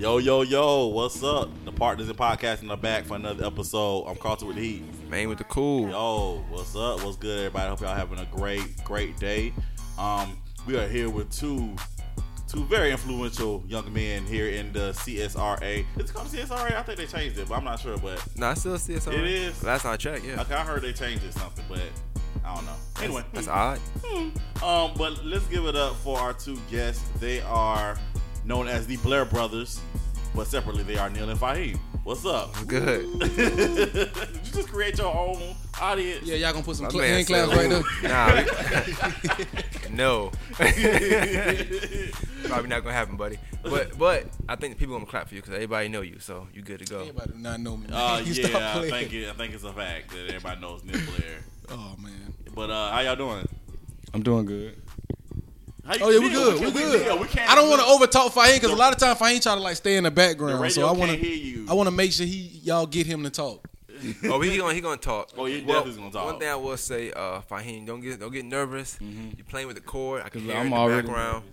Yo, yo, yo, what's up? The partners in podcasting are back for another episode. I'm Carter with the Heat. Man with the cool. Yo, what's up? What's good, everybody? Hope y'all having a great, great day. Um, we are here with two two very influential young men here in the CSRA. It's called CSRA. I think they changed it, but I'm not sure. But No, I still see it. Is? Last I checked, yeah. okay, I heard they changed it something, but I don't know. Anyway, That's odd. Um, but let's give it up for our two guests. They are known as the Blair Brothers, but separately they are Neil and Fahim. What's up? Good. Did you just create your own audience? Yeah, y'all gonna put some cl- hand claps right there. Nah. no. Probably not gonna happen, buddy. But but I think the people gonna clap for you because everybody know you, so you good to go. Everybody do not know me. Uh, yeah, I think it, I think it's a fact that everybody knows Neil Blair. Oh man. But uh, how y'all doing? I'm doing good. How you Oh yeah, we feel? good. We can't- good. yeah, we can't- I don't want to over talk Fahim because a lot of times Fahim try to like stay in the The background. radio So I want to. hear you. I want to make sure he y'all get him to talk. Oh, he gonna he gonna talk. Oh, he Well, definitely gonna talk. One thing I will say, uh, Fahim, don't get don't get nervous. You're playing with the cord. I can 'Cause hear it I'm in the already background.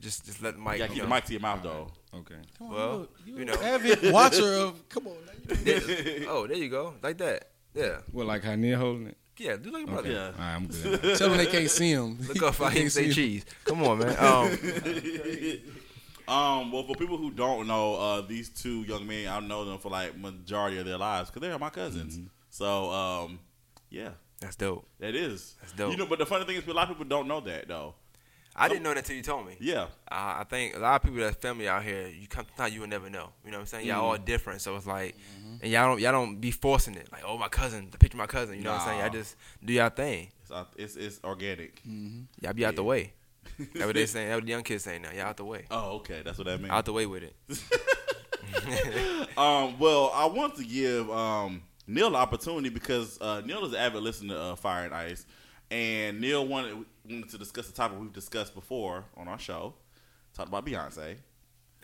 Just just let the mic. You gotta keep the mic to your mouth though. Okay. Come on, Well, look, you, you know. avid watcher of. Come on. now. Oh, there you go, like that. Yeah, Well, like how Neil holding it? Yeah. Do like a brother. Yeah. All right, I'm good. Tell them they can't see him. Look up I Fahim can't say see him. cheese. Come on, man. Um, Um, well, for people who don't know, uh, these two young men, I know them for like majority of their lives because they're my cousins. Mm-hmm. So, um, yeah, that's dope. that is. That's dope. You know, but the funny thing is, a lot of people don't know that though. I didn't know that until you told me. Yeah, Uh, I think a lot of people that's family out here, you come sometimes you will never know. You know what I'm saying? Y'all all different, so it's like, and y'all don't y'all don't be forcing it. Like, oh my cousin, the picture of my cousin. You know what I'm saying? Nah. Y'all just do y'all thing. it's it's, it's organic. Y'all be out the way. That's what they saying. That's what the young kids saying now. Y'all out the way. Oh, okay, that's what that means. Out the way with it. Um, well, I want to give um, Neil the opportunity because uh, Neil is an avid listener of Fire and Ice, and Neil wanted wanted to discuss the topic we've discussed before on our show. Talked about Beyonce.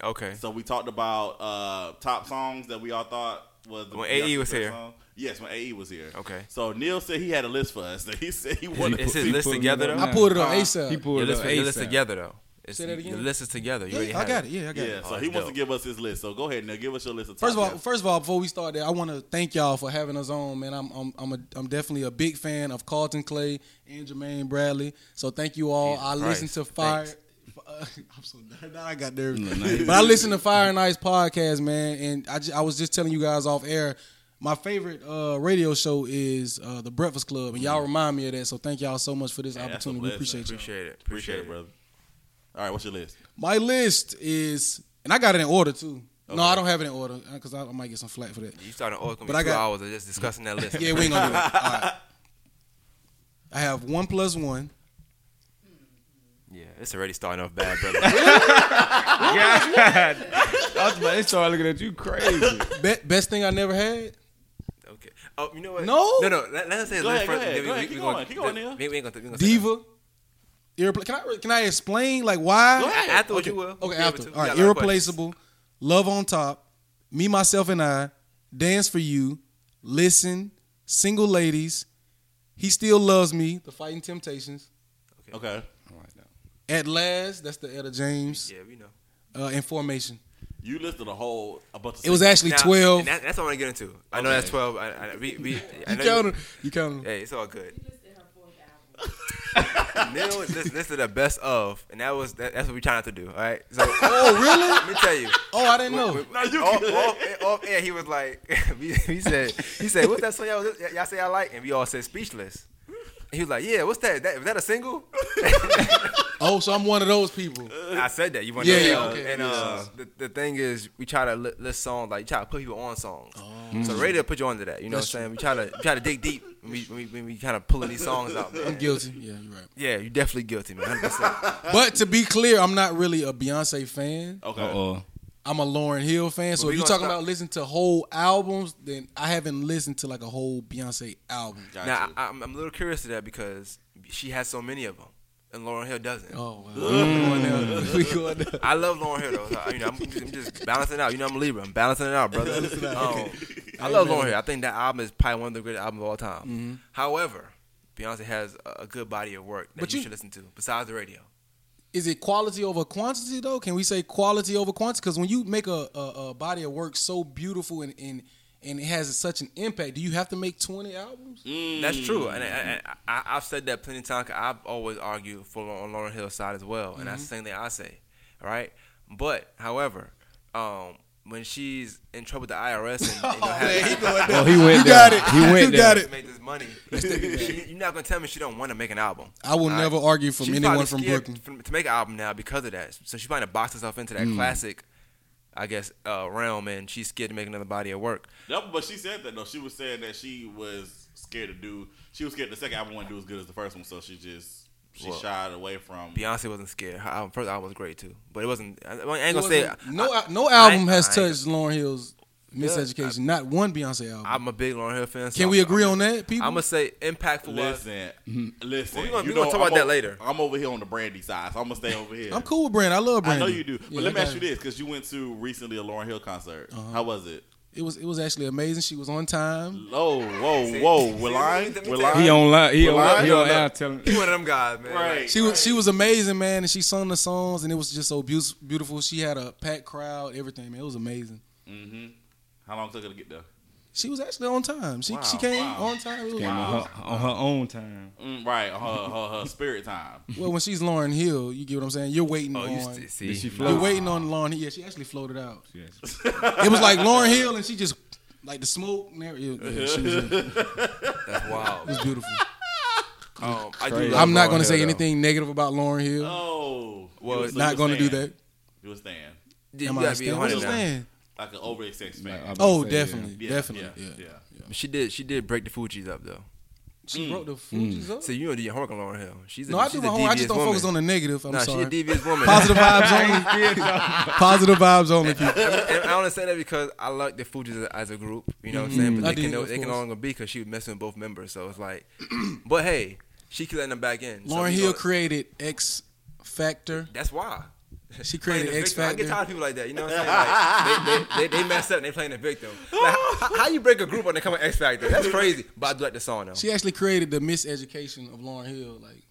Okay. So we talked about uh, top songs that we all thought was the When AE was here. Song. Yes, when AE was here. Okay. So Neil said he had a list for us. That he said he wanted. Is to his He list together though? I pulled it on ASAP. He pulled Your it list, up your list ASAP. together though. It's, Say that again? The list is together. You already Yeah, I have got it. Yeah, I got Yeah, it. so Oh, he that's wants to give us his list. So go ahead, Neil. Give us your list of. First of top all, first of all, before we start there, I want to thank y'all for having us on, man. I'm I'm I'm, a, I'm definitely a big fan of Carlton Clay and Jermaine Bradley. So thank you all. Jesus I listen to Fire. Thanks. Uh, I'm so now I got nervous, No, no, but I listen to Fire and Ice podcast, man. And I ju- I was just telling you guys off air. My favorite uh, radio show is uh, the Breakfast Club, and y'all remind me of that. So thank y'all so much for this Man, that's a opportunity. We blessing. appreciate you. Appreciate it. appreciate Appreciate it, brother. All right, what's your list? My list is, and I got it in order too. No, I don't have it in order because I, I might get some flack for that. You started. Oh, But be I two got- hours of just discussing that list. Yeah, we ain't gonna do that. All right. I have one plus one. Yeah, it's already starting off bad, brother. God. I was about to start looking at you crazy. Be- best thing I never had. Okay. Oh, you know what? No? no, no. Let, let's say Go let's ahead, go ahead, then go ahead. we- Keep we going, gonna- keep going, Neil. We we ain't gonna. We ain't gonna say Diva. Irrepla- can I can I explain like why? Go that. ahead. Afterwards, Okay, you will. okay Be after. to. All We right, got a lot of irreplaceable. Love on top. Me, myself, and I. Dance for you. Listen. Single ladies. He still loves me. The Fighting Temptations. Okay. All right, now. At last, that's the Etta James. Yeah, we know. Uh, Information. You listed a whole a bunch of. It was actually Now, twelve. That, that's what I want to get into. I know that's twelve. I, I, we, we, I you know counted. You counted. Hey, it's all good. Neil listed, listed the best of, and that was that, that's what we trying to do. All right. So Oh really? let me tell you. Oh, I didn't know. No, you off, off, off air, he was like, we, he said, he said, what's that song y'all, y'all say I like? And we all said speechless. And he was like, yeah, what's that? that was that a single? Oh, so I'm one of those people. I said that. You want Yeah, to yeah, okay. And uh, Yeah. the, the thing is, we try to li- list songs like try to put people on songs. Oh. So the radio put you onto that. You know That's what I'm saying? We try to we try to dig deep when we when we, when we kind of pulling these songs out. Man. I'm guilty. Yeah, you're right. Yeah, you're definitely guilty, man. 100%. But to be clear, I'm not really a Beyonce fan. Okay. Uh-oh. I'm a Lauryn Hill fan. So Well, if you're talking stop- about listening to whole albums, then I haven't listened to like a whole Beyonce album. Got now. I, I'm, I'm a little curious to that because she has so many of them, and Lauryn Hill doesn't. Oh, well. we going there. We going there. I love Lauryn Hill though. So, you know, I'm just, I'm just balancing it out. You know, I'm a Libra. I'm balancing it out, brother. It out, Um. I love. Lauryn Hill. I think that album is probably one of the greatest albums of all time. Mhm. However, Beyonce has a, a good body of work that But you, you- should listen to besides the radio. is it quality over quantity though? Can we say quality over quantity? Because when you make a, a, a body of work so beautiful and, and and it has such an impact, do you have to make twenty albums? That's true, and, and, and I, I've said that plenty of times. I've always argued for on Lauryn Hill's side as well, and that's the same thing I say. All right, but however, um, when she's in trouble with the IRS and you know, having Well, he went You there. got it. He went You got it. to make this money, she, you're not gonna tell me she don't want to make an album. I will All right? never argue from She's anyone from Brooklyn. from- to make an album now because of that. So she's trying to box herself into that Mm. classic, I guess, uh, realm, and she's scared to make another body of work. No, but she said that though. She was saying that she was scared to do. She was scared the second album wouldn't do as good as the first one, so she just she Well, shied away from. Beyonce wasn't scared. Her album, first album was great too, but it wasn't. I, I ain't gonna say. wasn't- no, I, no album ain't- has I ain't- touched Lauryn Hill's Miseducation. Not one Beyonce album. I'm a big Lauryn Hill fan. so Can we I'm- agree I'm, on that, people? I'm gonna say impactful. Listen, Mm-hmm. listen. Well, we gonna- you we gonna know, talk about I'm that later. I'm over here on the Brandy side, so I'm gonna stay over here. I'm cool with Brandon. I love Brandy. I know you do, but Yeah, let me ask you this: because you went to recently a Lauryn Hill concert. Uh-huh. How was it? It was it was actually amazing. She was on time. Oh, whoa, whoa, we're lying. let me We're tell you- lying. He on line. He Well, on, I he don't on know. air telling. He one of them guys, man. Right. She was she was amazing, man, and she sung the songs, and it was just so beautiful. She had a packed crowd, everything, man. It was amazing. hmm How long took it to get there? She was actually on time. She Wow, she came wow. on time. It was Came on her, on her own time. Mm, right, her, her, her spirit time. well, when she's Lauryn Hill, you get what I'm saying. You're waiting Oh, you on. st- see, Did she You're waiting on Lauryn. Hill. Yeah, she actually floated out. Yes. It was like Lauryn Hill, and she just like the smoke. And everything. yeah, she was, it that's wild. was beautiful. Um, I do Crazy. love I'm not going to say though. anything negative about Lauryn Hill. Oh, Well, you not going to do that. You was staying Am you I gotta be? What's 100 stand? Like an overextended Like, fan. Oh, about to say, yeah. definitely, Yeah, definitely, yeah, yeah. yeah. She did. She did break the Fugees up though. She mm. broke the mm. Fugees up. So you know do your homework on Lauryn Hill. She's a, No, I do a my homework. I just don't focus on the negative. I'm Nah, sorry. she a devious woman. Positive vibes only. Positive vibes only. People. and I only say that because I like the Fugees as, as a group. You know what I'm saying? Mm-hmm. I But they do, can no, they can no longer be because she was messing with both members. So it's like, but hey, she keep let them back in. Lauryn we Hill gonna- created X Factor. That's why. She created the X Factor. I get tired of people like that. You know what I'm saying? Like, they, they, they, they messed up and they playing the victim. Like, how, how you break a group when they come with X Factor? That's crazy. But I do like the song though. She actually created the miseducation of Lauryn Hill. Like,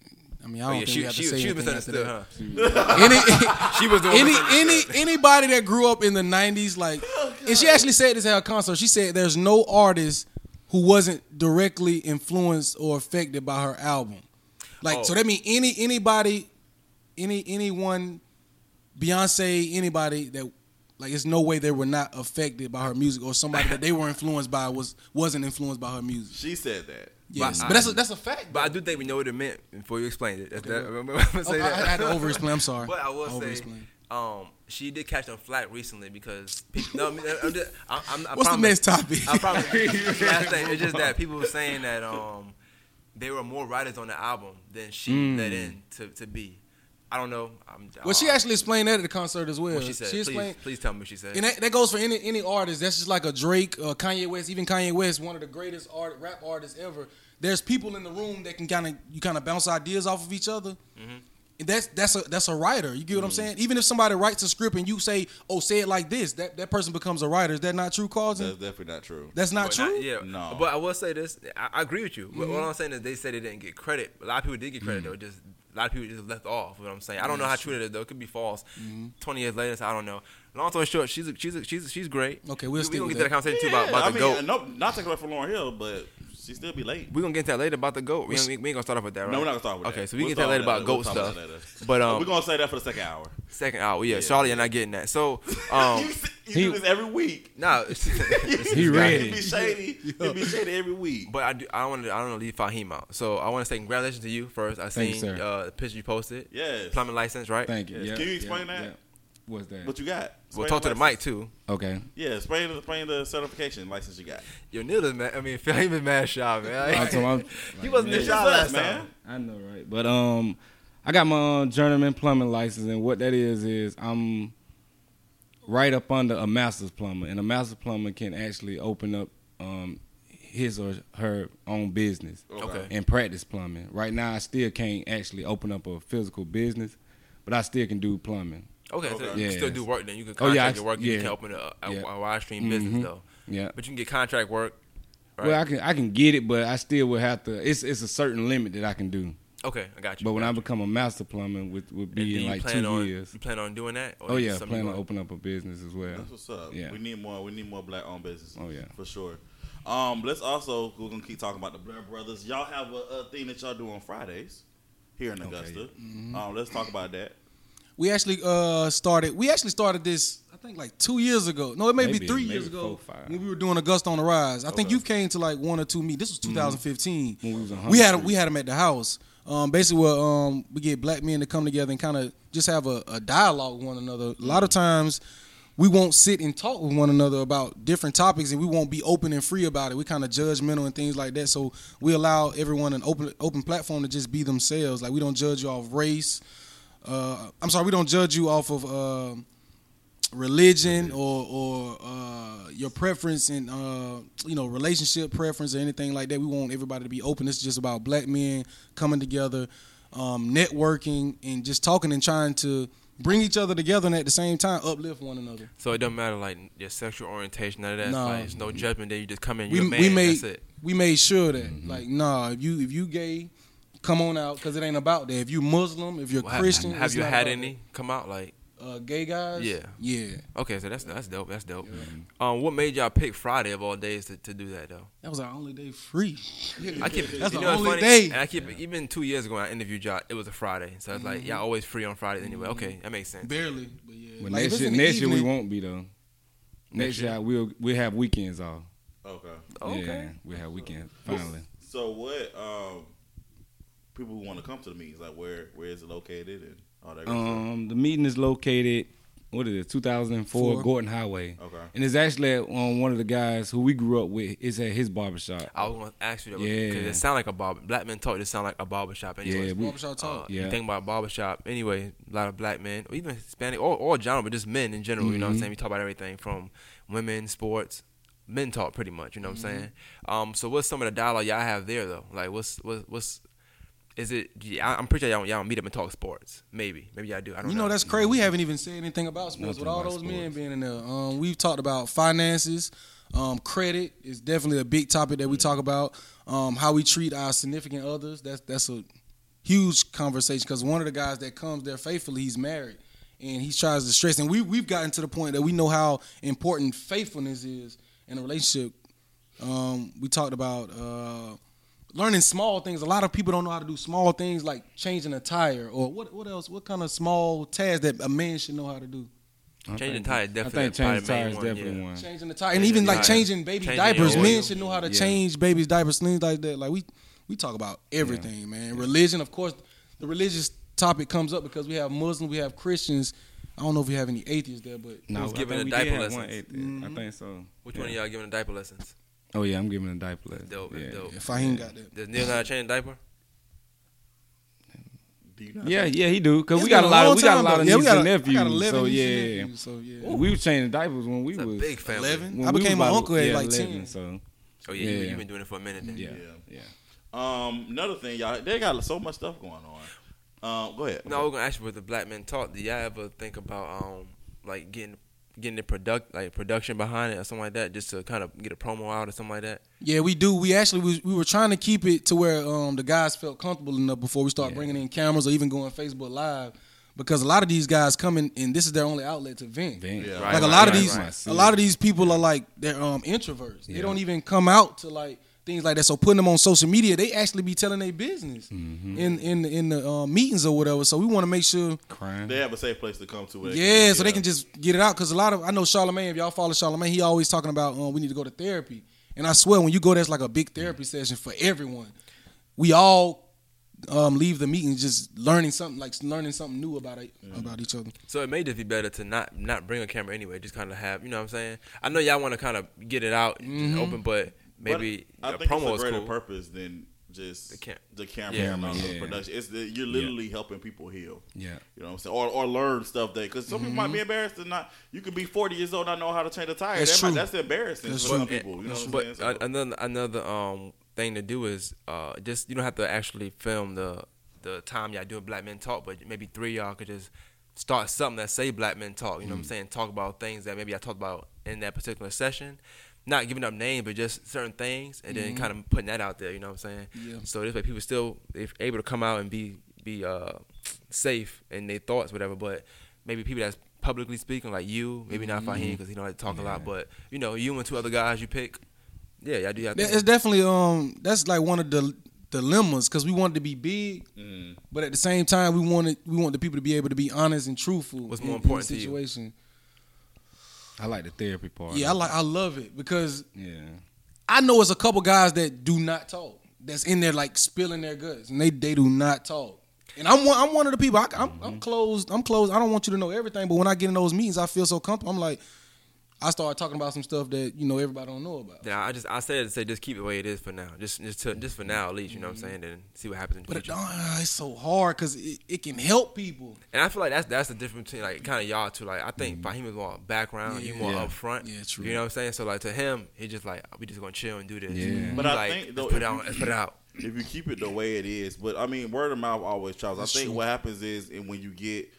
I mean, I Oh, don't yeah, think she, we have she, to say she was anything after misunderstood, that. huh? Any, She was the any, any, anybody that grew up in the '90s, like, oh, and she actually said this at her concert. She said, "There's no artist who wasn't directly influenced or affected by her album." Like, Oh. so that means any anybody, any anyone, Beyonce, anybody that. Like it's no way they were not affected by her music, or somebody that they were influenced by was wasn't influenced by her music. She said that. Yes, But but, that's a, that's a fact. But I do think we know what it meant before you explained it. Okay. that, I'm gonna say Oh, that. I had to over explain. I'm sorry. But I will over say, um, she did catch them flack recently because people. No, I mean, I'm just, I'm, I'm, I What's the next topic? I promise. last thing, it's just that people were saying that um, they were more writers on the album than she let in to, to be. I don't know. I'm, Well, she uh, actually explained that at the concert as well. what she said. She please, explained, please tell me what she said. and that, that goes for any any artist. That's just like a Drake, uh, Kanye West, even Kanye West, one of the greatest art rap artists ever. There's people in the room that can kind of you kind of bounce ideas off of each other. Mm-hmm. And that's that's a that's a writer. You get what I'm saying? Even if somebody writes a script and you say, "Oh, say it like this," that that person becomes a writer. Is that not true, Carlton? That's definitely not true. That's not But true. yeah. No. But I will say this. I, I agree with you. Mm-hmm. what I'm saying is they said they didn't get credit. A lot of people did get credit though. Just a lot of people just left off. You know What I'm saying. I don't know how true it is though. It could be false. Mm-hmm. Twenty years later, so I don't know. Long story short, she's a, she's a, she's a, she's great. Okay, we'll we, stick we gonna with get to that that. conversation too about, about I the mean, goat. no, not taking away from Lauryn Hill, but she still be late. We're gonna get to that later about the goat. We, ain't, we ain't gonna start off with that, right? No, we're not gonna start with okay, that. Okay, so we We'll can get to that later about goat We'll talk stuff. that But um, we're gonna say that for the second hour. second hour, yeah. Yeah. Charlie and I getting that. So um, you you he- do this every week. no, it's, it's- He He ready. be shady. He be shady every week. But I do. I want to. I don't want to leave Fahim out. So I want to say congratulations to you first. I Thank you, seen sir. uh, the picture you posted. Yes. Plumbing license, right? Thank you. Yes. Yeah, Can you explain yeah, that? yeah. What's that? What you got? We'll Explain talk to the mic too. okay. Yeah, explain, explain the certification license you got. Yo, Neil is mad. I mean, Fahim is mad shy, man. I'm talking- I'm- he wasn't man, this Just last man. time. I know, right? But um, I got my uh, journeyman plumbing license, and what that is is I'm right up under a master's plumber, and a master's plumber can actually open up um his or her own business Okay. and practice plumbing. Right now, I still can't actually open up a physical business, but I still can do plumbing. Okay, so Okay. you can Yeah. still do work then. You can Oh, yeah, contract I- your work. You yeah. can open a, a, a wide stream business Mhm. though. Yeah. But you can get contract work. Right? Well, I can I can get it, but I still would have to. It's it's a certain limit that I can do. Okay, I got you. But when got I become a master plumber, would would be in like plan two on, years. You plan on doing that? Or Oh yeah, something plan you on want- opening up a business as well. That's what's up. Yeah. We need more. We need more black owned businesses. Oh, yeah. for sure. Um, let's also we're gonna keep talking about the Blair Brothers. Y'all have a, a thing that y'all do on Fridays here in Augusta. Okay. Um, let's talk about that. We actually uh started. We actually started this. I think like two years ago. No, it may Maybe- be three maybe years ago four, when we were doing Augusta on the Rise. I think you came to like one or two meet. This was 2015. When we was we had we had them at the house. Um, basically, where um we get black men to come together and kind of just have a, a dialogue with one another. A lot of times. We won't sit and talk with one another about different topics, and we won't be open and free about it. We kind of judgmental and things like that. So we allow everyone an open open platform to just be themselves. Like we don't judge you off race, uh, I'm sorry, we don't judge you off of uh, religion or or uh, your preference and uh, you know relationship preference or anything like that. We want everybody to be open. It's just about black men coming together, um, networking, and just talking and trying to bring each other together and at the same time uplift one another. So it doesn't matter like your sexual orientation, none of that. No. Like, there's no judgment there. You just come in, We, you're a man. we made that's it. we made sure that like nah, if you if you gay, come on out because it ain't about that. If you Muslim, if you're Well, Christian, have, it's you had about any come out like? uh, gay guys? Yeah. yeah. Okay, so that's that's dope. That's dope. Um, what made y'all pick Friday of all days to, to do that though? That was our only day free. I keep That's you the know what's only funny? day. And I keep even two years ago when I interviewed y'all, it was a Friday, so it's like y'all always free on Fridays anyway. Okay, that makes sense. Barely, but yeah. But Like, next year, in the next year we won't be though. Next year? year we'll we have weekends off. Okay. Okay. Yeah, we have weekends finally. So what? Um, people who want to come to the meetings, like where where is it located and all that. Good Um, the meeting is located. What is it? 2004 Four. Gordon Highway. Okay. And it's actually at, um, one of the guys who we grew up with. It's at his barbershop. I was gonna ask you that Yeah. because it sound like a barber. Black men talk. It sound like a barbershop anyway. Yeah, we, Barbershop talk. Uh, Yeah. You think about barbershop anyway, a lot of black men, or even Hispanic, or, or general, but just men in general. You know what Mm-hmm. I'm saying? We talk about everything from women, sports, men talk pretty much. You know what Mm-hmm. I'm saying? Um, so what's some of the dialogue y'all have there though? Like what's what's what's is it? yeah, I'm pretty sure y'all, y'all don't meet up and talk sports. Maybe, maybe y'all do. I don't know. You know. know that's crazy. We haven't even said anything about sports Nothing with all about those men being in there. Um, we've talked about finances, um, credit is definitely a big topic that we talk about. Um, how we treat our significant others. That's that's a huge conversation because one of the guys that comes there faithfully, he's married, and he tries to stress. And we we've gotten to the point that we know how important faithfulness is in a relationship. Um, we talked about. Uh, learning small things. A lot of people don't know how to do small things like changing a tire or what what else? What kind of small tasks that a man should know how to do? Changing think- tire I definitely think changing the main tires one, definitely yeah. one. Changing the tire and Changing even like tire. changing baby Changing diapers. your Men should know how to Yeah. change babies diapers, things like that. Like we we talk about everything, man. Religion, of course, the religious topic comes up because we have Muslims, we have Christians. I don't know if we have any atheists there, but No, Who's I giving think the we did diaper have lessons? Mm-hmm. I think so. Which yeah. one of y'all giving the diaper lessons? Oh yeah, I'm giving a diaper lesson. Dope, yeah. it's dope. if I ain't got that. Does Neil know how to change diaper? Do you Yeah, yeah, he do. Cause It's we got a lot long of we got a lot of yeah, we nieces got and a- I nephews. got 11 so yeah, nephews, so yeah. Well, we was changing diapers when we It's a was big family. 11? when I became was an uncle at yeah, like 11, 10. So Oh yeah, you've been doing it for a minute then. yeah, Yeah. yeah. Um, another thing, y'all, they got so much stuff going on. Um, go ahead. No, we're gonna ask you with the black men talk. Do y'all ever think about um like getting getting the product like production behind it or something like that, just to kind of get a promo out or something like that? Yeah, we do. We actually we, we were trying to keep it to where um, the guys felt comfortable enough before we start Yeah. bringing in cameras or even going Facebook Live, because a lot of these guys come in and this is their only outlet to vent. Vent. Yeah. Right, like a right, lot of these, right. a lot of these people are like they're um, introverts. They Yeah. don't even come out to like things like that. So putting them on social media, they actually be telling their business Mm-hmm. in in in the uh, meetings or whatever. So we want to make sure Crime. They have a safe place to come to. where yeah, so they can just get it out. Because a lot of I know Charlamagne. If y'all follow Charlamagne, he always talking about um, we need to go to therapy. And I swear, when you go, there's like a big therapy session for everyone. We all um, leave the meeting just learning something, like learning something new about it, about each other. So it may just be better to not not bring a camera anyway. Just kind of have you know what I'm saying. I know y'all want to kind of get it out and just open, but But maybe I a think promo it's a greater cool. purpose than just The cam- the camera Yeah. and all the production. It's the, you're literally helping people heal. Yeah. You know what I'm saying? Or, or learn stuff that because some people might Mm-hmm. be embarrassed to not. You could be 40 years old and not know how to change a tire. That's That might- true. that's embarrassing That's for true. some people. You know what I'm saying? But So- uh, another another um thing to do is uh just you don't have to actually film the the time y'all doing Black Men Talk, but maybe three of y'all could just start something that say Black Men Talk. You know what I'm saying? Talk about things that maybe I talked about in that particular session. Not giving up names, but just certain things, and then kind of putting that out there. You know what I'm saying? Yeah. So this way, people still if able to come out and be be uh, safe in their thoughts, whatever. But maybe people that's publicly speaking, like you, maybe not Fahim because he don't like to talk a lot, but you know, you and two other guys you pick. Yeah, y'all do That- It's definitely um that's like one of the dilemmas because we wanted to be big, Mm. but at the same time we wanted we want the people to be able to be honest and truthful. What's more in important the to you? I like the therapy part. Yeah, I like I love it because Yeah. I know it's a couple guys that do not talk. That's in there like spilling their guts, and they they do not talk. And I'm one I'm one of the people. I, I'm, Mm-hmm. I'm closed. I'm closed. I don't want you to know everything, but when I get in those meetings, I feel so comfortable. I'm like, I start talking about some stuff that you know everybody don't know about. Yeah, I just I said to say just keep it the way it is for now. Just just to, just for now at least. You know what I'm saying? And see what happens in the But it, future. uh, it's so hard because it, it can help people. And I feel like that's that's the difference between like kind of y'all too. Like I think Fahim is more background, you more Yeah. up front. Yeah, true. You know what I'm saying? So like to him, he just like we just gonna chill and do this. Yeah. But He I like, think, though, let's put it if out. you- Let's put it out. if you keep it the way it is. But I mean, word of mouth always travels. I think true. what happens is, and when you get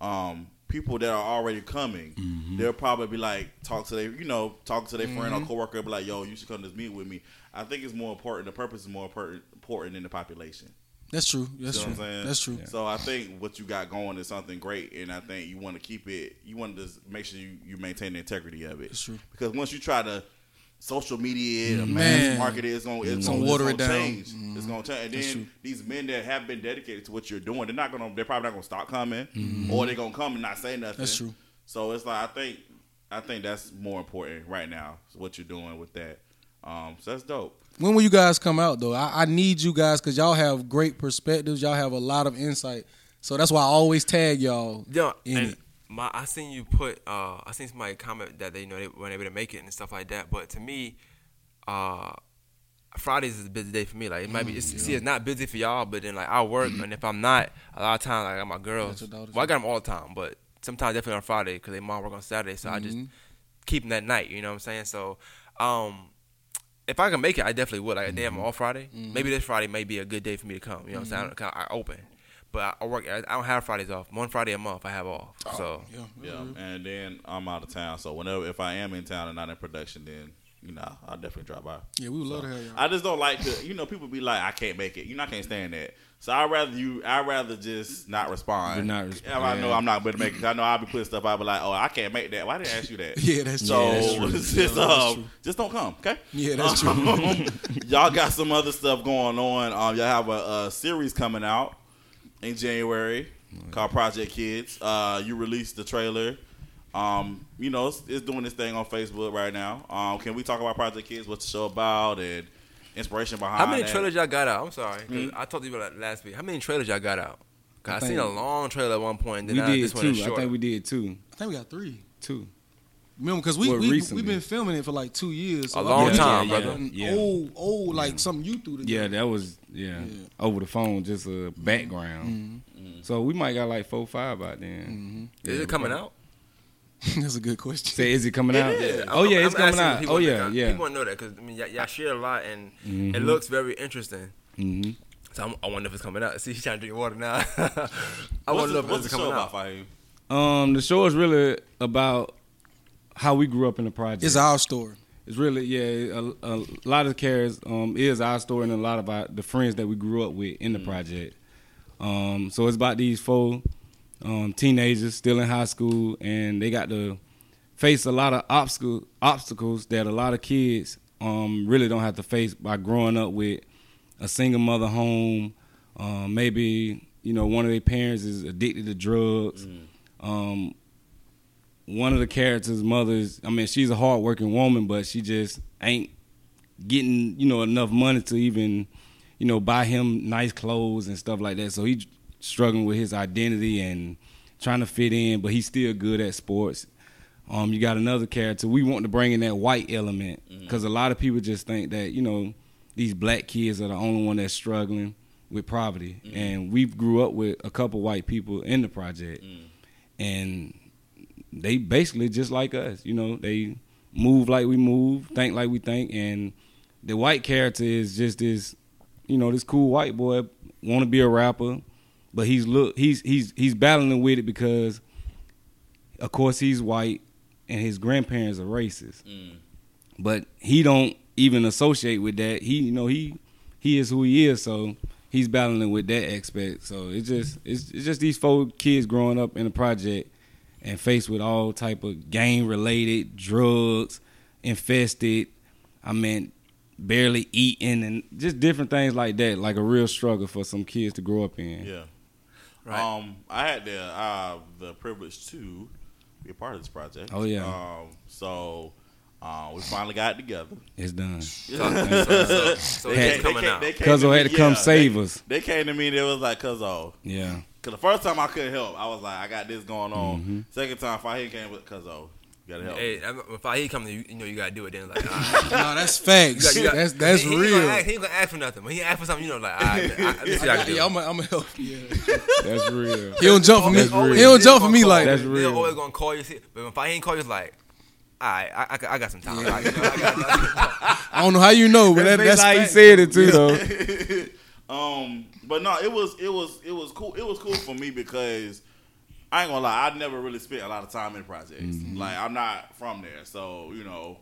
um, people that are already coming, Mm-hmm. they'll probably be like, talk to their, you know, talk to their friend Mm-hmm. or coworker, be like, yo, you should come to this meeting with me. I think it's more important. The purpose is more important, important than the population. That's true. That's true. what I'm saying? That's true. So I think what you got going is something great, and I think you want to keep it. You want to just make sure you, you maintain the integrity of it. That's true. Because once you try to social media, it, Man. mass market it, it's gonna it's Gonna gonna, water it gonna down. change. It's gonna change. And then these men that have been dedicated to what you're doing, they're not gonna. They're probably not gonna stop coming, Mm-hmm. or they're gonna come and not say nothing. That's true. So it's like I think I think that's more important right now. What you're doing with that. Um, so that's dope. When will you guys come out though? I, I need you guys because y'all have great perspectives. Y'all have a lot of insight. So that's why I always tag y'all. Yeah, in and it. My I seen you put uh I seen somebody comment that they you know they weren't able to make it and stuff like that. But to me, uh Fridays is a busy day for me. Like it might be it's, see it's not busy for y'all, but then like I work and if I'm not, a lot of times like, I got my girls. Well, I got them all the time, but sometimes definitely on Friday because they mom work on Saturday, so I just keep them that night. You know what I'm saying? So, um. If I can make it, I definitely would. Like a day I'm off Friday. Maybe this Friday may be a good day for me to come. You know what I'm saying? I, I open, but I, I work. I I don't have Fridays off. One Friday a month I have off. So Yeah. Yeah, and then I'm out of town, so whenever if I am in town and not in production, then you know I'll definitely drop by. Yeah, we would love to have y'all. I just don't like to, you know, people be like, I can't make it. You know, I can't stand that. So I'd rather you, I'd rather just not respond. Do not resp- If I know. I'm not going to make it. I know I'll be putting stuff out, be like, oh, I can't make that. Why didn't I ask you that? Yeah, that's So true. That's true. just, Yeah, that's um, true. just don't come, okay? Yeah, that's true. Um, y'all got some other stuff going on. Um, y'all have a, a series coming out in January called Project Kids. Uh, you released the trailer. Um, you know, it's, it's doing this thing on Facebook right now. Um, can we talk about Project Kids? What's the show about and inspiration behind? how many that? trailers y'all got out? I'm sorry, 'cause I told you about that last week. How many trailers y'all got out? I, I seen a long trailer at one point. And then We I, did this one is two. I think we did two. I think we got three. Two. Remember, because we Well, we recently. we've been filming it for like two years. A I long think time, we brother. gotten Yeah. Old, old, like something you threw together. Yeah, that was yeah, Yeah. over the phone, just a background. So we might got like four, five out then. Is it coming out? that's a good question. Say, is it coming out? is. Oh yeah, I'm- it's I'm coming out. Oh to- yeah, yeah. People want to know that because I mean, y'all, y'all share a lot and it looks very interesting. hmm So I'm, I wonder if it's coming out. See, he's trying to drink water now. I What's want to the, know if what's it's the show coming about, out. Fahim? Um, the show is really about how we grew up in the project. It's our story. It's really yeah. A, a lot of characters um is our story and a lot of our the friends that we grew up with in the project. Um, so it's about these four um, teenagers still in high school, and they got to face a lot of obstacle obstacles that a lot of kids um really don't have to face by growing up with a single mother home. Um, maybe you know one of their parents is addicted to drugs. Um, one of the characters' mothers, I mean, she's a hardworking woman, but she just ain't getting, you know, enough money to even, you know, buy him nice clothes and stuff like that. So he's struggling with his identity and trying to fit in, but he's still good at sports. Um, you got another character. We want to bring in that white element mm-hmm. because a lot of people just think that you know these black kids are the only one that's struggling with poverty, mm-hmm. and we grew up with a couple white people in the project, mm. and they basically just like us. You know, they move like we move, think like we think, and the white character is just this, you know, this cool white boy want to be a rapper, but he's look he's he's he's battling with it because, of course, he's white and his grandparents are racist. Mm. but he don't even associate with that. He you know he he is who he is, so he's battling with that aspect. So it's just it's, it's just these four kids growing up in a project and faced with all type of gang related drugs, infested. I mean, barely eating and just different things like that. Like a real struggle for some kids to grow up in. Yeah. Right. Um, I had the uh, the privilege to be a part of this project. Oh, yeah. Um, so uh, we finally got it together. It's done. So, so, so, so They it's came- they out. came- they came Cuzzo had to come yeah, save they- us. They came to me. They was like, "Cuzzo." Yeah. Cause the first time I couldn't help, I was like, "I got this going on." Mm-hmm. Second time, Fahim came with Cuzzo. You gotta help. Hey, if I he come to you, you know you gotta do it. Then like, all right. No, that's facts. You got- you got- that's that's he, He real. gonna ask, he ain't gonna ask for nothing. When he ask for something, you know, like, all right, I, this is what I yeah, I'm gonna help you. That's real. He don't jump for me. Always- always- He don't jump for me call- like That's real. They're always gonna call you, see- but if I ain't call you, it's like, all right, I, I, I got some time. I, you know, I got, I don't know how you know, but that, That's that's how he said it too, though. um, but no, it was it was it was cool. It was cool for me because I ain't gonna lie, I never really spent a lot of time in projects. Mm-hmm. Like I'm not from there, so you know,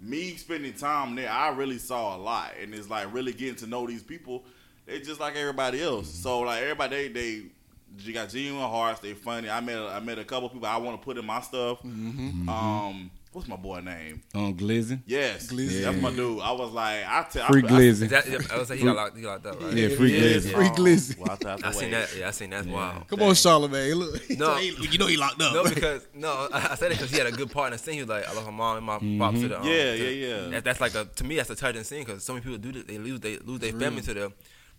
me spending time there, I really saw a lot, and it's like really getting to know these people. They just like everybody else. Mm-hmm. So like everybody, they they. Got genuine hearts. They funny. I met a, I met a couple people I want to put in my stuff. Mm-hmm. Um, what's my boy name? On Glizzy. Yes, Glizzy. that's my dude. I was like, I tell Free I, Glizzy. that, I was like, he got locked, he got locked up, right? Yeah, free Yeah, Glizzy. Free Glizzy. Well, I, I seen that. Yeah, I seen that. Wow. Come on, Charlamagne. Look, No. you know he locked up. No, because no, I I said it because he had a good partner scene. He was like, I love my mom and my mm-hmm. pops to the. Um, Yeah, to yeah, yeah. That, that's like a to me that's a touching scene because so many people do this. They lose they lose their family to the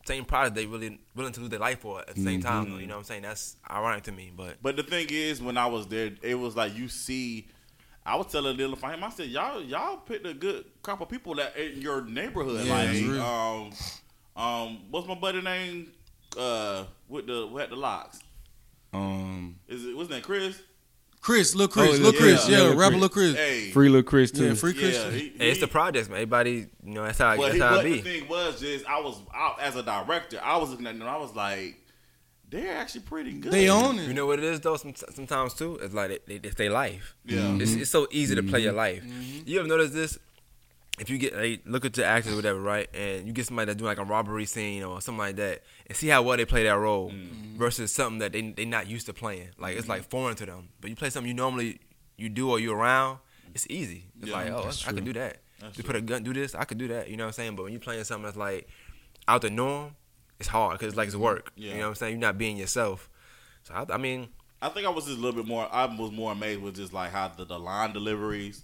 same product they really willing to lose their life for at the same time. Though, mm-hmm. you know what I'm saying? That's ironic to me, but But the thing is, when I was there, it was like you see. I was telling Dylan for him. I said, "Y'all, y'all picked a good crop of people that in your neighborhood. Yeah, that's like, real. um, um, what's my buddy name? Uh, with the who had the locks? Um, Is it what's his name? Chris? Chris, Lil Chris, Oh, Lil yeah, Chris, yeah, yeah, Lil rapper Chris. Lil Chris. Hey, free little Chris too. Yeah, free Chris. yeah, he, hey, it's the projects, man. Everybody, you know, that's how But, that's he, how but it the be. thing was just I was out as a director. I was looking at them. I was like, they're actually pretty good. They own it. You know what it is though. Some, sometimes too, it's like they, they, it's their life. Yeah. It's, it's so easy to play your Mm-hmm. life. You ever notice this? If you get like, look at the actors or whatever, right, and you get somebody that's doing like a robbery scene or something like that, and see how well they play that role Mm-hmm. versus something that they they not used to playing. Like it's like foreign to them. But you play something you normally you do or you around, it's easy. It's Yeah, like oh, that's I can do that. That's you true. put a gun, do this, I could do that. You know what I'm saying? But when you're playing something that's like out the norm, it's hard because it's like it's work. Yeah. You know what I'm saying? You're not being yourself. So I, I mean, I think I was just a little bit more. I was more amazed with just like how the, the line deliveries,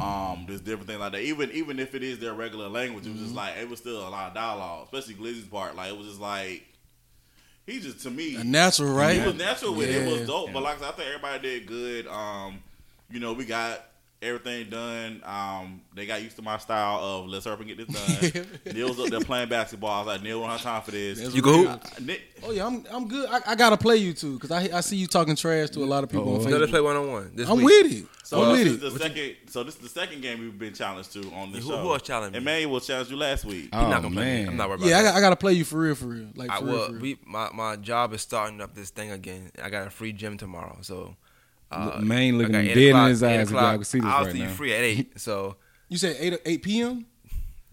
um, just different things like that. Even even if it is their regular language, it was just like it was still a lot of dialogue, especially Glizzy's part. Like it was just like he just to me A natural, right? he was natural with it. It was Yeah. dope. But like I said, I think everybody did good. Um, you know, we got everything done. Um, they got used to my style of let's hurry and get this done. Neil was up there playing basketball. I was like, Neil, we don't have time for this. You go hoop? Uh, Nick, Oh yeah, I'm I'm good. I, I gotta play you too because I I see you talking trash to a lot of people on Uh-oh. no, let's play one on one. I'm week. with it. So I'm with this it. is the second. So this is the second game we've been challenged to on this Who- show. who else challenged me? Emmanuel challenged you last week. Oh He's not gonna play me. man, I'm not worried about it. Yeah, I that. got, I gotta play you for real, for real. Like I for real, will. for real. We my my job is starting up this thing again. I got a free gym tomorrow, so. Uh, Man looking I got him dead in his eyes if y'all can see this I'll right see you now. free at eight. So You said eight eight p.m.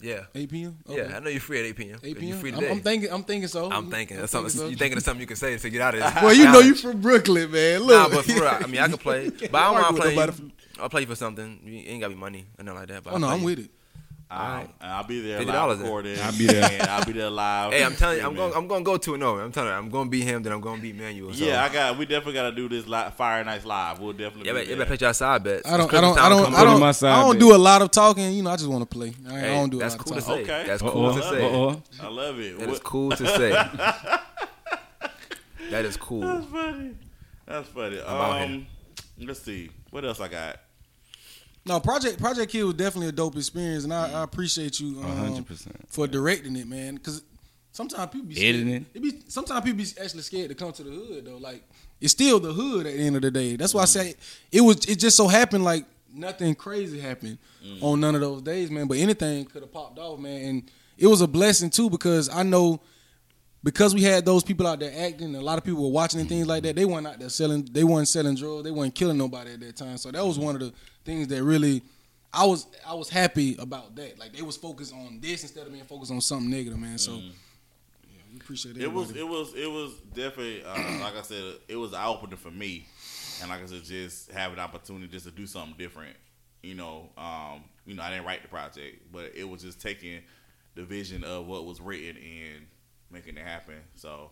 yeah, Eight p.m. yeah. I know you're free at eight p.m. Eight You p.m. free I'm, today. I'm thinking. I'm thinking so. I'm thinking. That's something. so. You thinking of something you can say to get out of this? Well, you know you challenge. from Brooklyn, man. Nah, Look. but for real, I mean, I can play, but I don't argue mind with playing. nobody you. I'll play you for something. You ain't got me money or nothing like that. But Oh I'll no, play I'm you. with it. And I'll be there live recording. I'll be there. And I'll be there live. Hey, I'm telling you, I'm Amen. going. I'm going to go to it. No, I'm telling you, I'm going to beat him. Then I'm going to beat Manuel. So. Yeah, I got. We definitely got to do this live, Fire and Ice live. We'll definitely. Yeah, be but you there. better play your side bets. I don't. I don't. I don't. I up. on my don't. I don't do a lot of talking. You know, I just want to play. I, I don't do a that's lot cool of to say. Okay. That's Uh-oh, cool to say. uh-oh. I love it. That is What- cool to say. that is cool. That's funny. That's funny. Um, let's see. What else I got? No, Project Project Kid was definitely a dope experience, and I, I appreciate you um, hundred percent. for directing it, man. Because sometimes people be scared. Editing it. Be sometimes people be actually scared to come to the hood though. Like it's still the hood at the end of the day. That's why I say it was. It just so happened like nothing crazy happened on none of those days, man. But anything could have popped off, man. And it was a blessing too because I know because we had those people out there acting, a lot of people were watching and things like that. They weren't out there selling. They weren't selling drugs. They weren't killing nobody at that time. So that was one of the things that really I was I was happy about that. Like they was focused on this instead of being focused on something negative, man. So yeah, we appreciate It It was it was it was definitely uh, like I said it was eye opener for me, and like I said, just have an opportunity just to do something different. You know, um, you know, I didn't write the project, but it was just taking the vision of what was written and making it happen. So,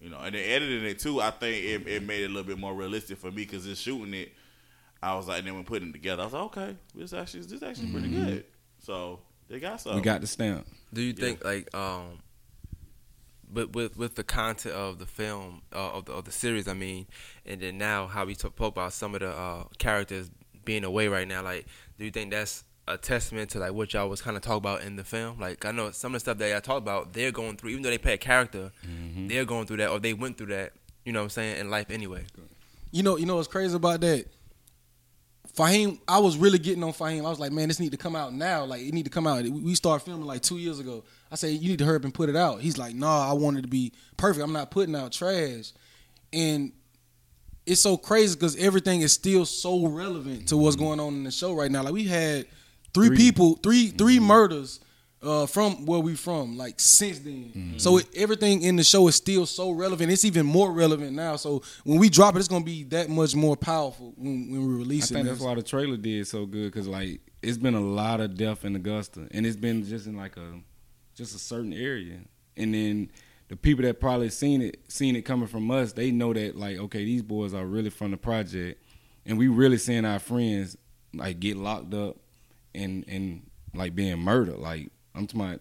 you know, and then editing it too. I think it, it made it a little bit more realistic for me because just shooting it, I was like, and then when putting it together, I was like, okay, this actually this actually pretty good. So they got something. We got the stamp. Do you think like um, with with with the content of the film uh, of the of the series, I mean, and then now how we talk about some of the uh, characters being away right now, like, do you think that's a testament to like what y'all was kind of talking about in the film? Like, I know some of the stuff that y'all talk about, they're going through, even though they play a character, mm-hmm. they're going through that, or they went through that. You know what I'm saying in life anyway. You know, you know what's crazy about that? Fahim, I was really getting on Fahim. I was like, man, this need to come out now. Like, it need to come out. We started filming like two years ago. I said, you need to hurry up and put it out. He's like, nah, I want it to be perfect. I'm not putting out trash. And it's so crazy because everything is still so relevant to what's mm-hmm. going on in the show right now. Like, we had three, Three. people, 3 three murders uh, from where we from, like since then. So it, everything in the show is still so relevant. It's even more relevant now. So when we drop it, it's gonna be that much more powerful when, when we I release it. think man. that's why the trailer did so good because like it's been a lot of death in Augusta, and it's been just in like a just a certain area, and then the people that probably seen it seen it coming from us, they know that like okay, these boys are really from the project, and we really seeing our friends like get locked up and and like being murdered. Like I'm talking about.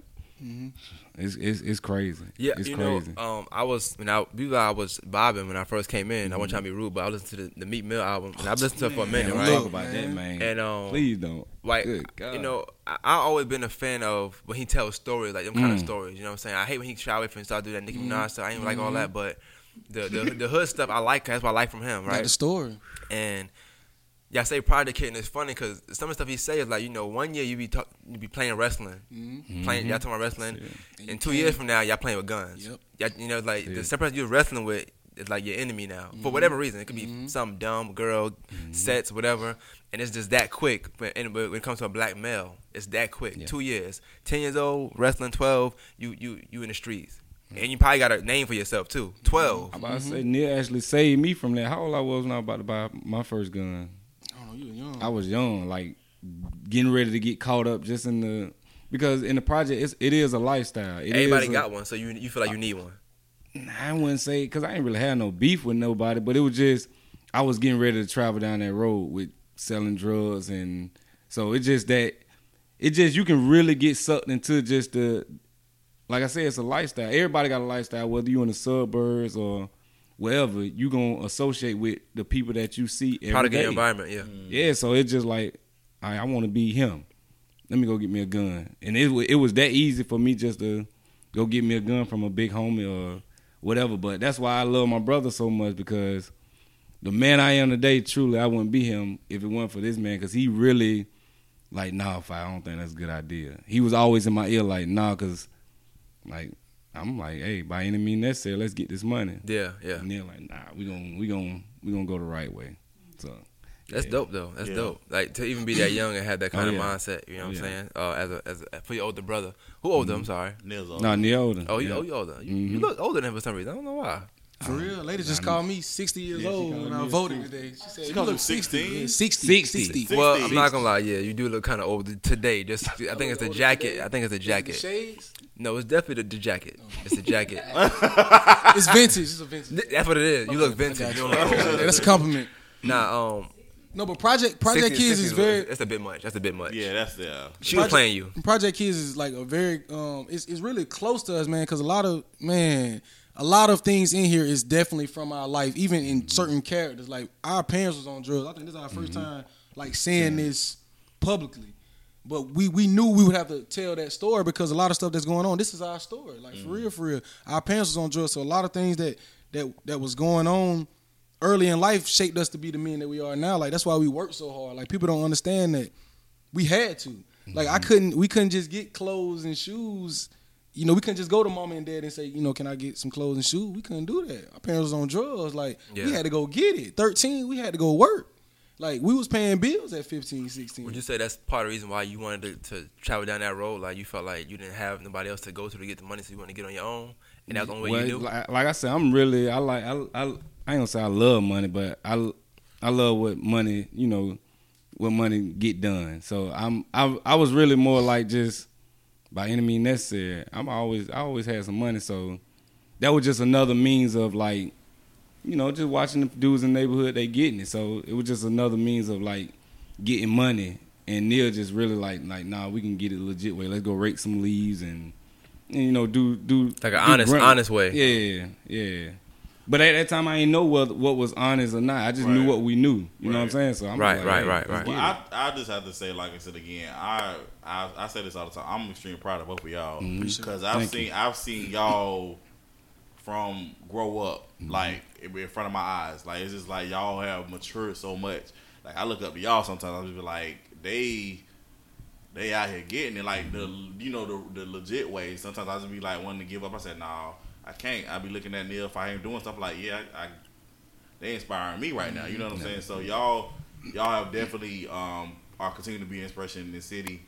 It's, it's it's crazy. Yeah, it's you crazy. know, um, I was when I we I was bobbing when I first came in. I wasn't trying to be rude, but I listened to the, the Meek Mill album, and I've listened to it for a minute, Don't right? talk about that, man. And um, Please don't. like Good God. you know, I, I always been a fan of when he tells stories, like them kind of Mm. stories. You know what I'm saying? I hate when he shy away from start doing that Nicki Minaj stuff. I ain't like all that, but the, the the hood stuff I like. That's what I like from him, Like right? the story. And y'all say Project Kid, and it's funny because some of the stuff he say is like, you know, one year you be talk, you be playing wrestling, Mm-hmm. playing y'all mm-hmm. talking about wrestling, And and two years from now y'all playing with guns. Yep. Y'all, you know, like Yeah. the same person you're wrestling with is like your enemy now for whatever mm-hmm. reason. It could be mm-hmm. some dumb girl, sets, whatever, and it's just that quick. But, and, but when it comes to a black male, it's that quick. Yeah. Two years, ten years old, wrestling, twelve, you you you in the streets. And you probably got a name for yourself too. Twelve. I'm about to say Neil actually saved me from that. How old I was when I was about to buy my first gun? Oh, you young. I was young, like getting ready to get caught up just in the because in the project it's, it is a lifestyle. It Everybody is a- got one, so you you feel like you need one. I wouldn't say because I ain't really had no beef with nobody, but it was just I was getting ready to travel down that road with selling drugs, and so it just that it just you can really get sucked into just the like I said, it's a lifestyle. Everybody got a lifestyle, whether you in the suburbs or wherever. You gonna associate with the people that you see every Part of day. the environment, yeah. Mm. Yeah, so it's just like I, I want to be him. Let me go get me a gun, and it it was that easy for me just to go get me a gun from a big homie or whatever. But that's why I love my brother so much because the man I am today, truly, I wouldn't be him if it weren't for this man because he really like nah, if I don't think that's a good idea. He was always in my ear like nah, because like I'm like hey, by any means necessary, let's get this money. Yeah, yeah. And they're like nah, we gonna we gonna we gonna go the right way. So. That's yeah. dope though. That's Yeah. dope. Like to even be that young and have that kind Oh, of mindset. You know what Oh, I'm saying? Uh, as a as a, for your older brother. Who older? I'm sorry. Neil's old. No, Neil older. Oh, you Yeah. oh you older. You, you Mhm. look older than him for some reason. I don't know why. For real, lady just Nah, called me 60 years Yeah, she old called when me I a voted today. She said, She "You called you look 60." 16? Yeah, 60. 60. 60. Well, I'm not gonna lie. Yeah, you do look kind of old today. Just I think it's the jacket. today? I think it's the The jacket. shades? No, it's definitely the, the jacket. It's the jacket. It's vintage. It's a vintage. That's what it is. You look vintage. You don't look Yeah, old. that's a compliment. Nah, um, No, but Project Project 60 Kids 60 is very That's a bit much. That's a bit much. Yeah, that's the. Uh, She was Project- playing you. Project Kids is like a very um it's it's really close to us, man, because a lot of man, a lot of things in here is definitely from our life, even in mm-hmm. certain characters. Like our parents was on drugs. I think this is our 1st mm-hmm. time like saying this publicly. But we we knew we would have to tell that story because a lot of stuff that's going on. This is our story, like for real, mm-hmm. for real. Our parents was on drugs, so a lot of things that that that was going on early in life shaped us to be the men that we are now. Like that's why we work so hard. Like people don't understand that we had to. Like I couldn't we couldn't just get clothes and shoes. You know, we couldn't just go to mom and dad and say, you know, can I get some clothes and shoes? We couldn't do that. Our parents was on drugs. Like we had to go get it. Thirteen, we had to go work. Like we was paying bills at 15, 16. Would you say that's part of the reason why you wanted to, to travel down that road? Like you felt like you didn't have nobody else to go to to get the money, so you wanted to get on your own, and that's the only way Well, you knew. like, like I said, I'm really I like I, I I ain't gonna say I love money, but I I love what money you know what money get done. So I'm I I was really more like just by any means necessary. I'm always I always had some money, so that was just another means of like you know just watching the dudes in the neighborhood they getting it. So it was just another means of like getting money. And Neil just really like like nah we can get it legit way. Let's go rake some leaves and. And, you know, do do Like an do honest- grunt- honest way. Yeah, yeah. But at that time, I didn't know what what was honest or not. I just knew what we knew. You know what I'm saying? So I'm Right, like, right, hey, right, let's right. Well. I, I just have to say, like I said again, I, I I say this all the time. I'm extremely proud of both of y'all because I've Mm-hmm. Thank seen you. I've seen y'all from grow up Mm-hmm. like in front of my eyes. Like it's just like y'all have matured so much. Like I look up to y'all sometimes. I just be like they. They out here getting it like the you know the the legit way. Sometimes I just be like wanting to give up. I said, "No, I can't." I be looking at Neil if I ain't doing stuff like, "Yeah, I, I they inspiring me right now. You know what I'm saying? So y'all y'all have definitely um are continuing to be an inspiration in the city.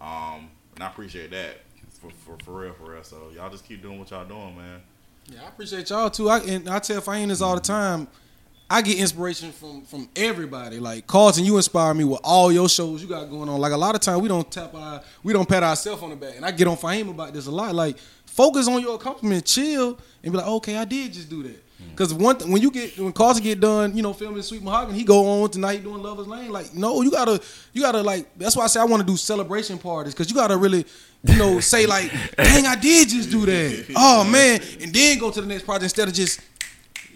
Um and I appreciate that for, for for real, for real. So y'all just keep doing what y'all doing, man. Yeah, I appreciate y'all too. I and I tell Fahim all the time. I get inspiration from from everybody. Like Carlton, you inspire me with all your shows you got going on. Like a lot of time we don't tap our we don't pat ourselves on the back. And I get on Fahim about this a lot. Like focus on your accomplishment, chill, and be like, okay, I did just do that. Mm. Because one th- when you get when Carlton get done, you know, filming Sweet Mahogany, he go on tonight doing Lovers Lane. Like, no, you gotta you gotta like. That's why I say I want to do celebration parties because you gotta really. You know, say like, dang, I did just do that. Oh man, and then go to the next project instead of just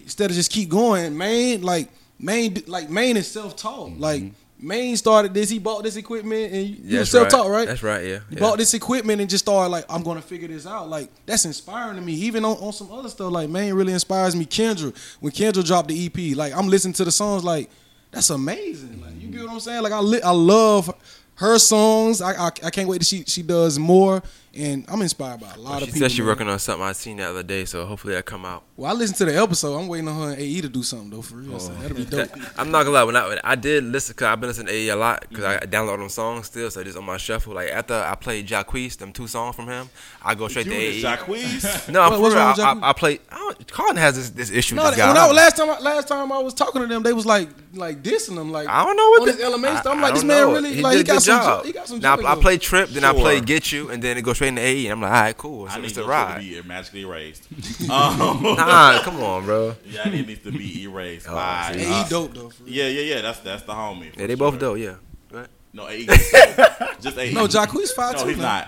instead of just keep going, man. Like Maine like Maine is self taught. Like mm-hmm. Maine started this. He bought this equipment, and you, you self taught, right? That's right. Yeah. He yeah. bought this equipment and just started like, I'm gonna figure this out. Like that's inspiring to me. Even on, on some other stuff, like Maine really inspires me. Kendra, when Kendra dropped the EP, like I'm listening to the songs, like that's amazing. Like you get what I'm saying? Like I li- I love her songs. I, I I can't wait till she she does more. And I'm inspired by a lot She of people. said she's man. working on something I seen the other day, so hopefully that come out. Well, I listened to the episode. I'm waiting on her and AE to do something though, for real. So oh. that'll be dope. I'm not gonna lie. When I when I did listen, cause I've been listening to AE a lot, cause I mm-hmm. download them songs still, so just on my shuffle. Like after I played Jacquees, them two songs from him, I go straight You to AE. Jacquees? No, I'm What- what's real. wrong with I, I, I play. I don't, Carlton has this, this issue. No, with this when. I, last time, I- last time I was talking to them, they was like, like dissing them, like I don't know what on the, this LMA stuff. I'm like, this man know. really, he like, did he got some, job. he got some. Now I, I play Trip, then I play Get You, and then it goes straight into AE, and I'm like, all right, cool. I So need it's your a to ride. be magically erased. um, Nah, come on, bro. yeah, it needs to be erased Oh, by. AE uh, dope though. Yeah, yeah, yeah. That's that's the homie. Yeah, they sure. both dope. Yeah. No, AE. Just, just AE. No, Jacquees five No, two. he's now.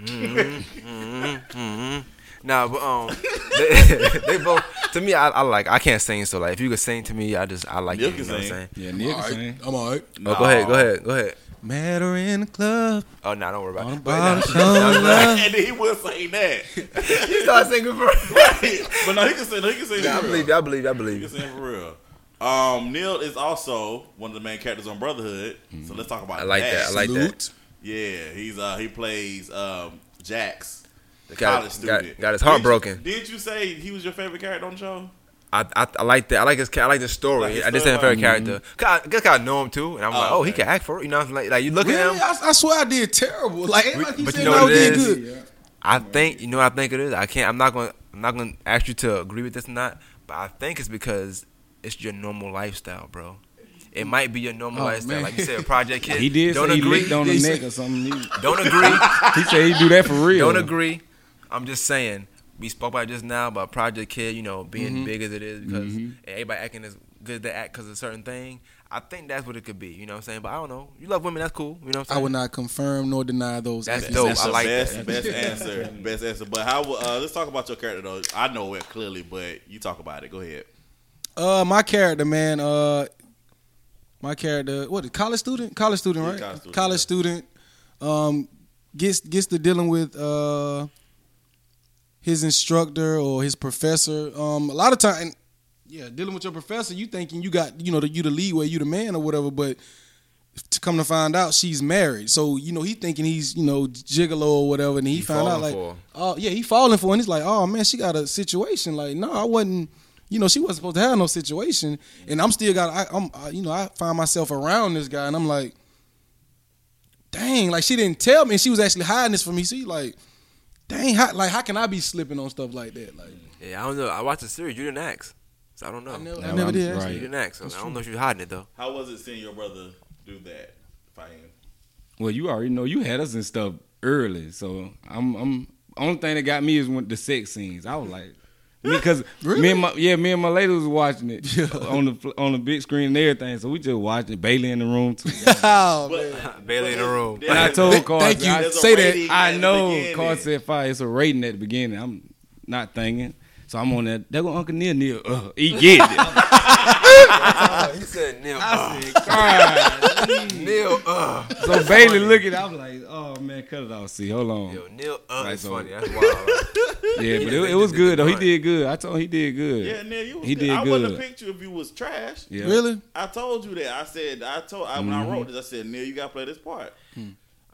not. Nah, but um, they, they both. To me, I, I like. I can't sing, so like, if you could sing to me, I just I like Neil it. can You know what I'm sing. saying? Yeah, Nick All right, saying. I'm all right. Oh, go ahead, go ahead, go ahead. Met her in the club. Oh, no, don't worry about it. the Go ahead now. and then he will say that. You start singing for real. but no, he can sing. He can sing. Nah, I for real. believe you. I believe you. I He believe can you. sing for real. Um, Neil is also one of the main characters on Brotherhood. So let's talk about I like that. I like that. Yeah, he's uh he plays um Jax, the Got- college student. got his heart Didn't you- broken. Didn't you say he was your favorite character on the show? I, I I like that. I like his. I like the story. Like his I just ain't a story? favorite character. Mm-hmm. 'Cause I guess I know him too, and I'm Oh, like, oh, oh he can act for it. You know, like, like you look Really? at him. I, I swear I did terrible. Like everybody keeps but you know I what it did is? good. I think you know. what I think it is. I can't. I'm not going. to I'm not going to ask you to agree with this or not. But I think it's because it's your normal lifestyle, bro. It might be your normal Oh, lifestyle, man. like you said, Project Kid. He did Don't say he agree. licked on Yeah, the neck or something. He, Don't agree. he said he do that for real. Don't agree. I'm just saying. We spoke about just now about Project Kid, you know, being Mm-hmm. big as it is because and everybody acting as good as they act because of a certain thing. I think that's what it could be. You know what I'm saying? But I don't know. You love women, that's cool. You know what I'm I would not confirm nor deny those. That's accusations. dope. I the like best, that. Best answer. Best answer. But how? Uh, let's talk about your character though. I know it clearly, but you talk about it. Go ahead. Uh, my character, man. Uh, my character, what? College student, college student, Yeah, right? college student, College student. Um, gets gets to dealing with uh his instructor or his professor. Um, a lot of time, yeah, dealing with your professor, you thinking you got you know the, you the leeway, you the man or whatever, but to come to find out she's married. So you know he thinking he's you know gigolo or whatever, and he, He found out like for oh yeah, he falling for, her, and he's like oh man, she got a situation. Like no, I wasn't. you know, she wasn't supposed to have no situation, and I'm still got, I, I'm, I, you know, I find myself around this guy, and I'm like, dang, like she didn't tell me, and she was actually hiding this from me. See, like, dang, how, like how can I be slipping on stuff like that? Like, Yeah, I don't know. I watched the series. You didn't ask, so I don't know. I never, I Yeah, never I'm- did. right. You didn't ask. So I don't know if you're hiding it though. How was it seeing your brother do that? Fahim? Well, you already know you had us and stuff early, so I'm I'm only thing that got me is when the sex scenes. I was like, because Really? me and my yeah me and my lady was watching it on the on the big screen and everything, so we just watching it. Bailey in the room too. oh, But- man. Bailey in the room. And I told Th- Carl, thank you. I, There's Say that. I know beginning. Carl said fire. It's a rating at the beginning. I'm not thinking, so I'm on that. There go Uncle Neil. Neil, uh, he get it. he said Neil. Uh, I said, "God." Neil. Uh. so Bailey looking, I'm like, oh man, cut it off. See, hold on. Yo, Neil. Uh. Right, is so- funny. That's wild. Yeah, but it, it was good though. He did good. I told him he did good. Yeah, Neil, you was He good. did I wouldn't good. have picked you if you was trash. Yeah. Really? I told you that. I said I told I, when I wrote this. I said Neil, you gotta play this part.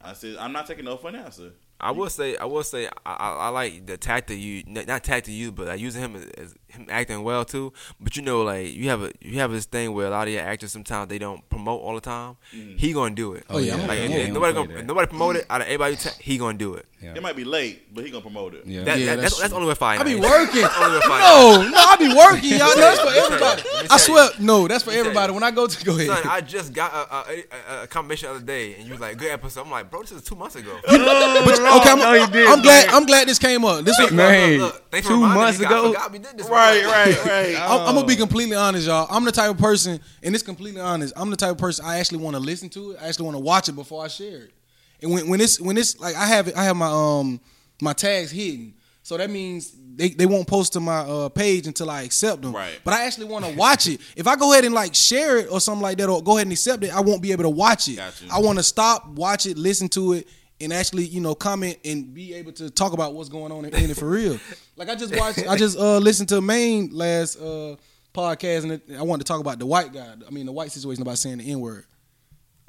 I said I'm not taking no for an answer. I will say, I will say, I, I, I like the tactic you, not tactic you, but I using him as, as him acting well too. But you know, like you have a, you have this thing where a lot of your actors sometimes they don't promote all the time. Mm. He gonna do it. Oh, yeah, I'm like gonna- yeah, nobody gonna gonna, if nobody promote it out of everybody, ta- he gonna do it. Yeah. It might be late, but he gonna promote it. Yeah. That, Yeah, that, that's that's, that's true. only with fire. I be working. That's only with fire. No, no, I be working, y'all. No, that's for everybody. I tell swear, no, that's for Let me tell everybody. When I go to go ahead, Son, I just got a, a, a, a confirmation the other day, and you was like, "Good episode." I'm like, "Bro, this is two months ago." Oh, but- okay, I'm, No, he did, I'm glad. I'm glad this came up. This was, Man, Look, look, thanks for two months ago. forgot we did this. Right, right, right. I'm, I'm gonna be completely honest, y'all. I'm the type of person, and it's completely honest. I'm the type of person I actually want to listen to it. I actually want to watch it before I share it. And when when it's when it's like I have it, I have my um my tags hidden, so that means they, they won't post to my uh, page until I accept them. Right. But I actually want to watch it. If I go ahead and like share it or something like that, or go ahead and accept it, I won't be able to watch it. Gotcha. I want to stop, watch it, listen to it. And actually, you know, comment and be able to talk about what's going on in, in it for real. Like I just watched, I just uh listened to Maine last uh podcast, and it, I wanted to talk about the white guy. I mean, the white situation about saying the n word.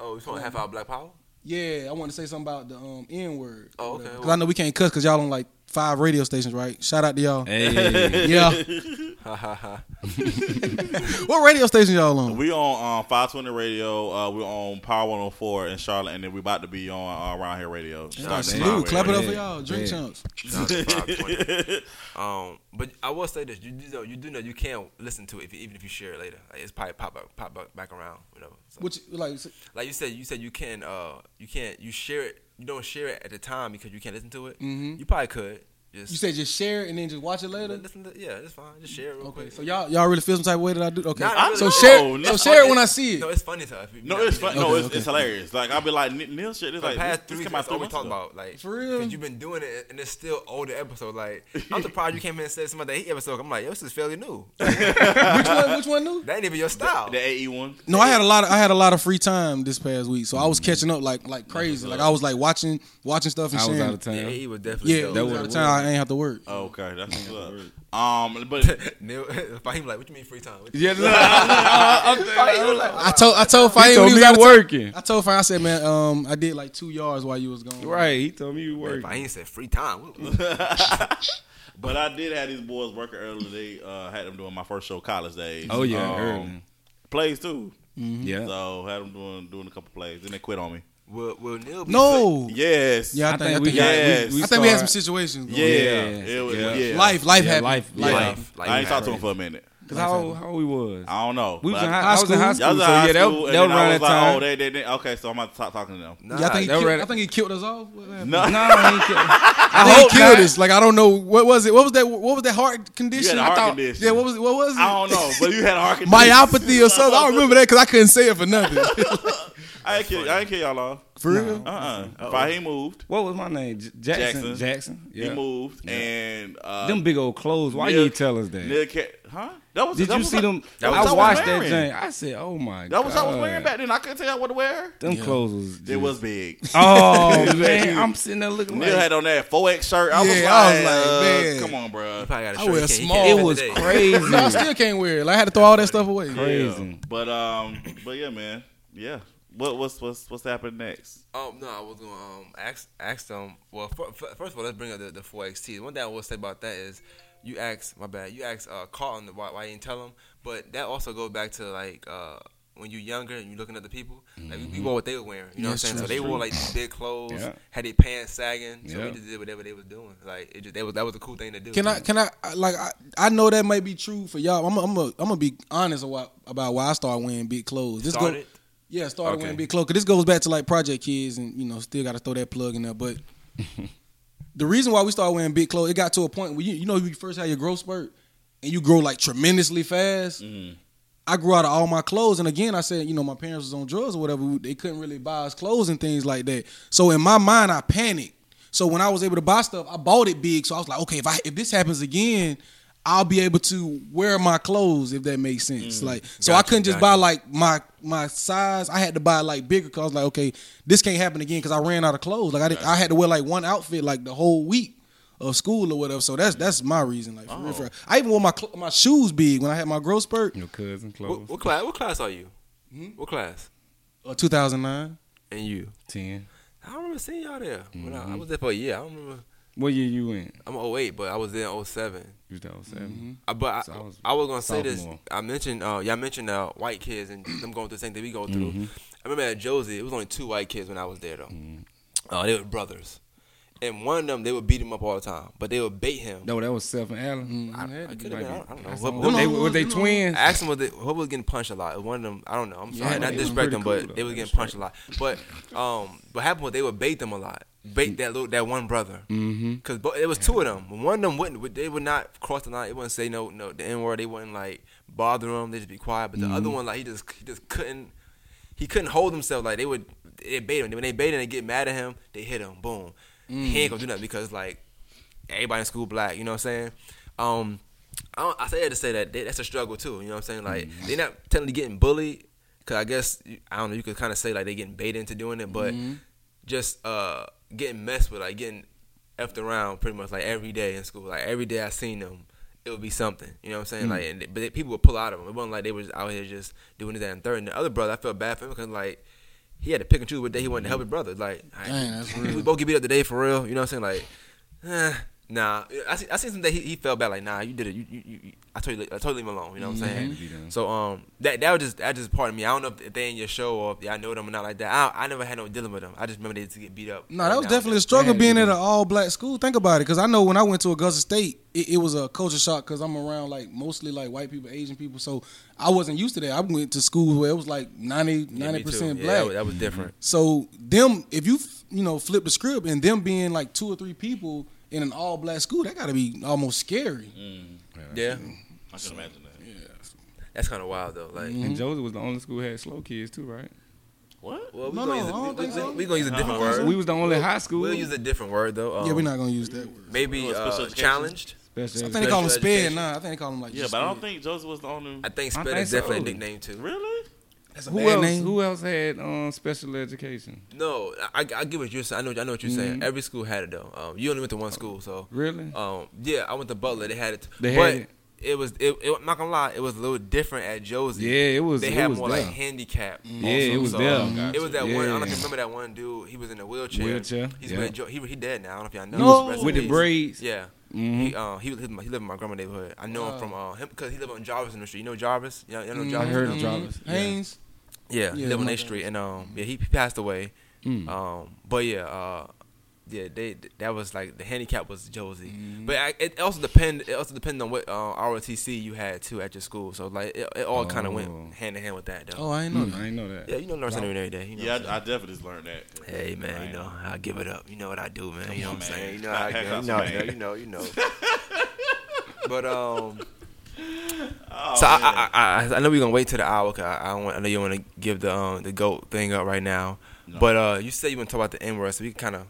Oh, you want half hour Black Power? Yeah, I want to say something about the um n word. Oh, okay. Because I know we can't cuss because y'all don't like five radio stations, right? Shout out to y'all. Hey, Yeah. Ha ha ha. what radio station y'all on? We on um, 520 radio. Uh, we're on Power 104 in Charlotte, and then we about to be on uh, Around Here Radio. Yeah, salute. tomorrow. Clap it up for y'all. Drink Yeah. chunks. Shout out to 520. um, but I will say this: you do know, you do know you can't listen to it if, even if you share it later. Like, it's probably pop up, pop back, back around. You know, so. Which like like you said, you said you can, uh, you can't, you share it, you don't share it at the time because you can't listen to it. Mhm. You probably could just you said just share it and then just watch it later. listen to, yeah, it's fine. Just share it real Okay, quick. so y'all y'all really feel some type of way that I do? Okay, Nah, not really. so No, share no, so no. share it when I see it. No, it's funny to us. No, it's fun. No, Okay, it's, okay. it's hilarious. Like I'll be like Neil shit. It's For like the past three this weeks, came out three we months talking about. Like, For real? Because you've been doing it, and it's still older episode. Like, I'm surprised you came in and said some of the hate episode. I'm like, yo, this is fairly new. which one? Which one new? that ain't even your style. The AE one. No, I had a lot of I had a lot of free time this past week, so I was mm-hmm. catching up like like crazy. Like I was like watching watching stuff and I was out of yeah, he was definitely Yeah, that was was out of it time. I ain't have to work. Oh, okay, that's what's up. Um, but Neil, Fahim like, what you mean free time? What you Yeah, no, I, I told I told he Fahim told he was me I'm of town. working. I told Fahim I said, man, um, I did like two yards while you was gone. Right, he told me you mean? working. Fahim said free time. What- what- but I did have these boys working early They Uh, had them doing my first show college days. Oh yeah, Um, plays too. Yeah. So had them doing doing a couple plays, then they quit on me. Will, will Neil be No. Yes. Yeah, I, I think, think I we think, got- yeah, we- we I think we had some situations. Going Yeah. on. Was, Yeah. yeah. Life, life Yeah, happened. life, Life. life. life? I ain't you talked to him for a minute. Cause how how we was. I don't know. We was in I- high, I was in high school, Y'all was so in high yeah, that, school, that and then was I around was that like, oh, time. oh, they, they, they, okay, so I'm about to stop talking to them. Nah, Yeah, I think he that killed, read- I think he killed us off. What happened? no, I ain't kidding. I I think hope he killed not. us. Like I don't know what was it. What was that? What was that heart condition? You had a I heart thought- condition. Yeah, what was it? What was it? I don't know, but you had a heart condition. Myopathy or something. I don't remember that because I couldn't say it for nothing. I ain't kill, I ain't kill y'all off. for real? Uh uh Fahim moved. What was my name? J- Jackson. Jackson. Jackson. Yeah. He moved, and uh, Them big old clothes. Why Neil- you tell us that? Neil huh? That was Did that you was see what- them? That was I what watched that thing. I said, "Oh my god. That was god!" what I was wearing back then. I couldn't tell y'all what to wear. Them Yeah. clothes was. It was big. Oh man, I'm sitting there looking Neil like had on that 4X shirt. I was Yeah, like, I was like, uh, man. come on, bro. probably got a I shirt. wear he can't- he small. it was crazy. No, I still can't wear it. I had to throw all that stuff away. Crazy. But um, but yeah, man. Yeah. What what's what's what's happening next? Um, no, I was going to um ask ask them. Well, fir- fir- first of all, let's bring up the, the 4XT. One thing I will say about that is, you asked my bad. You asked uh, Carlton why, why you didn't tell him, but that also goes back to like uh, when you're younger and you're looking at the people. Like we, we wore what they were wearing. You know Yeah, what I'm saying? true, So they true. wore like these big clothes, Yeah. had their pants sagging. So Yeah. we just did whatever they was doing. Like it just that was that was a cool thing to do. Can I? Can I? Like, I, I know that may be true for y'all. I'm. I'm. I'm gonna be honest about, about why I started wearing big clothes. This go- started? Yeah, started Okay. wearing big clothes. This goes back to like Project Kids, and you know, still got to throw that plug in there. But the reason why we started wearing big clothes, it got to a point where you, you know, you first had your growth spurt, and you grow like tremendously fast. Mm-hmm. I grew out of all my clothes, and again, I said, you know, my parents was on drugs or whatever. They couldn't really buy us clothes and things like that. So in my mind, I panicked. So when I was able to buy stuff, I bought it big. So I was like, okay, if I if this happens again, I'll be able to wear my clothes if that makes sense. Like, so I couldn't just gotcha. buy like my my size. I had to buy like bigger because I was like, okay, this can't happen again because I ran out of clothes. Like I did, I had to wear like one outfit like the whole week of school or whatever. So that's that's my reason. Like, for real, for real. I even wore my cl- my shoes big when I had my growth spurt. Your cousin What, close. what class? What class are you? Hmm? What class? Uh, 2009. And you? Ten. I don't remember seeing y'all there. When I, I Mm-hmm. was there for a year. I don't remember. What year you in? I'm 08, but I was there in 07. You was there 7 Mm-hmm. Uh, but I, So I was I was gonna say this. I mentioned uh, y'all mentioned uh, white kids and them going through the same thing we go through. Mm-hmm. I remember at Josey, it was only two white kids when I was there though. Uh, they were brothers, and one of them they would beat him up all the time, but they would bait him. No, that was Self and Allen. I, Mm, I had to could be. have been. I don't, I don't know. What, what- Were they, were they twins? I asked them what they, what was getting punched a lot. One of them, I don't know. I'm sorry, Yeah, not they disrespect them, cool, but though. they was They getting punched a lot. But um, what happened was they would bait them a lot. Bait that little, that one brother. Mm-hmm. Cause bo- it was two of them. One of them wouldn't. They would not cross the line. They wouldn't say no, no the n word. They wouldn't like bother him. They just be quiet. But the other one, like he just, he just couldn't. He couldn't hold himself. Like they would, they bait him. When they bait him, they get mad at him. They hit him. Boom. He ain't gonna do nothing because like everybody in school black. You know what I'm saying? Um, I, don't, I say that to say that they, that's a struggle too. You know what I'm saying? Like they're not technically getting bullied. Cause I guess I don't know. You could kind of say like they getting baited into doing it, but just uh getting messed with, like getting effed around pretty much like every day in school. Like every day I seen them, it would be something. You know what I'm saying? Like, and, but they, people would pull out of them. It wasn't like they was out here just doing this that and third. And the other brother, I felt bad for him because like he had to pick and choose what day he wanted to help his brother. Like, I- Dang, that's we both get beat up today for real. You know what I'm saying? Like, eh, nah. I see. I seen some that he, he felt bad. Like, nah, you did it. You, you, you, you- I told you. I told him alone. You know what I'm saying? Had to be done. So um, that that was just that just part of me. I don't know if they in your show or if y'all know them or not like that. I, I never had no dealing with them. I just remember they used to get beat up. No, that was definitely a struggle Yeah, being it at an all black school. Think about it, because I know when I went to Augusta State, it, it was a culture shock because I'm around like mostly like white people, Asian people, so I wasn't used to that. I went to school where it was like 90 Yeah, me too. percent Yeah, black. that was, that was different. So them, if you you know flip the script and them being like two or three people in an all black school, that got to be almost scary. Yeah, I can imagine that. Yeah, that's kind of wild though. Like, Mm-hmm. And Joseph was the only school that had slow kids too, right? What? well, we No, gonna no, use I a, don't we, think we, so. we gonna use a different Uh-huh. word. We was the only high school. We'll use a different word though. Um, yeah, we're not gonna use that word. maybe uh, challenged. Special I think they call them Special sped education. now. I think they call them like Yeah, just but I don't think Joseph was the only. I think I sped think is definitely so. a nickname too. Really? That's a Who bad else? name. Who else had um, special education? No, I, I get what you're saying. I know, I know what you're Mm-hmm. saying. Every school had it though. Um, you only went to one school, so Really? um, yeah, I went to Butler. They had it, They had but it. it was. It, it, I'm not gonna lie, it was a little different at Josey. Yeah, it was- They had was more there. like handicap. Yeah, it was so, there. It was that one. I don't know if you remember that one dude. He was in a wheelchair. Wheelchair, He's yeah. with Jo- he he dead now. I don't know if y'all know. No. Rest With the peace. braids. Yeah. Mhm. He uh he lived in my, he lived in my grandma neighborhood. I know him from uh him because he lived on Jarvis in the street. You know Jarvis? Yeah, you know Mhm. Jarvis. I heard of Jarvis. Yeah. Haynes. Yeah, he Yeah, lived on my street, and um, yeah, he, he passed away. Mm. Um, but yeah, uh, yeah, they that was like the handicap was Josey, Mm-hmm. but I, it also depend. It also depended on what uh, ROTC you had too at your school. So like it, it all kind of Oh. went hand in hand with that though. Oh, I ain't know Mm, that. I didn't know that. yeah, you know, learn something every day. You know Yeah, I'm I, I definitely just learned that. hey man, Right. you know I give it up. You know what I do, man. you know what I'm saying? You know how I Heck go. out You know, you know, you know, you know. but um. Oh, So I. I, I, I know we're gonna wait till the hour. Cause I, I, want, I know you want to give the um, the goat thing up right now. No. But uh, you said you want to talk about the N word, so we kind of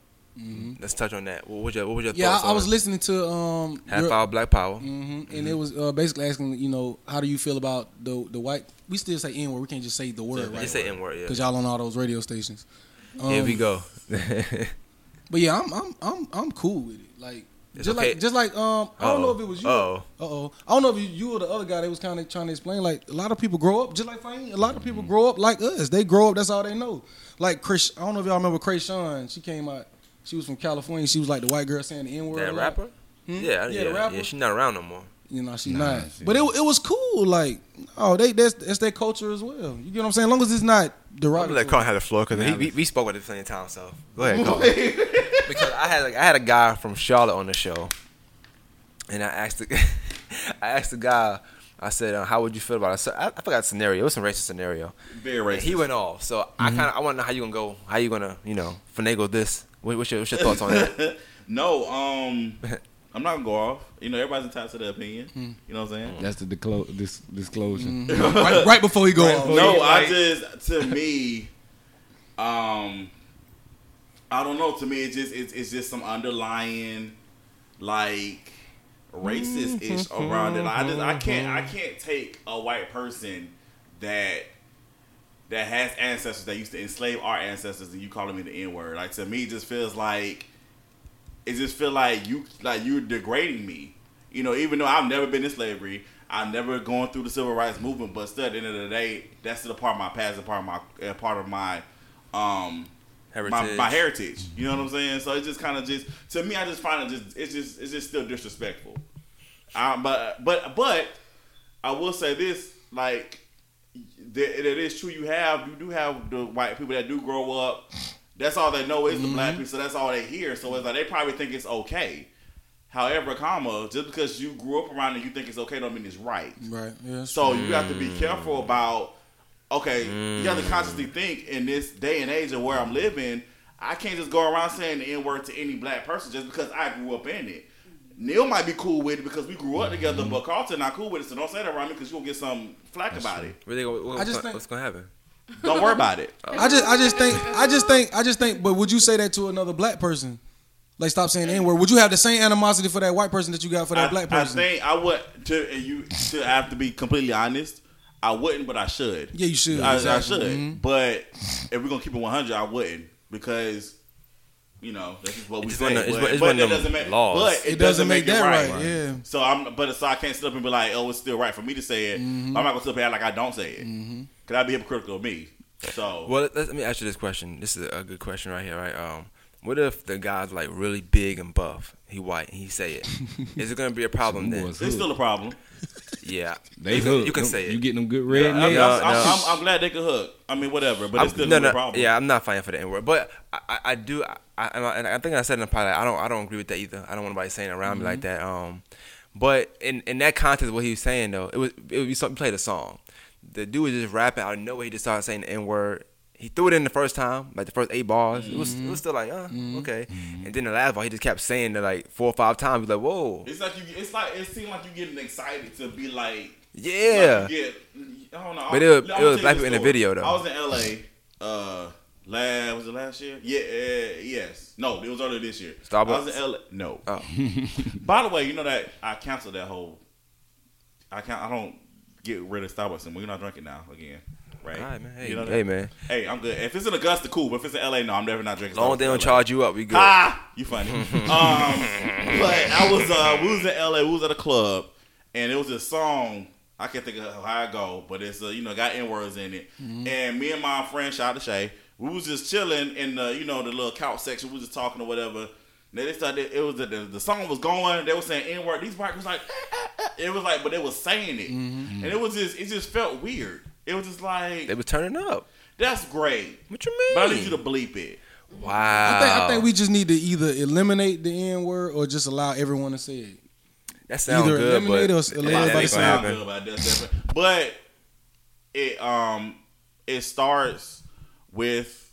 let's touch on that. What was your What was your Mm-hmm. Yeah, thoughts I, I was on listening to um Half your- Hour Black Power? hmm And it was uh, basically asking, you know, how do you feel about the the white? We still say N word. We can't just say the word, Yeah, right? You say N word, yeah. Because y'all on all those radio stations. Here we Um, go. But yeah, I'm I'm I'm I'm cool with it. Like It's just okay. like just like um I don't know Uh-oh. if it was you. Uh oh. I don't know if you, you or the other guy that was kind of trying to explain. Like a lot of people grow up just like Fahim. A lot of people grow up like us. They grow up. That's all they know. Like Chris. I don't know if y'all remember Sean. She came out. She was from California. She was like the white girl saying the N word. that rapper? Yeah, Yeah, yeah, the yeah. She's not around no more. You know, she Nah, not. she- But it it was cool. Like, oh, they that's that's their culture as well. You get what I'm saying? As long as it's not I'm gonna derogatory. let Carl have the floor because Nah, we, we spoke at the same time. So go ahead, Carl. because I had like I had a guy from Charlotte on the show, and I asked the I asked the guy. I said, uh, "How would you feel about it?" So I, I forgot the scenario. It was some racist scenario. Very And racist. he went off. So I kind of I want to know how you gonna go. How you gonna you know finagle this? What, what's your what's your thoughts on that? no, um, I'm not gonna go off. You know, everybody's entitled to their opinion. Hmm. You know what I'm saying? That's the disclo- dis- disclosure. right, right before he go off. No, I like- just to me, um, I don't know. To me, it's just it's, it's just some underlying like racist ish around it. I just I can't I can't take a white person that that has ancestors that used to enslave our ancestors and you calling me the N word. Like to me, it just feels like it just feel like you like you're degrading me. You know, even though I've never been in slavery, I've never gone through the civil rights movement, but still at the end of the day, that's still a part of my past, a part of my a part of my um my, Heritage. my heritage. You know what I'm saying? So it's just kind of just to me, I just find it just it's just it's just still disrespectful. But but but I will say this, like that it is true. You have you do have the white people that do grow up. That's all they know is the black mm-hmm. people. So that's all they hear. So it's like they probably think it's okay. However, comma, just because you grew up around it, you think it's okay, don't mean it's right. Right. Yeah. So you have to be careful mm. about. Okay, you have to mm. consciously think in this day and age of where I'm living. I can't just go around saying the N word to any black person just because I grew up in it. Neil might be cool with it because we grew up together, mm-hmm. but Carlton not cool with it. So don't say that around me because you'll get some flack about it. Really, what, what's, I just gonna, think- what's gonna happen? Don't worry about it. I just I just think I just think I just think. But would you say that to another black person? Like stop saying N word. Would you have the same animosity for that white person that you got for that I, black person? I think I would to you to have to be completely honest. I wouldn't, but I should. Yeah, you should. I, I Exactly. should. Mhm. But if we're gonna keep it 100, I wouldn't because you know this is what we It's say. one of- it's but one- it's but one that of them doesn't make laws. But it, It doesn't make it that right, yeah. So I'm, but so I can't sit up and be like, oh, it's still right for me to say it. Mm-hmm. But I'm not gonna sit up and act like I don't say it. Cause that'd be hypocritical of me. So Well, let, let me ask you this question. This is a good question right here, right? Um, what if the guy's like really big and buff? He white and he say it. Is it gonna be a problem then? Boys it's still a problem. Yeah, They you can, hook. you can Them- say it. You get them good red I mean, nails. no, I'm, no. I'm, I'm glad they could hook. I mean, whatever. But it's still no, a no, problem. Yeah, I'm not fighting for the N word, but I, I, I do. I, I, and I think I said in the pilot, I don't, I don't agree with that either. I don't want anybody saying it around me like Mm-hmm. that. Um, but in in that context, what he was saying though, it was it would be something. Played a song. The dude was just rapping out of nowhere. He just started saying the N word. He threw it in the first time, like the first eight bars. It was it was still like, uh, okay. And then the last bar, he just kept saying it like four or five times. He's like, whoa, It's like you. It's like it seemed like you getting excited to be like. yeah. Like you get, I don't know. But it I'm- was- I'm it gonna was tell black people in the video, though. I was in L.A. Uh, last was it last year? Yeah, uh, yes. No, it was earlier this year. Starbucks. I was in L.A. No. Oh. By the way, you know that I canceled that whole. I can't. I don't get rid of Starbucks anymore. You're not drinking now again, right? All right, man. Hey, You know that? hey, man. Hey, I'm good. If it's in Augusta, cool. But if it's in LA, no, I'm never not drinking. As long as Starbucks they in don't LA. charge you up, we good. Ah, you funny. um, but I was uh, we was in LA. We was at a club, and it was this song. I can't think of how I go, but it's uh, you know got n words in it. And me and my friend, shout out to Shay, we was just chilling in the you know the little couch section. We was just talking or whatever. Then they started. It was the, the, the song was going. They were saying n word. These white was like, it was like, but they was saying it, and it was just it just felt weird. It was just like They was turning up. that's great, What you mean? but I need you to bleep it. wow. I think I think we just need to either eliminate the N word or just allow everyone to say it. that sounds either good, eliminate but or that- allow that everybody to say sound happen. good about. But it um it starts with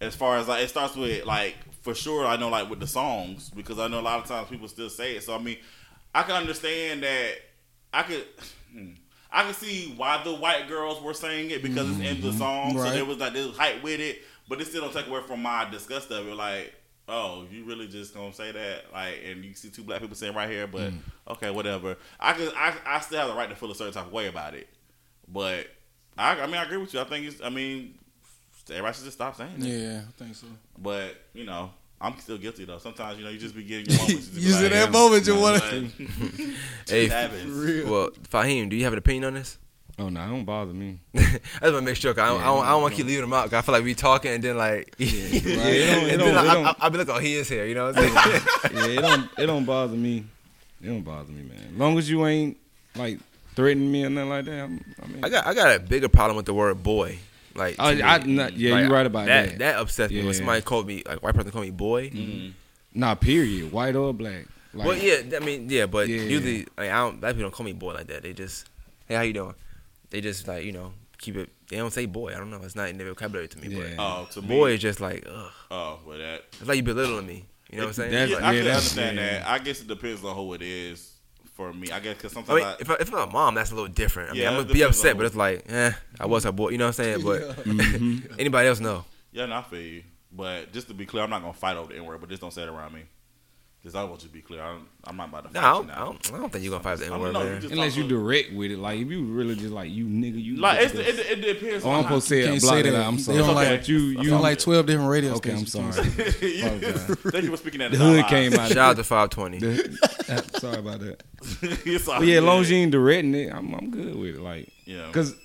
as far as like it starts with like for sure I know like with the songs because I know a lot of times people still say it. So I mean I can understand that I could hmm, I can see why the white girls were saying it because it's in the mm-hmm. song. So Right. there was like this hype with it, but it still don't take away from my disgust of it. Like, oh, you really just gonna say that? Like, and you see two black people saying right here, but mm. okay, whatever. I can, I, I still have the right to feel a certain type of way about it. But I, I mean, I agree with you. I think it's, I mean, everybody should just stop saying it. Yeah, I think so. But you know, I'm still guilty though. Sometimes you know, you just be getting your moments. You in that moment, you wanna- Hey, well, Fahim, do you have an opinion on this? Oh no, it don't bother me. I just want to make sure. 'cause I don't, I don't, don't want to keep leaving him out. 'cause I feel like we talking and then like, Yeah, it and then I, it I, don't- I, I'll be like, oh, he is here. You know. What I'm saying? yeah, it don't it don't bother me. It don't bother me, man. As long as you ain't like threatening me or nothing like that. I'm, I mean, I got I got a bigger problem with the word boy. Like, Oh, to me. I- not- yeah, you're right about that. that. That upsets me Yeah. when somebody called me like white person called me boy. Mm-hmm. nah, period, white or black. Like, well, yeah, I mean, yeah, but Yeah. usually like, I don't. Black people don't call me boy like that. They just, hey, how you doing? They just like you know keep it. They don't say boy. I don't know. It's not in their vocabulary to me. Yeah. Oh, to But me, boy is just like, ugh. Oh, well, that. It's like you belittling me. You know what I'm saying? That's- Yeah, Like, I yeah, can understand yeah. that. I guess it depends on who it is. For me, I guess because I mean, I, if, I, if I'm a mom, that's a little different. I mean, Yeah, I'm gonna be upset, but it's like, eh, I was her boy. You know what I'm saying? But anybody else know? yeah, no, I feel you. But just to be clear, I'm not gonna fight over the N word, but just don't say it around me. Because I want you to be clear. I'm, I'm not about to No, fight I you don't, now. I don't, I don't think you're gonna fight the I N don't word, know, you man. just unless you talk- direct with it, like if you really just like you nigga, you Like it's, just- it, it depends. Oh, I'm how- supposed to say it. Can't Block say that that. out. I'm They sorry. don't like- but you, you You on like twelve different radio Okay, I'm stations. sorry. You- Apologize. Thank you for speaking that. The hood came out. Shout out to 520. The- sorry about that. it's But yeah, as long as you ain't directing it, I'm I'm good with it. Like, Yeah. cause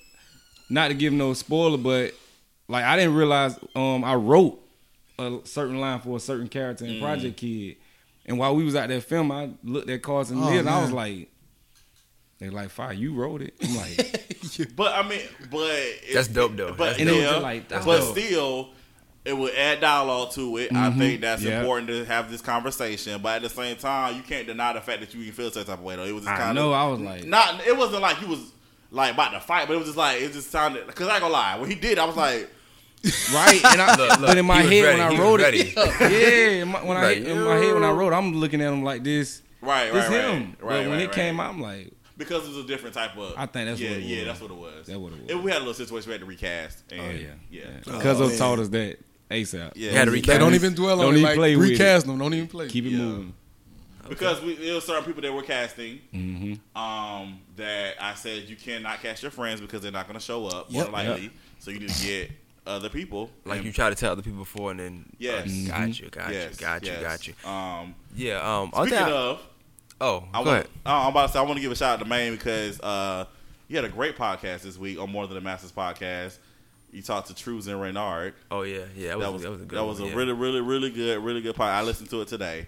not to give no spoiler, but like I didn't realize um I wrote a certain line for a certain character Mm. in Project Kid, and while we was out there filming, I looked at Carson Oh, and I was like, they like, fire, you wrote it. I'm like, But I mean, but it- That's dope, though. But That's And it was still, like, that's but dope. still, it would add dialogue to it. I mm-hmm. think that's Yeah. important to have this conversation. But at the same time, you can't deny the fact that you even feel some type of way. Though it was just I kind know, of I was like, not. It wasn't like he was like about to fight, but it was just like it just sounded. Because I ain't gonna lie, when he did, I was like, right, and I, Look, look, but in my head ready, when I was wrote it, yeah, in my, when I Like, in my head when I wrote, I'm looking at him like this. right, right, This right, him. right. but right, when it right. came out, I'm like, because it was a different type of. I think that's yeah, what it yeah, was. that's what it was. That's what it was. And we had a little situation we had to recast. And, oh yeah, yeah, yeah. Cuzzo man. taught us that ASAP. Yeah. You had to They recast. don't even dwell Don't on it. even Like play with recast them. Don't even play. Keep it Yeah. moving. Because we there were certain people that were casting. Mm-hmm. um, that I said you cannot cast your friends because they're not going to show up, Yep. more likely. So you need to get other people. Like And- you try to tell other people before, and then Yes. uh, got you, got yes, you, got you, yes. got you. Um, Yeah. Um. speaking of, oh, I go want, ahead. I'm about to say I want to give a shout out to Maine because uh, you had a great podcast this week on More Than the Masters podcast. You talked to Trues and Reynard. Oh yeah, yeah. That was That was that was a good. that was one, a yeah. really really really good really good podcast. I listened to it today.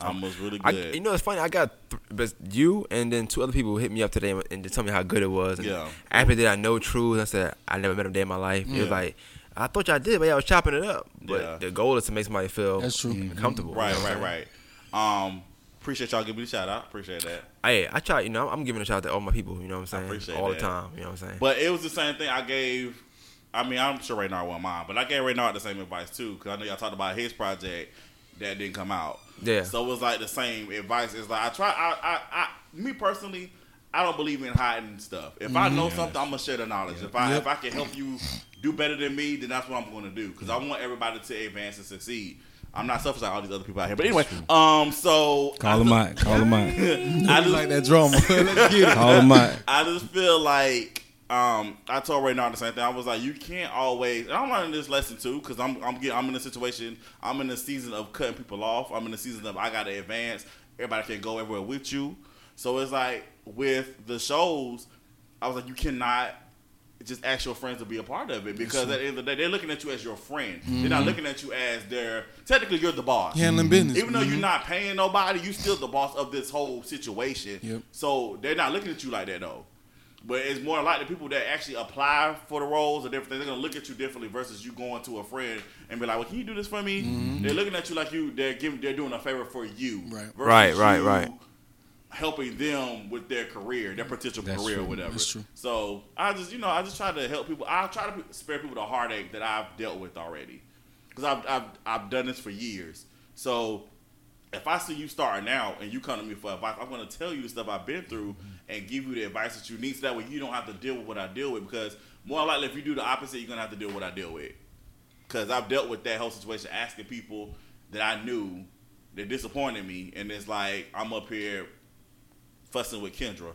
Um, it was really I, good. you know, it's funny. I got th- you and then two other people hit me up today and just tell me how good it was. And Yeah. After that, I know Truth. I said I never met him day in my life. It was like I thought y'all did, but y'all was chopping it up. But Yeah. the goal is to make somebody feel That's true. comfortable. right you know right right. Um, appreciate y'all giving me the shout out. Appreciate that. Hey, I try. You know, I'm giving a shout out to all my people. You know what I'm saying? appreciate all that. the time. You know what I'm saying? But it was the same thing I gave. I mean, I'm sure Raynard wasn't mine, but I gave Raynard the same advice too, because I know y'all talked about his project that didn't come out. Yeah. So it was like the same advice. It's like I try. I, I, I me personally, I don't believe in hiding stuff. If I know something, I'm gonna share the knowledge. If I Yep. if I can help you do better than me, then that's what I'm going to do. Because I want everybody to advance and succeed. I'm not selfish like all these other people out here. But anyway, um, so Call I him just- out. Call them out. I I just like that drama. Let's get it. Call him out. I just feel like um, I told Ray Nard the same thing. I was like, you can't always. And I'm learning this lesson too because I'm I'm getting I'm in a situation. I'm in a season of cutting people off. I'm in a season of I got to advance. Everybody can go everywhere with you. So it's like with the shows, I was like, you cannot just ask your friends to be a part of it because at the end of the day, they're looking at you as your friend. They're mm-hmm. not looking at you as their. Technically, you're the boss. Handling business. Even though you're mm-hmm. not paying nobody, you still the boss of this whole situation. Yep. So they're not looking at you like that though. But it's more like the people that actually apply for the roles or different things. They're gonna look at you differently versus you going to a friend and be like, "Well, can you do this for me?" Mm-hmm. They're looking at you like you they're giving they're doing a favor for you, Right. Right, right, you right. Helping them with their career, their mm. potential That's career, or true. whatever. That's true. So I just, you know, I just try to help people. I try to spare people the heartache that I've dealt with already, because I've, I've I've done this for years. So if I see you starting out and you come to me for advice, I'm going to tell you the stuff I've been through mm-hmm. and give you the advice that you need, so that way you don't have to deal with what I deal with. Because more likely, if you do the opposite, you're going to have to deal with what I deal with. Because I've dealt with that whole situation, asking people that I knew that disappointed me, and it's like I'm up here fussing with Kendra.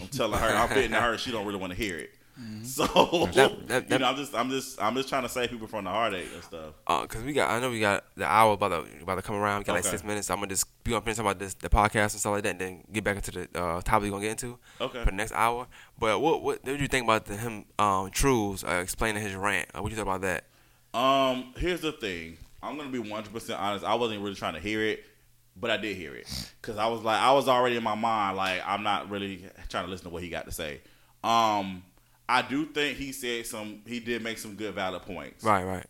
I'm telling her, I'm fitting to her, she don't really want to hear it. So That- that- you know, I'm just I'm just I'm just trying to save people from the heartache and stuff. Uh, cause we got, I know we got the hour about to about to come around. We got like six minutes. I'm gonna just be gonna finish talking about this, the podcast and stuff like that, and then get back into the uh, topic we're gonna get into Okay. for the next hour. But what what, what did you think about the, him um Trues uh, explaining his rant? Uh, what you think about that? Um, here's the thing. I'm gonna be 100 percent honest. I wasn't really trying to hear it, but I did hear it because I was like, I was already in my mind like I'm not really trying to listen to what he got to say. Um, I do think he said some. He did make some good valid points. Right, right.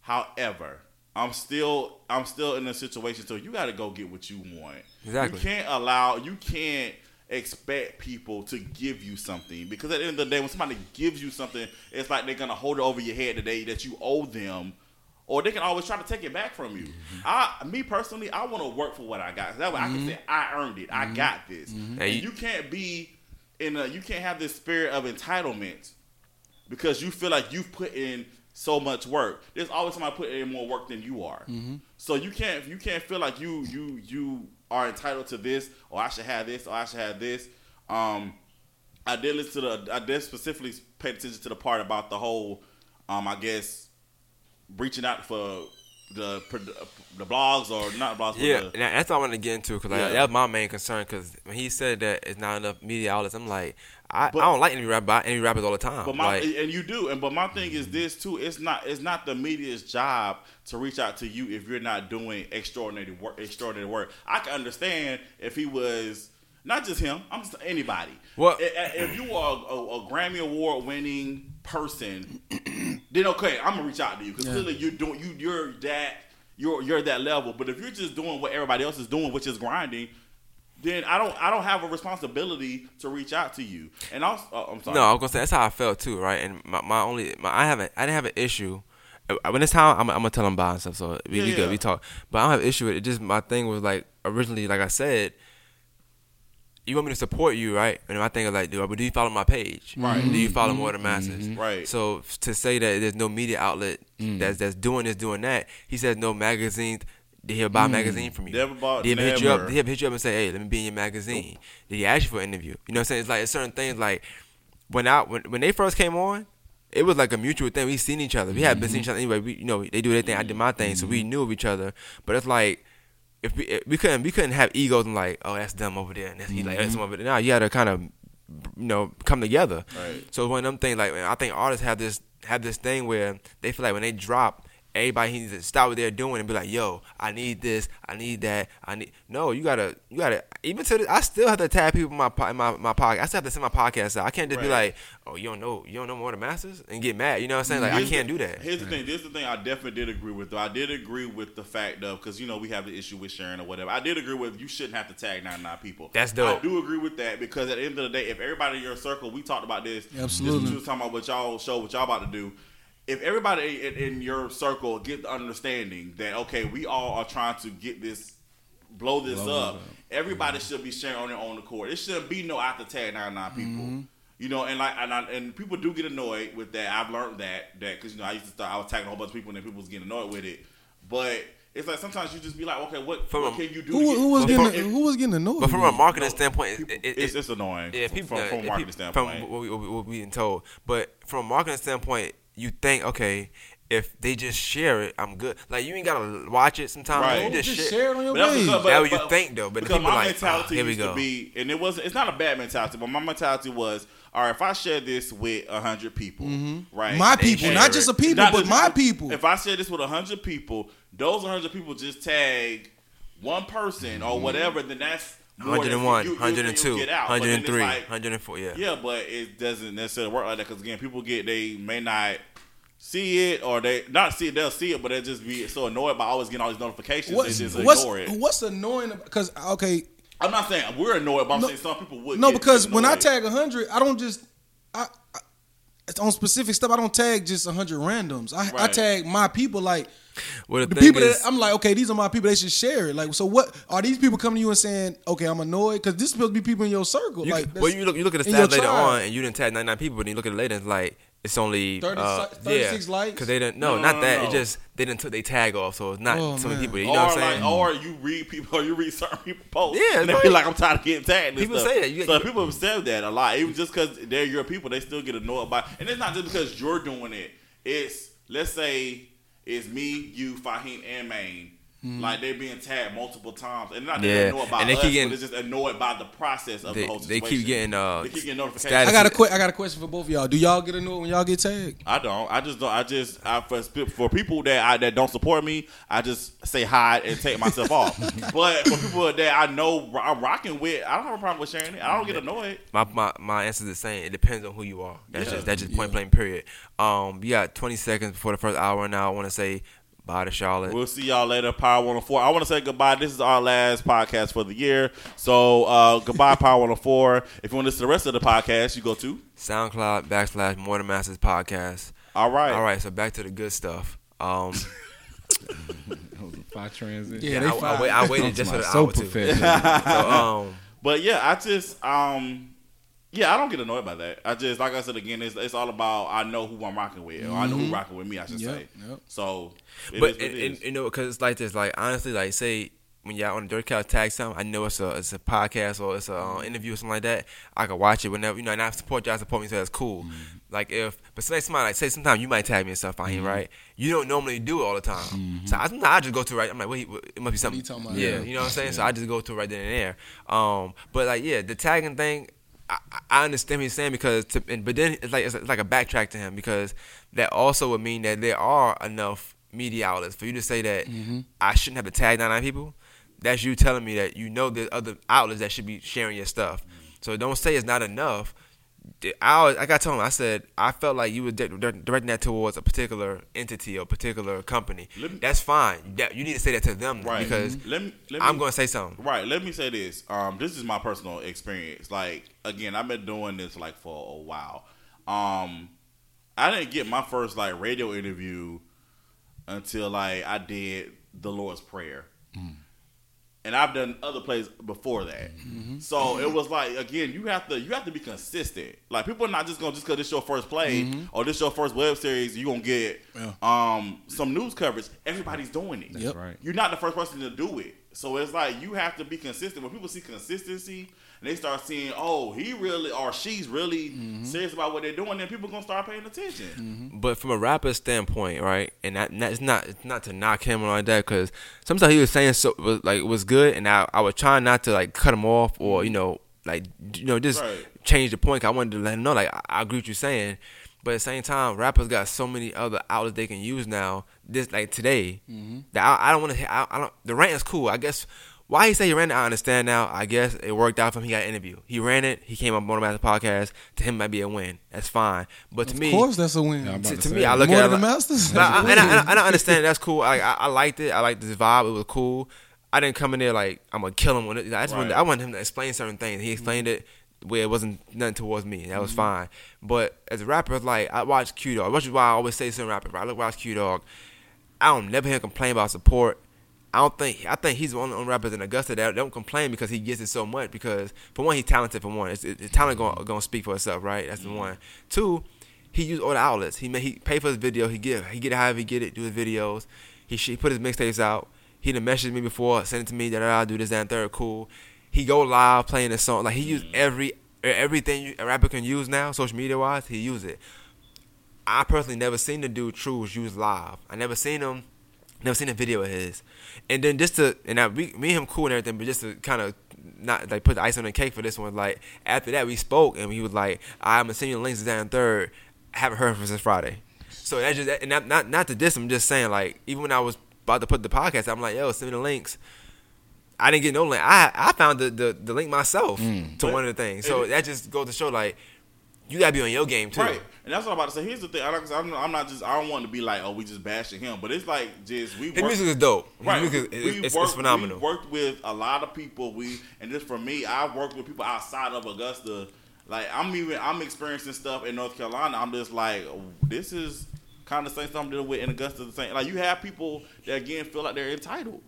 However, I'm still I'm still in a situation. So you got to go get what you want. Exactly. You can't allow. You can't expect people to give you something because at the end of the day, when somebody gives you something, it's like they're gonna hold it over your head today that you owe them. Or they can always try to take it back from you. Mm-hmm. I, me personally, I want to work for what I got. That way, I can mm-hmm. say I earned it. I mm-hmm. got this. And Hey, you can't be in a. You can't have this spirit of entitlement because you feel like you've put in so much work. There's always somebody putting in more work than you are. So you can't you can't feel like you you you are entitled to this or I should have this or I should have this. Um, I did listen to the I did specifically pay attention to the part about the whole um I guess reaching out for the the blogs or not blogs. Yeah, the- that's what I wanted to get into because like, Yeah. that was my main concern. Because when he said that it's not enough media outlets, I'm like, I, But- I don't like any rap, but any rappers all the time. But my like, and you do, and but my thing is this too. It's not it's not the media's job to reach out to you if you're not doing extraordinary work. Extraordinary work. I can understand if he was not just him. I'm just anybody. What- if, if you are a, a, Grammy award winning person, then okay, I'm gonna reach out to you because Yeah. clearly you're doing you you're that you're you're that level. But if you're just doing what everybody else is doing, which is grinding. Then I don't. I don't have a responsibility to reach out to you. And also, oh, I'm sorry. No, I was gonna say that's how I felt too, right? And my, my only, my, I haven't, I didn't have an issue. When it's time, I'm, I'm gonna tell them bye and stuff. So we, Yeah, we yeah. good, we talk. But I don't have an issue with it. Just my thing was like originally, like I said, you want me to support you, right? And my thing is like, do, I- do you follow my page? Right. Do you follow more of the mm-hmm. Mm-hmm. masses? Right. So to say that there's no media outlet mm. that's that's doing this, doing that, he says no magazines. Did he ever buy a mm. magazine from you? Never bought- Did he ever hit you up? never. Did he ever hit you up and say, "Hey, let me be in your magazine"? Did he ask you for an interview? You know what I'm saying? It's like it's certain things like when I when when they first came on, it was like a mutual thing. We seen each other. We had been seeing mm-hmm. each other anyway. We you know they do their thing. I did my thing, so we knew of each other. But it's like if we we couldn't we couldn't have egos and like oh that's them over there and that's he like that's mm-hmm. them over there. Now you had to kind of you know come together. Right. So it's one of them things like I think artists have this have this thing where they feel like when they drop. Everybody needs to stop what they're doing and be like, "Yo, I need this, I need that, I need." No, you gotta, you gotta. Even to, the, I still have to tag people in my po- in my my podcast. I still have to send my podcast out. I can't just be like, "Oh, you don't know, you don't know more than masters," and get mad. You know what I'm saying? Like, I can't the- do that. Here's the mm. thing. This is the thing I definitely did agree with. Though I did agree with the fact of because you know we have the issue with sharing or whatever. I did agree with you shouldn't have to tag 99 people. That's dope. I do agree with that because at the end of the day, if everybody in your circle, we talked about this. Absolutely. This was talking about what y'all show, what y'all about to do. If everybody in, in your circle get the understanding that okay, we all are trying to get this blow this Blow up. up. Everybody should be sharing on their own accord. It shouldn't be no after tag 99 people. Mm-hmm. You know, and like, and, I, and people do get annoyed with that. I've learned that that because you know I used to start, I was tagging a whole bunch of people and then people was getting annoyed with it. But it's like sometimes you just be like, okay, what, From what a- can you do? Who, who was if- getting if- who was getting annoyed? But from a marketing No, standpoint, people- it, it, it's, it, it's annoying. yeah, people, from, from if a marketing people- standpoint. from what, we, what we- what we been told. But from a marketing standpoint, you think, okay, if they just share it, I'm good. Like you ain't gotta watch it sometimes. Right. You just, just share. share it on your But that's page. because- That's what you think, though, but because people my like, mentality ah, here we used go. to be, and it wasn't. It's not a bad mentality, but my mentality was, all right, if I share this with hundred people, right? My people, not it. just a people, Not but just- my people. If I share this with hundred people, those hundred people just tag one person or whatever, then that's more than 101, you- you- you 102, get out. But then it's 103, like- 104, yeah. Yeah, but it doesn't necessarily work like that because again, people get they may not see it or they not see it. They'll see it, but they'll just be so annoyed by always getting all these notifications. what's they just what's, ignore it. what's annoying? Because okay, I'm not saying we're annoyed, but I'm No- saying some people would. no, get because when I annoyed. tag hundred, I don't just I, I it's on specific stuff. I don't tag just hundred randoms. I, I tag my people like Well, the, the people is, that I'm like, okay, these are my people. They should share it. Like, so what are these people coming to you and saying, okay, I'm annoyed because this is supposed to be people in your circle. you, like, well, you look, you look at the stats later tribe. on, and you didn't tag 99 people, but then you look at it later, and it's like it's only 30 uh, si- 36 likes? because they didn't. No, No, not no, that. no. It just they didn't took their tag off, so it's not Oh, so many man. people. You or know what I'm saying? like, or you read people, or you read certain people posts, Yeah, and they right. be like, "I'm tired of getting tagged." and People stuff. say that. You- so you- people have said that a lot. Even just because they're your people, they still get annoyed by. And it's not just because you're doing it. It's let's say it's me, you, Fahim, and Maine. Like they're being tagged multiple times, and not that Yeah, they're annoyed by and they us, keep getting- but it's just annoyed by the process of They- the whole situation. they keep getting, uh, they keep getting notifications. status- I got a que- I got a question for both of y'all. Do y'all get annoyed when y'all get tagged? I don't. I just don't. I just I, for for people that I, that don't support me, I just say hi and take myself off. But for people that I know I'm rocking with, I don't have a problem with sharing it. I don't get annoyed. My, my my answer is the same. It depends on who you are. That's Yeah. just that's just point blank. Period. Um, you got 20 seconds before the first hour. And now I want to say bye to Charlotte. We'll see y'all later. Power 104. I want to say goodbye. This is our last podcast for the year. So uh, goodbye, Power 104. If you want to listen to the rest of the podcast, you go to. SoundCloud backslash More Than Masters podcast. All right. All right, so back to the good stuff. Um, Five transit. Yeah, I, they I, fine. wait, I waited just for the so hour too. professional. So um, But yeah, I just um yeah, I don't get annoyed by that. I just like I said again, it's it's all about I know who I'm rocking with, or I know who rocking with me. I should Yep, say. yep. So, but and, and, you know, because it's like this. Like honestly, like say when y'all on the Dirt Couch tag something, I know it's a it's a podcast or it's a uh, interview or something like that. I can watch it whenever you know, and I support y'all support me, so that's cool. Mm-hmm. Like if, but say somebody like say sometimes you might tag me and stuff on here, right? You don't normally do it all the time, so I, I just go to right. I'm like, wait, it must be something. Mm-hmm. talking about? Yeah, Yeah. you know what I'm saying. So I just go to right then and there. Um, but like yeah, the tagging thing. I, I understand what he's saying because, to, and, but then it's like it's like a backtrack to him because that also would mean that there are enough media outlets for you to say that Mm-hmm. I shouldn't have to tag 99 people. That's you telling me that you know there's other outlets that should be sharing your stuff. So don't say it's not enough. I always, like I told him, I said I felt like you were di- di- directing that towards a particular entity or particular company. Me- That's fine. That, you need to say that to them right because let me, let me I'm going to say something. Right. Let me say this. Um, this is my personal experience. Like again, I've been doing this like for a while. Um, I didn't get my first like radio interview until like I did the Lord's Prayer. And I've done other plays before that, so it was like again, you have to you have to be consistent. Like people are not just gonna just because this your first play or this your first web series, you gonna get Yeah. um some news coverage. Everybody's doing it. Yep. right. You're not the first person to do it. So it's like you have to be consistent. When people see consistency and they start seeing, oh, he really or she's really mm-hmm. serious about what they're doing, then people gonna start paying attention. Mm-hmm. But from a rapper standpoint, right, and that, that it's not it's not to knock him or like that, because sometimes he was saying so was like was good, and I I was trying not to like cut him off or mm-hmm. you know like you know just Right. change the point. I wanted to let him know like I, I agree with you saying, but at the same time, rappers got so many other outlets they can use now. This like today, that I, I don't want to. I, I don't. The rant is cool. I guess why he say he ran it, I understand now. I guess it worked out for him. He got an interview. He ran it. He came up on the podcast. To him, it might be a win. That's fine. But to Of me, course, that's a win. Yeah, I'm to, to to me, I look More at it than the Masters. No, I, and, I, and I understand that's cool. I, I I liked it. I liked this vibe. It was cool. I didn't come in there like I'm gonna kill him. With it. I just wanted, I wanted him to explain certain things. He mm-hmm. explained it where it wasn't nothing towards me. That was mm-hmm. fine. But as a rapper, like I watch Q Dog, which is why I always say certain rappers. Right? I look watch Q Dog. I don't never hear him complain about support. I don't think I think he's one of the only rappers in Augusta that don't complain because he gets it so much. Because for one, he's talented. For one, it's, it, his talent going going to speak for itself, right? That's the one. Two, he used all the outlets. He made, he pay for his video. He get he get it however he get it. Do his videos. He he put his mixtapes out. He done messaged me before, sent it to me. That I do this that and third. Cool. He go live playing the song. Like he used every everything a rapper can use now, social media wise. He use it. I personally never seen the dude Trues use live. I never seen him, never seen a video of his. And then just to and I, we, me and him cool and everything, but just to kind of not like put the ice on the cake for this one. Like after that, we spoke and he was like, "I'm gonna send you the links down third. I haven't heard from him since Friday." So that's just and not not, not to diss. I'm just saying like even when I was about to put the podcast, I'm like, "Yo, send me the links." I didn't get no link. I I found the the, the link myself mm. to But- one of the things. So it- that just goes to show like you gotta be on your game too. Right, and that's what I'm about to say. Here's the thing: I don't, I'm, I'm not just. I don't want to be like, oh, we just bashing him, but it's like just we His work. music is dope. His Right, music is, it's, it's worked- phenomenal. We worked with a lot of people. We and just for me, I've worked with people outside of Augusta. Like I'm even I'm experiencing stuff in North Carolina. I'm just like, oh, this is kind of the same stuff I'm dealing with in Augusta. The same. Like you have people that again feel like they're entitled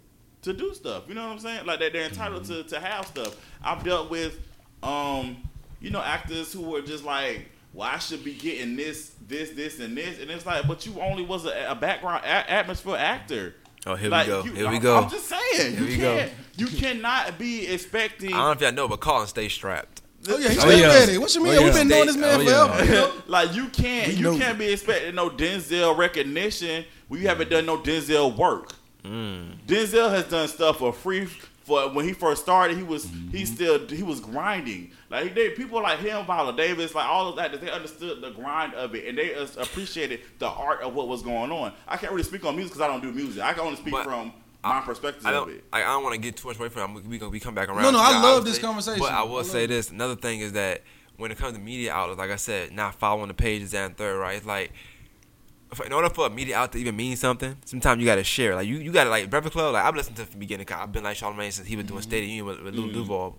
to do stuff. You know what I'm saying? Like that they're entitled to to have stuff. I've dealt with, um, you know, actors who were just like well, I should be getting this, this, this, and this, and it's like, but you only was a, a background a- atmosphere actor. Oh, here Like, we go. you- here we I'm- go. I'm just saying, Here you we go. can't, you cannot be expecting. I don't know if y'all know, but Colin stay strapped. Oh yeah, he's Oh, still yeah. ready. What you oh, mean? Oh, We've been knowing this man Oh, yeah. forever. you like you can't We you know. can't be expecting no Denzel recognition when you haven't done no Denzel work. Mm. Denzel has done stuff for free for when he first started. He was he mm-hmm. still he was grinding. Like they, people like him, Viola Davis, like all of that, they understood the grind of it and they appreciated the art of what was going on. I can't really speak on music because I don't do music. I can only speak But from my perspective I of don't. it. I, I don't want to get too much away from. it. We gonna we come back around. No, no, I love would this say- conversation. But I I will love say it. this. Another thing is that when it comes to media outlets, like I said, not following the pages and third, right? It's like. If- In order for a media outlet to even mean something, sometimes you gotta share. Like you, you gotta like Breakfast Club. Like I've listened to from the beginning. 'cause I've been like Charlamagne since he was doing mm-hmm. State of Union with, with Lil mm-hmm. Duval,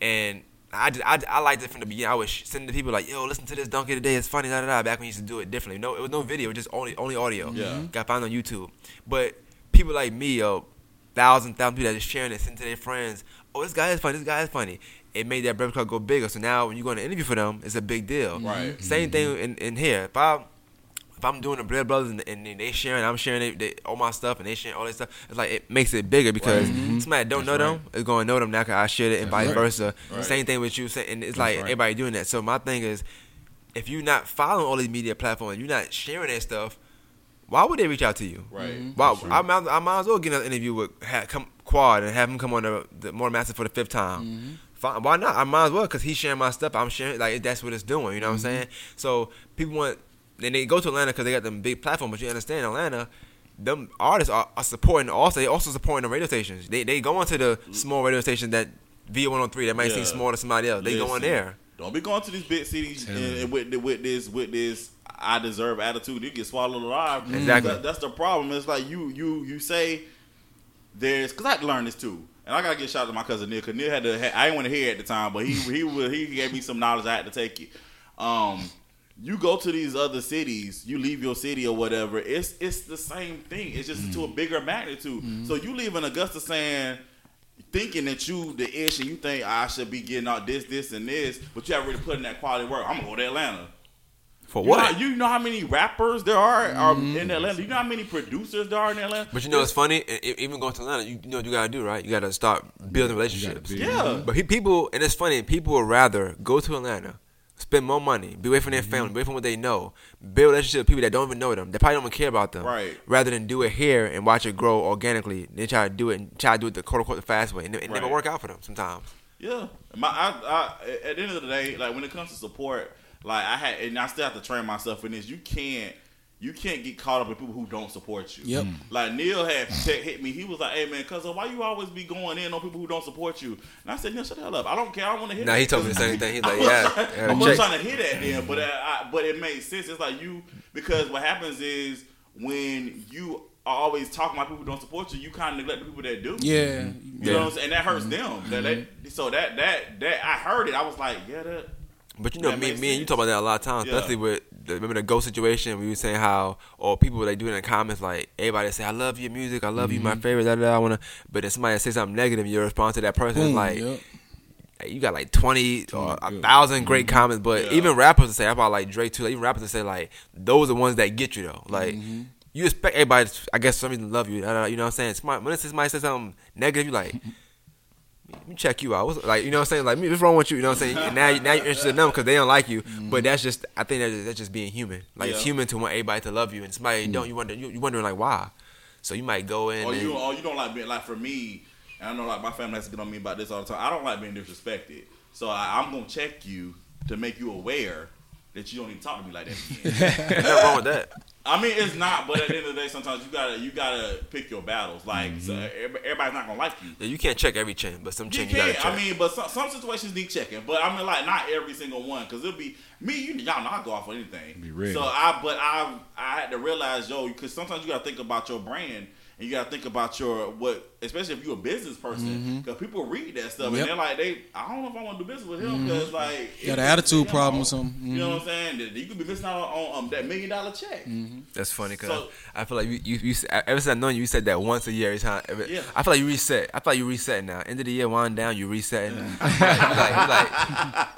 and I, did, I, I liked it from the beginning. I was sending to people like, "Yo, listen to this donkey today. It's funny." Da da da. Back when we used to do it differently. No, it was no video, It was just only only audio. Mm-hmm. Yeah. got found on YouTube. But people like me, yo, thousand thousand people that just sharing it, sending to their friends. Oh, this guy is funny. This guy is funny. It made that Breakfast Club go bigger. So now when you go on an interview for them, it's a big deal. Right. Same thing in, in here. If I if I'm doing the Blood Brothers and, and they sharing, I'm sharing they, they, all my stuff and they sharing all this stuff. It's like it makes it bigger because somebody that don't know them is going to know them now because I shared it and vice right. versa. Right. Same thing with you. And it's like right. everybody doing that. So my thing is, if you're not following all these media platforms, you're not sharing that stuff. Why would they reach out to you? Right. Why, I, might, I might as well get an interview with ha, come, Quad and have him come on the, the More Master for the fifth time. Fine, why not? I might as well because he's sharing my stuff. I'm sharing like that's what it's doing. You know what I'm saying? So people want then they go to Atlanta because they got them big platform. But you understand Atlanta, them artists are, are supporting also. They also supporting the radio stations. They they go into the small radio station that V103 that might seem Yeah. small to somebody else. They go in Listen, there. Don't be going to these big cities and, and with with this with this I deserve attitude. You get swallowed alive. Exactly. That- that's the problem. It's like you you you say there's because I had to learn this too. And I gotta get shout out to my cousin Neil. Cause Neil had to. I didn't want to hear it at the time, but he he he gave me some knowledge. I had to take it. Um, you go to these other cities, you leave your city or whatever. It's it's the same thing. It's just to a mm. bigger magnitude. Mm-hmm. So you leave in Augusta saying thinking that you the ish and you think ah, I should be getting out this, this, and this, but you haven't really put in that quality work. I'm gonna go to Atlanta. For You know, what? how, you know how many rappers there are, are in mm. Atlanta? You know how many producers there are in Atlanta? But you know, it's funny. Even going to Atlanta, you, you know what you gotta do, right? You gotta start building relationships. build. Yeah. But people, and it's funny. People would rather go to Atlanta, spend more money, be away from their Mm-hmm. family, be away from what they know, build relationships with people that don't even know them. They probably don't even care about them. Right. Rather than do it here and watch it grow organically, they try to do it and try to do it the quote unquote the fast way, and it, it never work out for them sometimes. Yeah, my I, I at the end of the day, like when it comes to support, like I had, and I still have to train myself in this. You can't, you can't get caught up with people who don't support you. Yep. Like Neil had te- hit me. He was like, "Hey man, cuz why you always be going in on people who don't support you?" And I said, "Neil, shut the hell up. I don't care. I don't want to hear." Now that. he told me the same thing. He's like, "Yeah, wasn't- I'm not trying to hear that then, but uh, I, but it made sense. It's like you because what happens is when you are always talking about people who don't support you, you kind of neglect the people that do. Yeah. You know what I'm saying? And that hurts them. That, that, so that that that I heard it. I was like, yeah, that. But you know, That me, makes me and you talk about that a lot of times, Yeah. especially with the, remember the ghost situation. We were saying how, or people they do in the comments, like everybody say, "I love your music, I love you, my mm-hmm. favorite." Da, da, da, I wanna, but if somebody say something negative, your response to that person is like, yep. hey, "You got like twenty or a thousand great mm-hmm. comments." But Yeah. even rappers say about like Drake too. Like, even rappers to say like those are the ones that get you though. Like mm-hmm. you expect everybody, to, I guess, for some reason to love you. You know what I'm saying? Somebody, when somebody says something negative, you like. Let me check you out. What's, like you know what I'm saying? Like what's wrong with you? You know what I'm saying? And now, you- now you're interested in them because they don't like you. Mm-hmm. But that's just I think that's, that's just being human. Like it's human to want everybody to love you, and somebody mm. don't. You wonder you, you wondering like why? So you might go in. Or and, you, or you don't like being like for me. And I know like my family has to get on me about this all the time. I don't like being disrespected. So I, I'm gonna check you to make you aware that you don't to talk to me like that nothing wrong with that. I mean, it's not. But at the end of the day, sometimes you gotta you gotta pick your battles. Like so mm-hmm. everybody's not gonna like you. Yeah, you can't check every chain, but some You chin you, gotta check. I mean, but some, some situations need checking. But I mean, like not every single one, because it'll be me. You y'all know I go off on anything. Be ready. So I, but I, I had to realize, yo, because sometimes you gotta think about your brand. And you gotta think about your what, especially if you're a business person, because people read that stuff Mm-hmm. Yep. Mm-hmm. and they're like, they, I don't know if I want to do business with him because like you Got it- an attitude you problem or something. You know what I'm saying? You could be missing out on um, that million dollar check. Mm-hmm. That's funny because So- I feel like you, you, you, ever since I known you, you said that once a year every time. Every, Yeah. I feel like you reset. I feel like you reset now. End of the year, wind down, you resetting. you like, you like,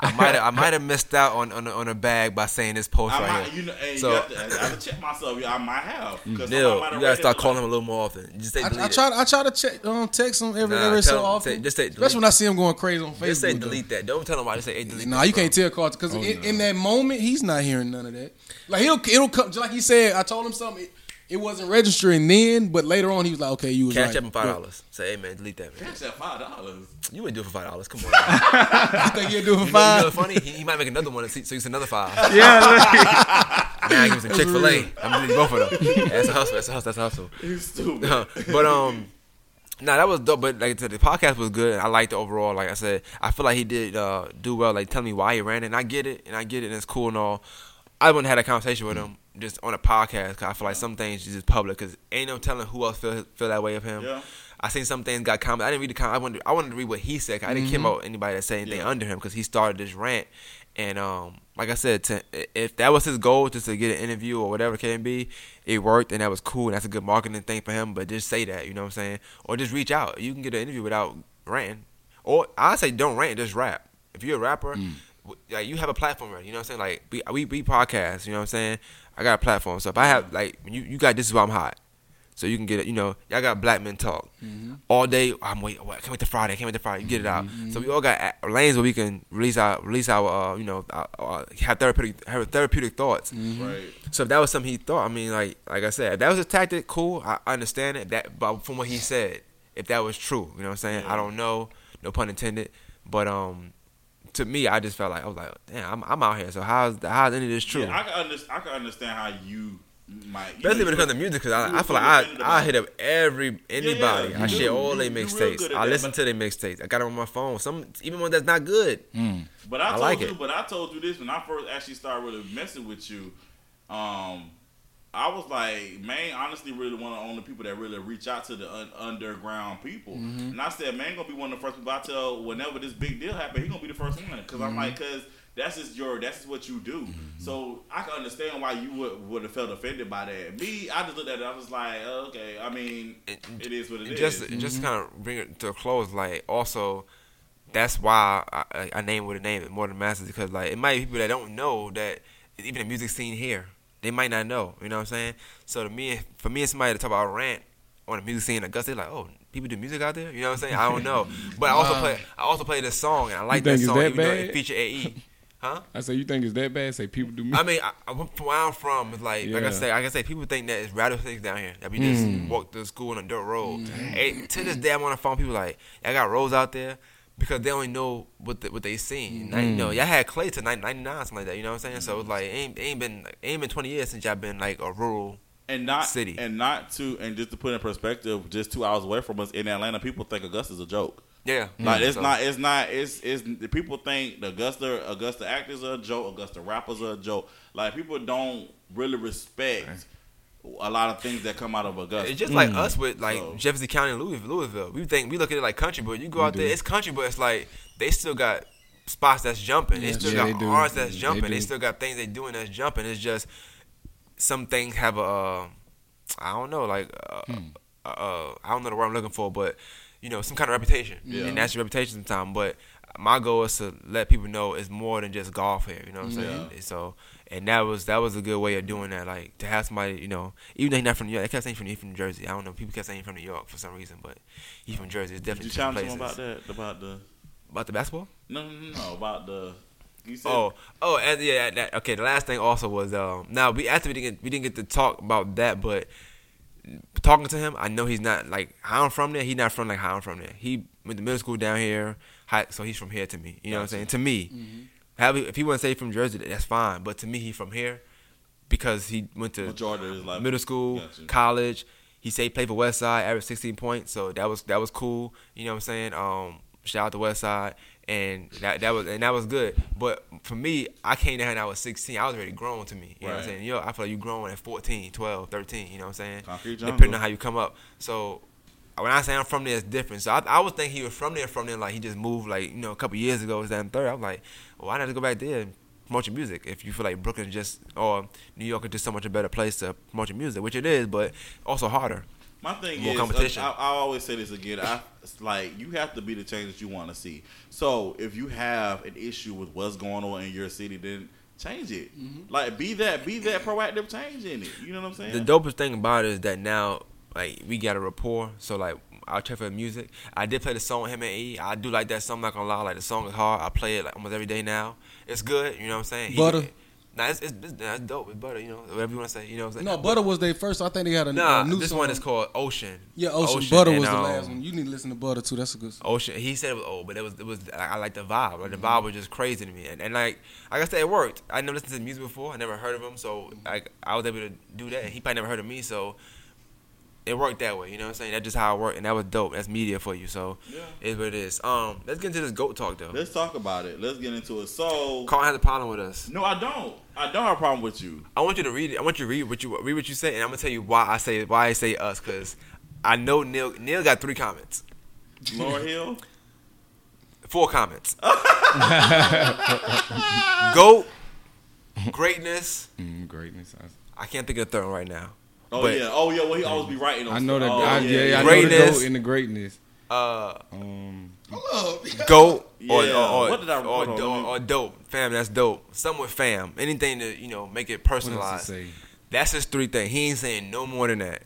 I might have, I might have missed out on on a, on a bag by saying this post I right might, here. you know, and So- you have to, I have to check myself. I might have. 'cause somebody Neil, have you gotta it start like- calling him a little more often. Just say I, delete I it. try. I try to check, um, text him every Nah, every so him- often. say- just say delete. Especially when I see him going crazy on Facebook. Just say though. delete that. Don't tell him why. Just say hey, delete. Nah, this, you bro. can't tell Carter because Oh, in, no. in that moment he's not hearing none of that. Like he'll it'll come just like he said. I told him something. It, it wasn't registering then, but later on he was like, "Okay, you was Cash right." up him five dollars. Say hey man, delete that. Man. Catch that five dollars. You ain't do it for five dollars. Come on. You think he'll do it for You know, you know five? funny? He, he might make another one, so it's another five. Yeah, Now give him some Chick Fil A. I'm gonna do both of them. That's a hustle. That's a hustle. That's a hustle. He's stupid. but um, nah, that was dope. But like I said, the podcast was good. I liked it overall. Like I said, I feel like he did uh, do well. Like telling me why he ran it, and I get it, and I get it, and it's cool and all. I wouldn't have had a conversation with him just on a podcast because I feel like some things is just public because ain't no telling who else feel feel that way of him. Yeah. I seen some things got comment. I didn't read the comment. I wanted I wanted to read what he said. 'cause I didn't care about anybody that said anything Yeah. under him because he started this rant. And um, like I said, to, if that was his goal, just to get an interview or whatever it can be, it worked and that was cool and that's a good marketing thing for him. But just say that, you know what I'm saying? Or just reach out. You can get an interview without ranting. Or I say don't rant, just rap. If you're a rapper, w- like you have a platform. You know what I'm saying? Like we we, we podcast. You know what I'm saying? I got a platform. So if I have like you you got this is why I'm hot. So you can get it, you know, y'all got black men talk all day. I'm wait, I can't wait to Friday. I can't wait to Friday. You get it out. So we all got lanes where we can release our release our, uh, you know, uh, uh, have therapeutic have therapeutic thoughts. Right. So if that was something he thought, I mean, like like I said, if that was a tactic, cool. I I understand it. That, but from what he said, if that was true, you know what I'm saying? I don't know, no pun intended. But um, to me, I just felt like I was like, damn, I'm, I'm out here. So how's how's any of this true? Yeah, I can understand. I can understand how you might. you Especially know, when it you- comes to music, because you I, I feel like I, I hit up every anybody. yeah, I you share all You- their you mixtapes. I that, listen but- to their mixtapes. I got them on my phone. Some even one that's not good. But I I told like you, it. but I told you this when I first actually started really messing with you. Um, I was like, man, honestly, really one of the only people that really reach out to the un- underground people. Mm-hmm. And I said, man, gonna be one of the first people I tell whenever this big deal happen, he gonna be the first one because I'm Mm-hmm. like, cause that's just your, that's just what you do. So I can understand why you would would have felt offended by that. Me, I just looked at it, I was like, oh, okay, I mean, It- it is what it And is. just just kind of bring it to a close. Like also, that's why I, I, I name what I name it more than masters because like it might be people that don't know that even the music scene here they might not know. You know what I'm saying? So to me, for me and somebody to talk about rant on the music scene in Augusta, they're like, oh, people do music out there. You know what I'm saying? I don't know, but I also Wow. play I also play this song and I like think that it's song that even though it bad? feature AE. Huh? I say you think it's that bad? Say people do me. I mean, I, I, from where I'm from, it's like, like I say, like I say, people think that it's rattlesnakes down here. That we just Mm. walk to school on a dirt road. Hey, to this day, I'm on the phone. People like, I got roads out there because they only know what the, what they seen. Now, you Mm. know, y'all had Clay to 99, something like that. You know what I'm saying? So it's like, it ain't, it ain't been it ain't been 20 years since y'all been like a rural. and not city. and not to and just to put in perspective, just two hours away from us in Atlanta, people think Augusta's a joke. Yeah, Like it's So- not, it's not, it's it's. the People think the Augusta Augusta actors are a joke, Augusta rappers are a joke. Like people don't really respect a lot of things that come out of Augusta. It's just like us with like So- Jefferson County and Louis, Louisville. We think we look at it like country, but you go out do. there, it's country, but it's like they still got spots that's jumping. They still Yeah, got do. artists that's jumping. They, do. still got things they doing that's jumping. It's just some things have a, uh, I don't know, like uh, Hmm. uh, uh, I don't know the word I'm looking for, but you know, some kind of reputation, Yeah. and that's your reputation sometimes. But my goal is to let people know it's more than just golf here. You know what I'm saying? So, and that was that was a good way of doing that. Like to have somebody, you know, even though he's not from New York, they kept saying from, he from New Jersey. I don't know. People kept saying he's from New York for some reason, but he's from Jersey. It's Did definitely you two challenge places. about that? About the About the basketball? no, no, no, no about the. You said Oh, oh, and yeah. That, okay, the last thing also was um. Now we after we didn't get, we didn't get to talk about that, but talking to him, I know he's not like how I'm from there. He's not from like how I'm from there. He went to middle school down here, high, so he's from here to me. You know what I'm saying? To me, have he- if he wouldn't say from Jersey, that's fine. But to me, he from here because he went to majority is like middle school, Gotcha. college. He said he played for West Side, averaged 16 points, so that was that was cool. You know what I'm saying? Um, shout out to West Side, and that that was and that was good. But for me, I came down when I was 16. I was already grown to me. You know what I'm saying? Yo, I feel like you growing at 14, 12, 13. You know what I'm saying? Concrete Depending on how you come up. So when I say I'm from there, it's different. So I, I was thinking he was from there, from there, like he just moved, like you know, a couple years ago. Was that third? I was like, well, why not just go back there and promote your music? If you feel like Brooklyn just or New York is just so much a better place to promote your music, which it is, but also harder. My thing More is, uh, competition. I, I always say this again. I like you have to be the change that you want to see. So if you have an issue with what's going on in your city, then change it. Mm-hmm. Like be that be that proactive change in it. You know what I'm saying? The dopest thing about it is that now, like, we got a rapport. So, like, I'll check for the music. I did play the song with him and E. I do like that song. I'm not gonna lie. Like, the song is hard. I play it like almost every day now. It's good. You know what I'm saying? He- Butter? Nah, it's, it's, it's, that's dope. It's butter. You know, whatever you want to say. You know what I'm saying? No, Butter was their first. I think they had a, Nah, a new this song. one is called Ocean. Yeah, Ocean. Butter and, was the um, last one. You need to listen to Butter too. That's a good. song. Ocean. He said it was old, but it was it was. I, I like the vibe. Like the Mm-hmm. vibe was just crazy to me, and, and like like I said, it worked. I never listened to his music before. I never heard of him, so like I was able to do that. He probably never heard of me, so it worked that way. You know what I'm saying? That's just how it worked, and that was dope. That's media for you. So Yeah. it's what it is. Um, let's get into this goat talk though. Let's talk about it. Let's get into it. So Carl has a problem with us. no, I don't. I don't have a problem with you. I want you to read it. I want you to read what you read what you say, and I'm gonna tell you why I say why I say us because I know Neil Neil got three comments, Lauryn Hill. four comments. goat, greatness. Mm, greatness. I, I can't think of the third one right now. Oh But- yeah. Oh yeah. Well, he always be writing. On I know that. stuff. Oh, I, yeah, yeah, I know the Greatness. goat in the greatness. Uh, Um, goat or, Yeah, or, or, what did I- or, hold on, do- or dope. Fam, that's dope. Something with fam. Anything to you know make it personalized. to? That's his three things. He ain't saying no more than that,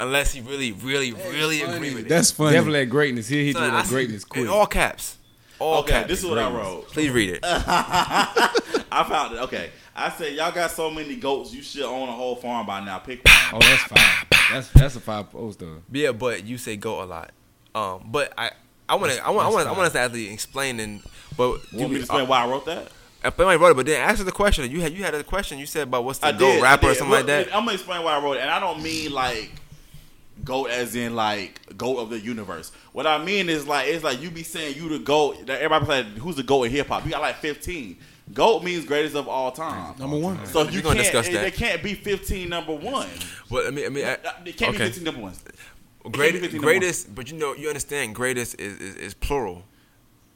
unless he really, really, really Funny. agree with it. That's funny. Definitely at greatness. Here he Son, do I that greatness quick. In all caps. All Okay, caps. this is what I wrote. Please read it. I found it. Okay, I said y'all got so many goats. You should own a whole farm by now. Pick one. Oh, that's fine. That's that's a five poster. Yeah, but you say go a lot. Um, but I, I want to, I want, I want, I want us to actually explain and, but You want me to explain why I wrote that? I somebody wrote it, but then answer the question. You had, you had a question. You said about what's the I go did, rapper or did. something like that. I'm gonna explain why I wrote it, and I don't mean like goat as in like goat of the universe. What I mean is like it's like you be saying you the goat. That everybody like who's the goat in hip hop? You got like 15. Goat means greatest of all time. Number one. So you can't. discuss It, that. there can't be 15 number one. But I mean, I mean, I, It can't okay. be 15 number ones. Great, be 15 number greatest, but you know, you understand, greatest is, is, is plural.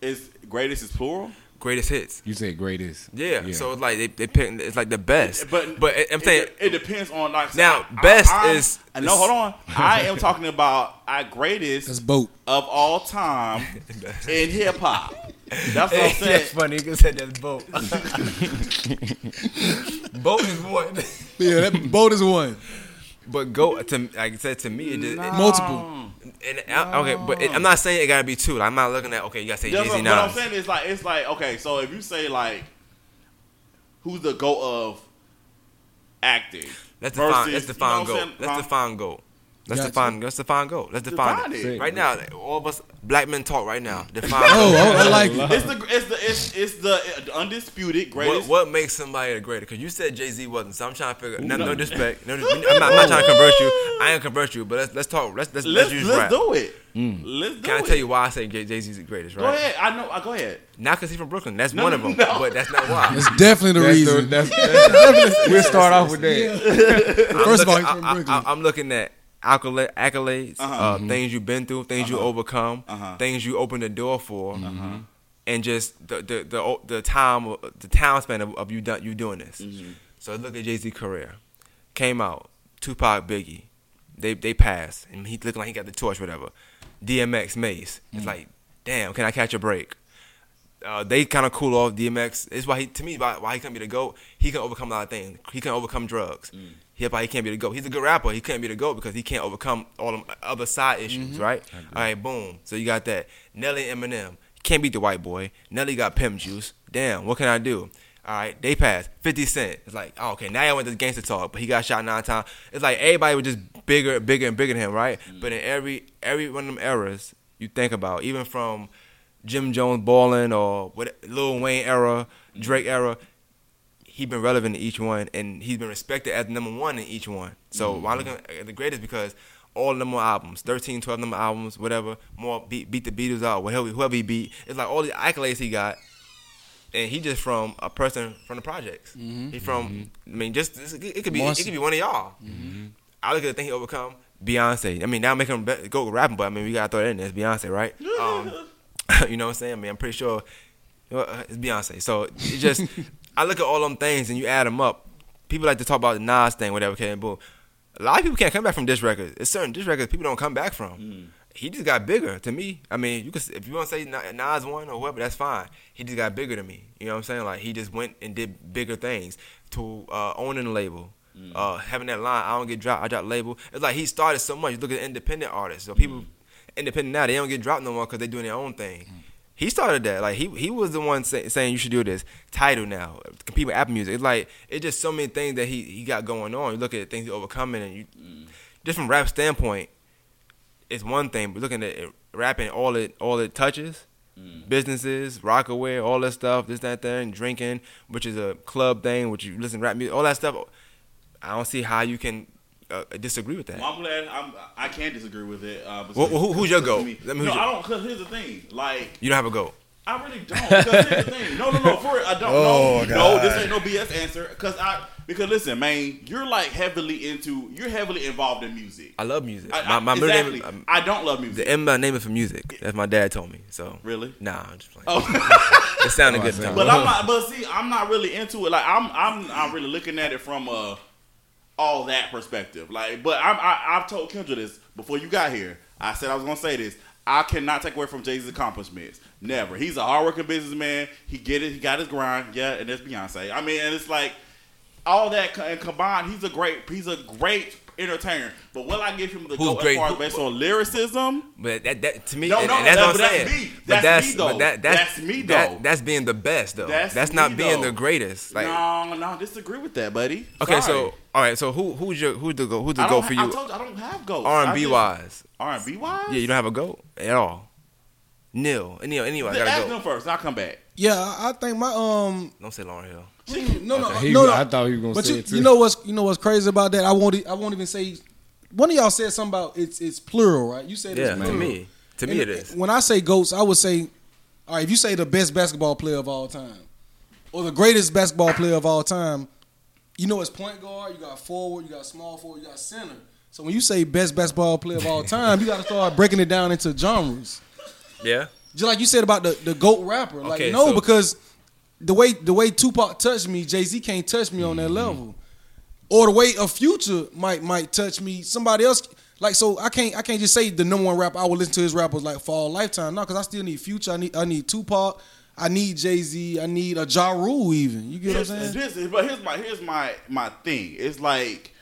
Is greatest is plural? Greatest hits. You say greatest. Yeah, so it's like they, they pick. It's like the best. But but I'm it- saying it, depends on like Now, I- best I'm- is- I no. Hold on, I am talking about our greatest That's boat. of all time in hip hop. That's what I'm saying. that's funny. You can say that's boat. boat is one. Yeah, that boat is one. But go to like I said to me, it just, it, Multiple. and I, okay, but it, I'm not saying it gotta be two. Like, I'm not looking at okay, you gotta say That's Jay what, Z what I'm saying is like it's like okay, so if you say like who's the goat of acting? Let's define. versus- Let's you define know goat. saying? Let's Huh? define goat. Let's Gotcha. define. Let's define goat. Let's define, Define it. it. Right now. All of us black men talk right now. Define. Oh, goat. oh, I like it. It's the it's the it's, it's the undisputed greatest. what makes somebody the greater? Because you said Jay Z wasn't, so I'm trying to figure. No, no. no disrespect. No, I'm, not, I'm not trying to convert you. I ain't convert you, but let's let's talk. Let's let's, let's, Let's use let's rap. do it. Mm. Let's do it. Can I it. tell you why I say Jay Z's the greatest? Right? Go ahead. I know. I go ahead. Not because he's from Brooklyn. That's No, one of them. no. But that's not why. That's definitely the That's reason. the, that's, that's, we'll start off with that. I'm First of all, looking- he's from I, Brooklyn. I, am looking at accolade, accolades, Uh-huh. uh, things you've been through, things you overcome, Uh-huh. things you opened the door for, and just the the the, the time the time span of, of you done you doing this. Mm-hmm. So look at Jay Z career, came out, Tupac, Biggie, they they passed, and he looking like he got the torch, whatever. DMX, Mase, it's Mm. like, damn, can I catch a break? uh, they kind of cool off DMX. It's why he, to me, why, why he can't be the goat. He can overcome a lot of things. He can overcome drugs. Mm. He why he can't be the goat. He's a good rapper. He can't be the goat because he can't overcome all the other side issues, Mm-hmm. right? All right, boom. So you got that. Nelly Eminem can't beat the white boy. Nelly got pimp juice. Damn, what can I do? All right, they passed. 50 Cent. It's like, oh, okay, now I went to gangster talk, but he got shot nine times. It's like everybody was just bigger, bigger, and bigger than him, right? Mm. But in every every one of them eras, you think about, even from Jim Jones balling or what Lil Wayne era, Drake era, he been relevant in each one, and he's been respected as number one in each one. So why looking at the greatest because all more albums, 13, 12 number albums, whatever. More beat beat the Beatles out, whoever whoever he beat. It's like all the accolades he got, and he just from a person from the projects. He from I mean, just it could be it could be one of y'all. I look at the thing he overcome. Beyonce. I mean, now make him be- go rapping, but I mean, we gotta throw that in there. It's Beyonce, right? Um, you know what I'm saying? I mean, I'm pretty sure uh, it's Beyonce. So it just, I look at all them things and you add them up. People like to talk about the Nas thing, whatever. Okay, boom. A lot of people can't come back from this record. It's certain this records people don't come back from. He just got bigger to me. I mean, you could if you want to say Nas won or whatever, that's fine. He just got bigger to me. You know what I'm saying? Like he just went and did bigger things to uh, owning a label. Uh, having that line, I don't get dropped, I drop label. It's like he started so much. You look at independent artists. So people independent now, they don't get dropped no more because they're doing their own thing. He started that. Like he he was the one say, saying you should do this. Tidal now, compete with Apple Music. It's like it's just so many things that he he got going on. You look at the things he's overcoming, and you just from rap standpoint, it's one thing. But looking at it, rapping, all it all it touches, mm. businesses, Rocawear, all that stuff, this that thing, drinking, which is a club thing, which you listen to rap music, all that stuff. I don't see how you can uh, disagree with that. Well, I'm glad I'm, I can't disagree with it. Uh, Well, who- who's your because goat? me- Let me- No, your- I don't. Because here's the thing. Like, You don't have a goat. I really don't. Because here's the thing. No, no, no. For it, I don't. Oh, no, God. no. This ain't no BS answer. Because I. Because listen, man, you're like heavily into. You're heavily involved in music. I love music. I, my I, my middle exactly. name, um, I don't love music. the M my name is for music. That's my dad told me. So Really? Nah, I'm just playing. Oh. It sounded Oh, good. I see. But I'm not. But see, I'm not really into it. Like I'm. I'm. I'm really looking at it from a all that perspective. Like, but I'm. I, I've told Kendra this before you got here. I said I was gonna say this. I cannot take away from Jay Z's accomplishments. Never. He's a hardworking businessman. He get it. He got his grind. Yeah, and that's Beyonce. I mean, and it's like all that and combined. He's a great. He's a great entertainer. But will I give him the Who's go as far as based on lyricism? But that, that to me, No, no, that's that- what I'm but that's saying. me. But That's me, though. but that, that's, That's me, that- though. that's being the best, though. That's That's, me, not being though. the greatest. Like, no, no, I disagree with that, buddy. okay, Sorry. so all right, so who who's your who's the go who's the I goat for ha- I you? told you I don't have goats. R and B wise, R and B wise. yeah, you don't have a goat at all. Nil, any anyway, I gotta them go. first. I'll come back. Yeah, I I think my um Don't say Lauryn Hill. No no He- no, no. I thought he was gonna But say you, it too. you know what's you know what's crazy about that? I won't I won't even say. One of y'all said something about it's it's plural, right? You said Yeah, it's to plural. me, to me it is. When I say goats, I would say, all right, if you say the best basketball player of all time, or the greatest basketball player of all time, you know it's point guard, you got forward, you got small forward, you got center. So when you say best basketball player of all time, you got to start breaking it down into genres. Yeah, Just like you said about the, the goat rapper. Like Okay, no, so- because the way the way Tupac touched me, Jay Z can't touch me on that mm-hmm. level. Or the way a future might might touch me, somebody else like so I can't I can't just say the number one rapper I would listen to his rappers like for all lifetime. No, because I still need future. I need I need Tupac. I need Jay Z. I need a Ja Rule even. You get Here's, what I'm saying? this, but here's my here's my my thing. It's like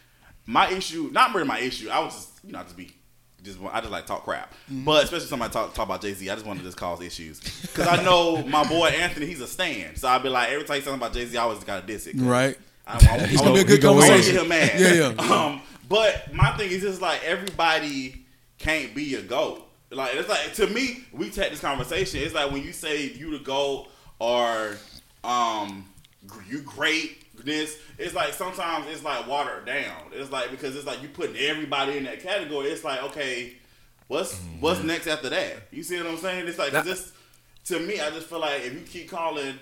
my issue. Not really my issue. I was just you know just be. Just, I just like talk crap, Mm-hmm. but especially somebody talk talk about Jay Z, I just want to just cause issues because I know my boy Anthony, he's a stan, so I'd be like every time he's talking about Jay Z, I always gotta diss it. Right. I, I, It's I, gonna be a good conversation. get him mad. Yeah, yeah. Um, but my thing is just like everybody can't be a goat. Like it's like to me, we take this conversation. It's like when you say you the goat or um you greatness. It's like sometimes it's like watered down. It's like because it's like you putting everybody in that category. It's like okay, what's what's next after that? You see what I'm saying? It's like That- this to me. I just feel like if you keep calling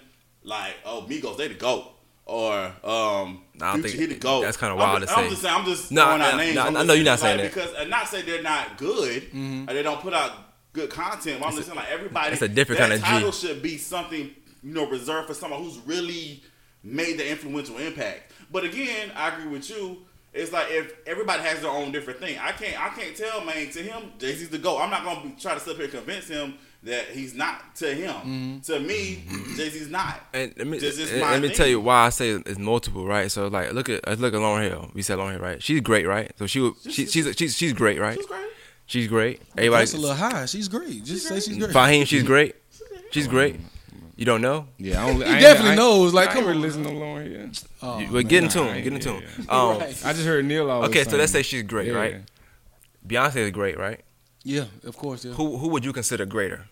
like oh Migos, they the goat. Or um, I Future, think he the goat. that's kinda I'm wild just- to I'm just saying. I'm just throwing out names. I'm I know you're not like, saying that. because and not say they're not good Mm-hmm. or they don't put out good content. But I'm just saying like everybody. It's a different kinda G. title should be something you know reserved for someone who's really made the influential impact. But again, I agree with you. It's like if everybody has their own different thing. I can't I can't tell man to him Jay Z's the goat. I'm not gonna be, try to sit up here and convince him that he's not to him. Mm-hmm. To me, Jay Z's not. And let me This is and let me thing. tell you why I say it's multiple, right? So like, look at let's look at Lauryn Hill. We said Lauryn Hill, right? She's great, right? So she would, she, she's she's she's great, right? She's great. She's great. Everybody, That's a little high. She's great. Just say she's great. Fahim, she's great. She's great. You don't know? Yeah, I don't. He I definitely I ain't- knows, like, I come ain't really on. listen to Lauryn Hill. Oh, You- well, get into nah, him. Get into yeah, him. Um, Right. I just heard Neil always. okay, so let's say she's great, Yeah. right? Beyonce is great, right? yeah, of course. Yeah. Who who would you consider greater?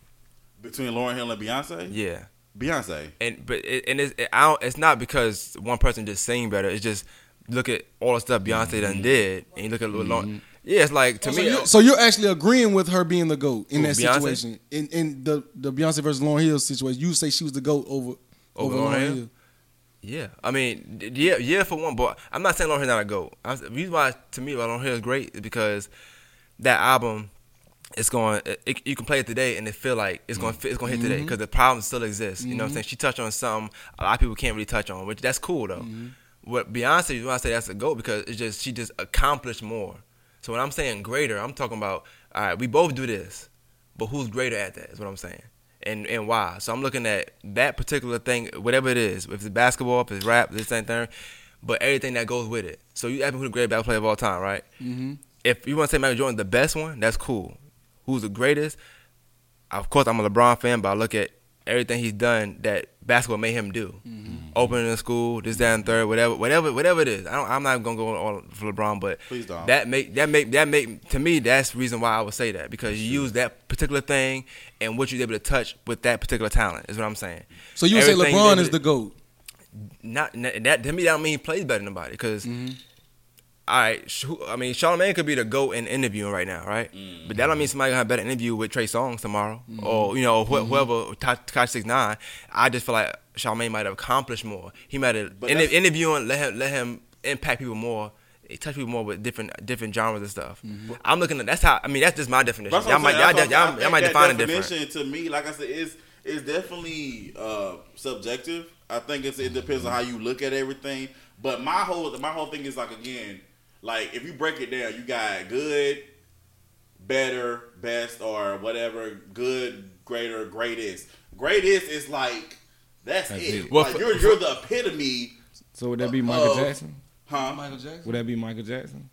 Between Lauryn Hill and Beyonce? Yeah. Beyonce. and but it, and it's it, I don't, it's not because one person just sing better. It's just look at all the stuff Beyonce done did, and you look at Lil Lauryn. Yeah, it's like to so, me. uh, you're, so you're actually agreeing with her being the goat in Who, that Beyonce? situation. In in the the Beyonce versus Lauryn Hill situation, you say she was the goat over over, Lauryn Lauryn Hill? Hill. Yeah, I mean, yeah, yeah, for one, but I'm not saying Lauryn Hill's not a goat. The reason why to me Lauryn Hill is great is because that album, it's going, it, it- you can play it today and it feel like it's going, mm. to it's going to hit today mm-hmm. because the problem still exists. You know what I'm mm-hmm. saying? She touched on something a lot of people can't really touch on, which that's cool though. Mm-hmm. What Beyonce, you want to say that's a goat because it's just she just accomplished more. So when I'm saying greater, I'm talking about all right, we both do this, but who's greater at that? Is what I'm saying, and and why? So I'm looking at that particular thing, whatever it is, if it's basketball, if it's rap, this and thing, but everything that goes with it. So you ask me who the greatest basketball player of all time, right? Mm-hmm. If you want to say Michael Jordan the best one, that's cool. Who's the greatest? Of course, I'm a LeBron fan, but I look at everything he's done that basketball made him do. Opening the school, this, that, and third, whatever, whatever, whatever it is. I don't, I'm not gonna go all for LeBron, but Please don't. that make that make that make to me that's the reason why I would say that because you use that particular thing and what you're able to touch with that particular talent is what I'm saying. So you would say LeBron is the goat. not that to me that don't mean he plays better than nobody because Mm-hmm. All right sh- I mean Charlamagne could be the goat in interviewing right now right? But that don't mean somebody gonna have a better interview with Trey Songz tomorrow. Mm-hmm. or you know wh- whoever Tekashi Six Nine. I just feel like Charlamagne might have accomplished more. He might have But in, interviewing let him let him impact people more touch people more with different different genres and stuff. Mm-hmm. I'm looking at that's how I mean that's just my definition. Y'all might y'all, y'all, I'm y'all, might define that it different. definition to me, like I said, is is definitely uh, subjective. I think it's, it depends on how you look at everything. But my whole my whole thing is like again, like if you break it down, you got good, better, best, or whatever. Good, greater, greatest. Greatest is like that's, That's it. it. Well, like you're you're the epitome, So would that be Michael Uh, Jackson? huh? Michael Jackson. Would that be Michael Jackson?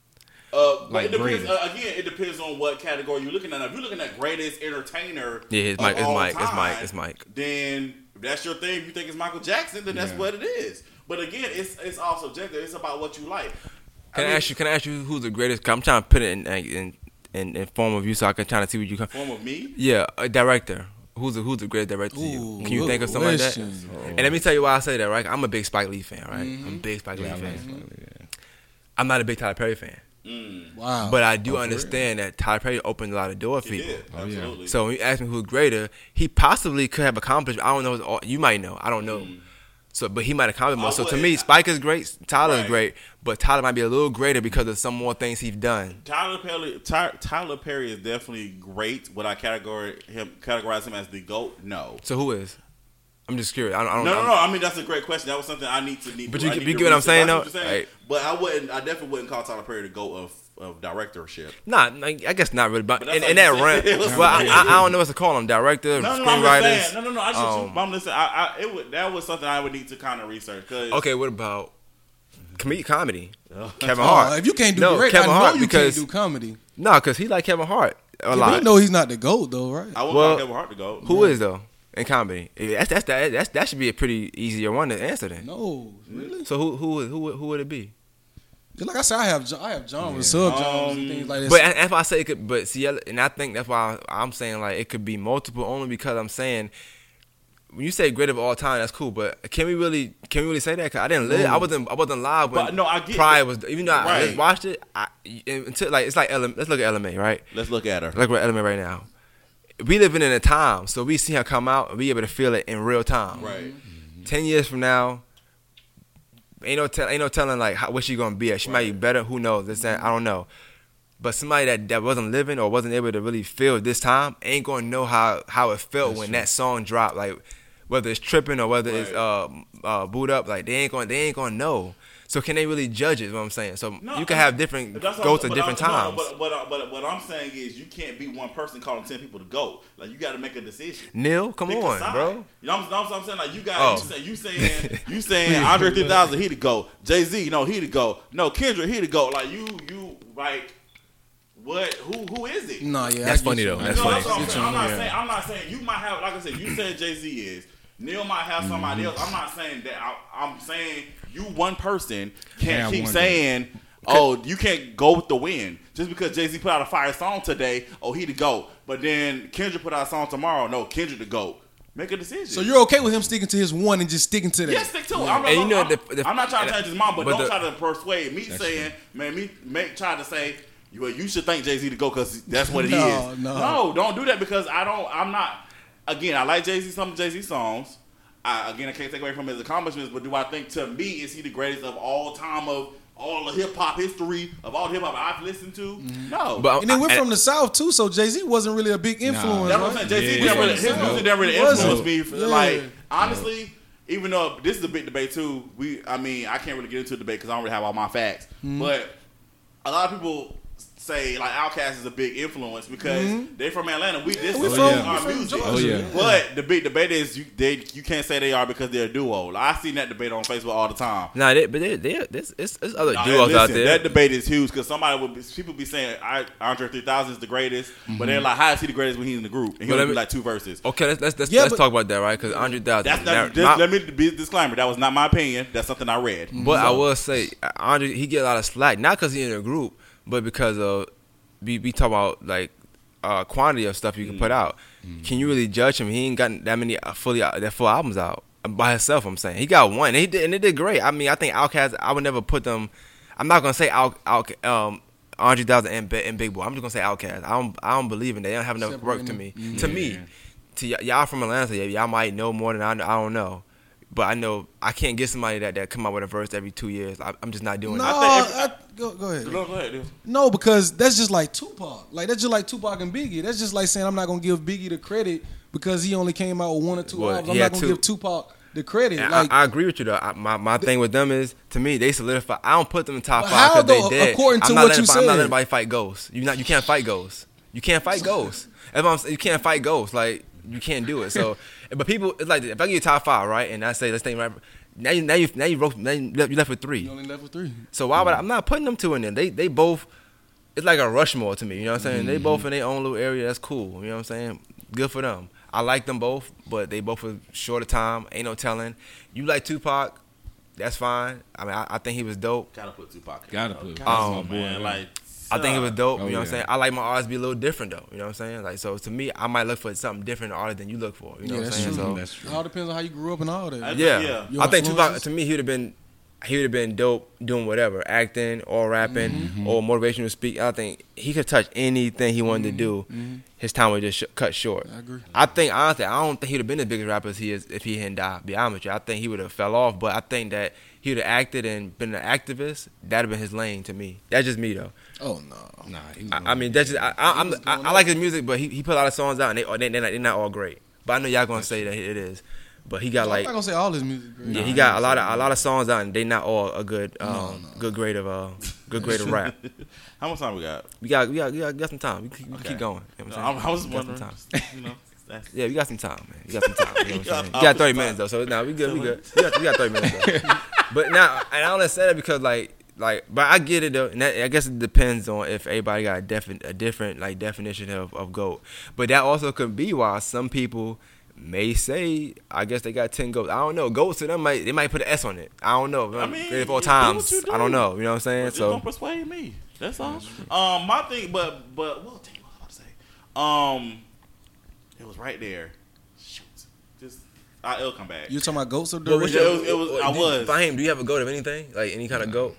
Uh, Like it depends. Uh, again, it depends on what category you're looking at. If you're looking at greatest entertainer, Yeah, it's of Mike- it's all Mike, it's Mike, it's Mike. Then if that's your thing. If you think it's Michael Jackson, then that's Yeah. what it is. But again, it's it's all subjective. It's about what you like. Can I, ask you? Can I ask you who's the greatest? 'cause I'm trying to put it in in, in, in form of you, so I can try to see what you come. Form of me. Yeah, a director. Who's the who's the greatest director to you? Can you think of something like that? question. And let me tell you why I say that. Right, I'm a big Spike Lee fan. Right, Mm-hmm. I'm a big Spike Lee Yeah, I fan. like Spike Lee, yeah. I'm not a big Tyler Perry fan, Mm, Wow. but I do Oh, understand that Tyler Perry opened a lot of doors for he people. Oh, yeah. absolutely. So when you ask me who's greater, he possibly could have accomplished. I don't know. You might know. I don't know. Mm. So, but he might have accomplished more. So to me, Spike is great. Tyler is great, but Tyler might be a little greater because of some more things he's done. Tyler Perry, Ty, Tyler Perry is definitely great. Would I categorize him categorize him as the goat? No. So who is? I'm just curious. I don't. I don't No, no, no. I mean, that's a great question. That was something I need to need. But you- you get what I'm saying, though? saying. Right. But I wouldn't. I definitely wouldn't call Tyler Perry the goat of of directorship. Nah, I guess not really, but, But in, in that you said. run, It well, I. I, I don't know what to call them, director, No, no, no. I'm just screenwriters. No, no, no. I just. um, I'm listening. I, I, it would. That was something I would need to kind of research. Cause okay, what about comedy? Comedy, Kevin Oh, Hart. if you can't do no, direct, Kevin I know Hart you because can't do comedy. no, because he like Kevin Hart a Yeah, lot. but you know he's not the goat though, right? I would Well, call Kevin Hart the goat. Who is though in comedy? That's that's that that's, that should be a pretty easier one to answer then. No, really. So who who who who would it be? Just like I said, I have gen- I have genres, Yeah. sub genres, Um, and things like that. But if I say it could. But see, and I think that's why I'm saying like it could be multiple only because I'm saying when you say great of all time, that's cool. But can we really can we really say that? Cause I didn't live. I wasn't I wasn't live when But, no, I get Pride that. was. Even though I Right. just watched it, I, until like it's like LM, let's look at Ella Mai right. Let's look at her. Look at Ella Mai right now. We living in a time, so we see her come out and be able to feel it in real time. Right. Ten years from now, ain't no tell, ain't no telling like how, what she gonna be at. She might be better. Who knows? This that, I don't know. But somebody that, that wasn't living or wasn't able to really feel this time ain't gonna know how how it felt when that song dropped. Like whether it's tripping or whether it's uh uh Boo'd Up. Like they ain't gonna they ain't gonna know. So can they really judge it? Is what I'm saying. So No, you can have different That's what goats at different I'm- times. No, but, but, but, what I'm saying is you can't be one person calling ten people to go. Like you got to make a decision. Neil, come Pick on, bro. You know what I'm, know what I'm saying? Like you got Oh. you, say, you saying you saying Andre 3000 he to go. Jay Z no he to go. No Kendrick he to go. Like you you like what who who is it? no, yeah, That's funny, you. though. I That's No, get funny. that's what I'm saying. I'm not Yeah. saying I'm not saying you might have like I said you said Jay Z is. Neil might have somebody Mm-hmm. else. I'm not saying that. I, I'm saying you one person can't Have keep saying, "Oh, you can't go with the wind." Just because Jay Z put out a fire song today, oh he to go. But then Kendrick put out a song tomorrow, no Kendrick to go. Make a decision. So you're okay with him sticking to his one and just sticking to that? Yeah, stick to it. I'm, And you know I'm, the- the- I'm not trying to change his mind, but, but don't the- try to persuade me saying, man, me make try to say, you, well, you should thank Jay Z to go because that's what it is. No, no. don't do that because I don't. I'm not. Again, I like Jay Z. Some of Jay Z songs. I, again, I can't take away from his accomplishments, but do I think to me is he the greatest of all time of all the hip hop history of all hip hop I've listened to? No. But And then we're I- from the South too, so Jay Z wasn't really a big influence. That's what I'm right? saying. Jay Z Yeah. never his Yeah. music never really It wasn't. influenced me. For, Yeah. Like honestly, even though this is a big debate too. We, I mean, I can't really get into a debate because I don't really have all my facts. Mm-hmm. But a lot of people say like Outkast is a big influence because they're from Atlanta. We this Mm-hmm. we is our we from music. Oh, yeah. But the big debate is you they you can't say they are because they're a duo. Like, I seen that debate on Facebook all the time. Nah, they, but they, they, there's, there's, there's other Nah, duos listen, out there. That debate is huge because somebody would be, people be saying I, Andre 3000 is the greatest, but they're like, how is he the greatest when he's in the group? And he'll But be like two verses. okay, let's let's let's, Yeah, let's but- talk about that, right? Because Andre Thousand. That's not, just, my- let me be disclaimer. That was not my opinion. That's something I read. But I will say, Andre, he get a lot of slack, not because he in a group, but because of we, we talk about like uh, quantity of stuff you can put out. Can you really judge him? He ain't got that many uh, fully uh, that full albums out by himself. I'm saying he got one. And he did, and it did great. I mean, I think Outkast. I would never put them. I'm not gonna say Out, Out um, Andre 3000 and, Big Boi. I'm just gonna say Outkast. I don't I don't believe in that. They don't have enough work to me. To me, to y- y'all from Atlanta, y'all might know more than I know. I don't know. But I know I can't get somebody that, that come out with a verse every two years. I, I'm just not doing No, that. I think every- I- go, go ahead. No, go ahead. dude. No, because that's just like Tupac. Like that's just like Tupac and Biggie. That's just like saying I'm not gonna give Biggie the credit because he only came out with one or two Well, albums. I'm not gonna two. give Tupac the credit. And like I, I agree with you though. I, my my thing with them is to me they solidify. I don't put them in top five how, because they though, dead. according I'm to not what letting, you I'm not letting anybody fight ghosts. You not you can't fight ghosts. You can't fight ghosts. That's what I'm. You can't fight ghosts. Like you can't do it. So, but people, it's like if I give you top five, right, and I say let's think right. Now you now you now you, wrote, now you left, you left with three. you only left with three. So why would I, I'm not putting them two in there? They they both it's like a Rushmore to me. You know what I'm saying? They both in their own little area. That's cool. You know what I'm saying? Good for them. I like them both, but they both for shorter time. Ain't no telling. You like Tupac? That's fine. I mean, I, I think he was dope. Gotta put Tupac. in Gotta there, put though. Tupac. Um, man. Like, I think it was dope. Oh, you know what I'm saying? I like my artists to be a little different though. You know what I'm saying? Like so to me, I might look for something different in artist than you look for. You know Yeah, what I'm saying? true. So That's true. It all depends on how you grew up and all that. I- yeah, Yeah. Your I think Tupac to me he would have been he would have been dope doing whatever, acting or rapping Mm-hmm. or motivational speak. I think he could touch anything he wanted to do. His time would just sh- cut short. Mm-hmm. I agree. I think honestly, I don't think he'd have been the biggest rapper as he is if he hadn't died. Be honest with you, I think he would have fell off. But I think that he would have acted and been an activist. That'd have been his lane to me. That's just me though. Oh no. Nah, he was I, I mean, that's just I, I, I'm, I, I like his music, but he, he put a lot of songs out and they they they're not, they're not all great. But I know y'all gonna say that it is. But he got I'm like not gonna say all his music. Great. yeah, he got a lot of a lot of songs out, and they not all a good um, good grade of uh good grade of rap. How much time we got? We got we got we got, we got some time. We keep, we Okay. keep going. You know what I'm saying? I was We got some wondering. time. You know, that's, Yeah, we got some time, man. We got some time. You know what I'm You got saying? You got 30 time. minutes though, so now we good. We good. We got, we got 30 minutes. Though. but now, and I only say that because like like, but I get it though, and that, I guess it depends on if everybody got a different a different like definition of of goat. But that also could be why some people may say, I guess they got ten goats. I don't know. Goats to them might they might put an S on it. I don't know. I mean, Three or four you do times. what you do. I don't know. You know what I'm saying? But So don't persuade me. That's all. Um, my thing, but but well, dang, what was I about to say? Um, it was right there. Shoot, just I, it'll come back. You talking about goats or What was Doritos? your- it was- I do- was. Fahim, do you have a goat of anything? Like any kind of goat?